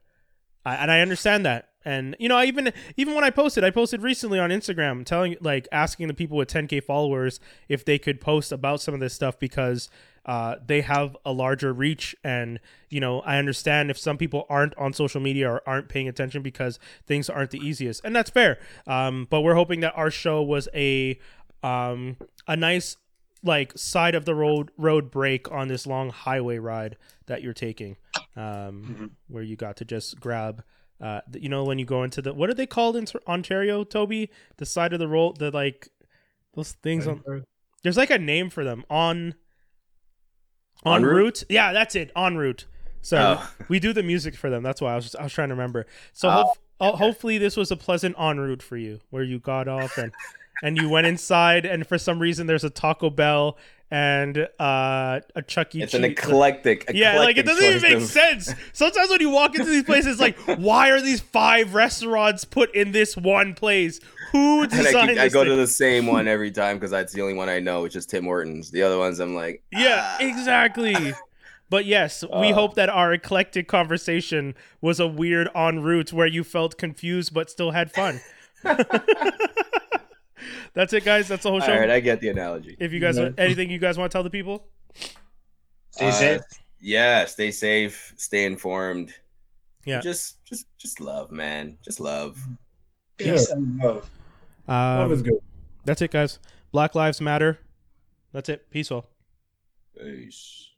I, and I understand that. And, you know, I even, even when I posted, I posted recently on Instagram telling, like, asking the people with 10K followers if they could post about some of this stuff because uh, they have a larger reach. And, you know, I understand if some people aren't on social media or aren't paying attention because things aren't the easiest. And that's fair. Um, but we're hoping that our show was a, um, a nice, like, side of the road road break on this long highway ride that you're taking, um, Mhm. where you got to just grab. Uh, you know when you go into the what are they called in Ontario, Toby? The side of the road, the like those things on. There's like a name for them on. ONroute? route, yeah, that's it. ONroute. So Oh. we do the music for them. That's why I was I was trying to remember. So Oh, hope- oh, ho- hopefully this was a pleasant ONroute for you, where you got off and and you went inside, and for some reason there's a Taco Bell and uh, a Chuck E. It's an Cheese. eclectic. Yeah, like it doesn't even make of- sense. Sometimes when you walk into these places, like, why are these five restaurants put in this one place? Who And I, designed keep, I go thing? to the same one every time because that's the only one I know, which is Tim Hortons. The other ones, I'm like, Yeah, ah. exactly. But yes, we Uh. hope that our eclectic conversation was a weird ONroute where you felt confused but still had fun. That's it, guys. That's the whole show. right, I get the analogy. if you guys, Yeah. anything you guys want to tell the people? Stay Uh, safe. Yeah, stay safe, stay informed. Yeah. just, just, just love, man. Just love. Peace and love. Love is Um, good. that's it, guys. Black Lives Matter. That's it. Peace all. Peace.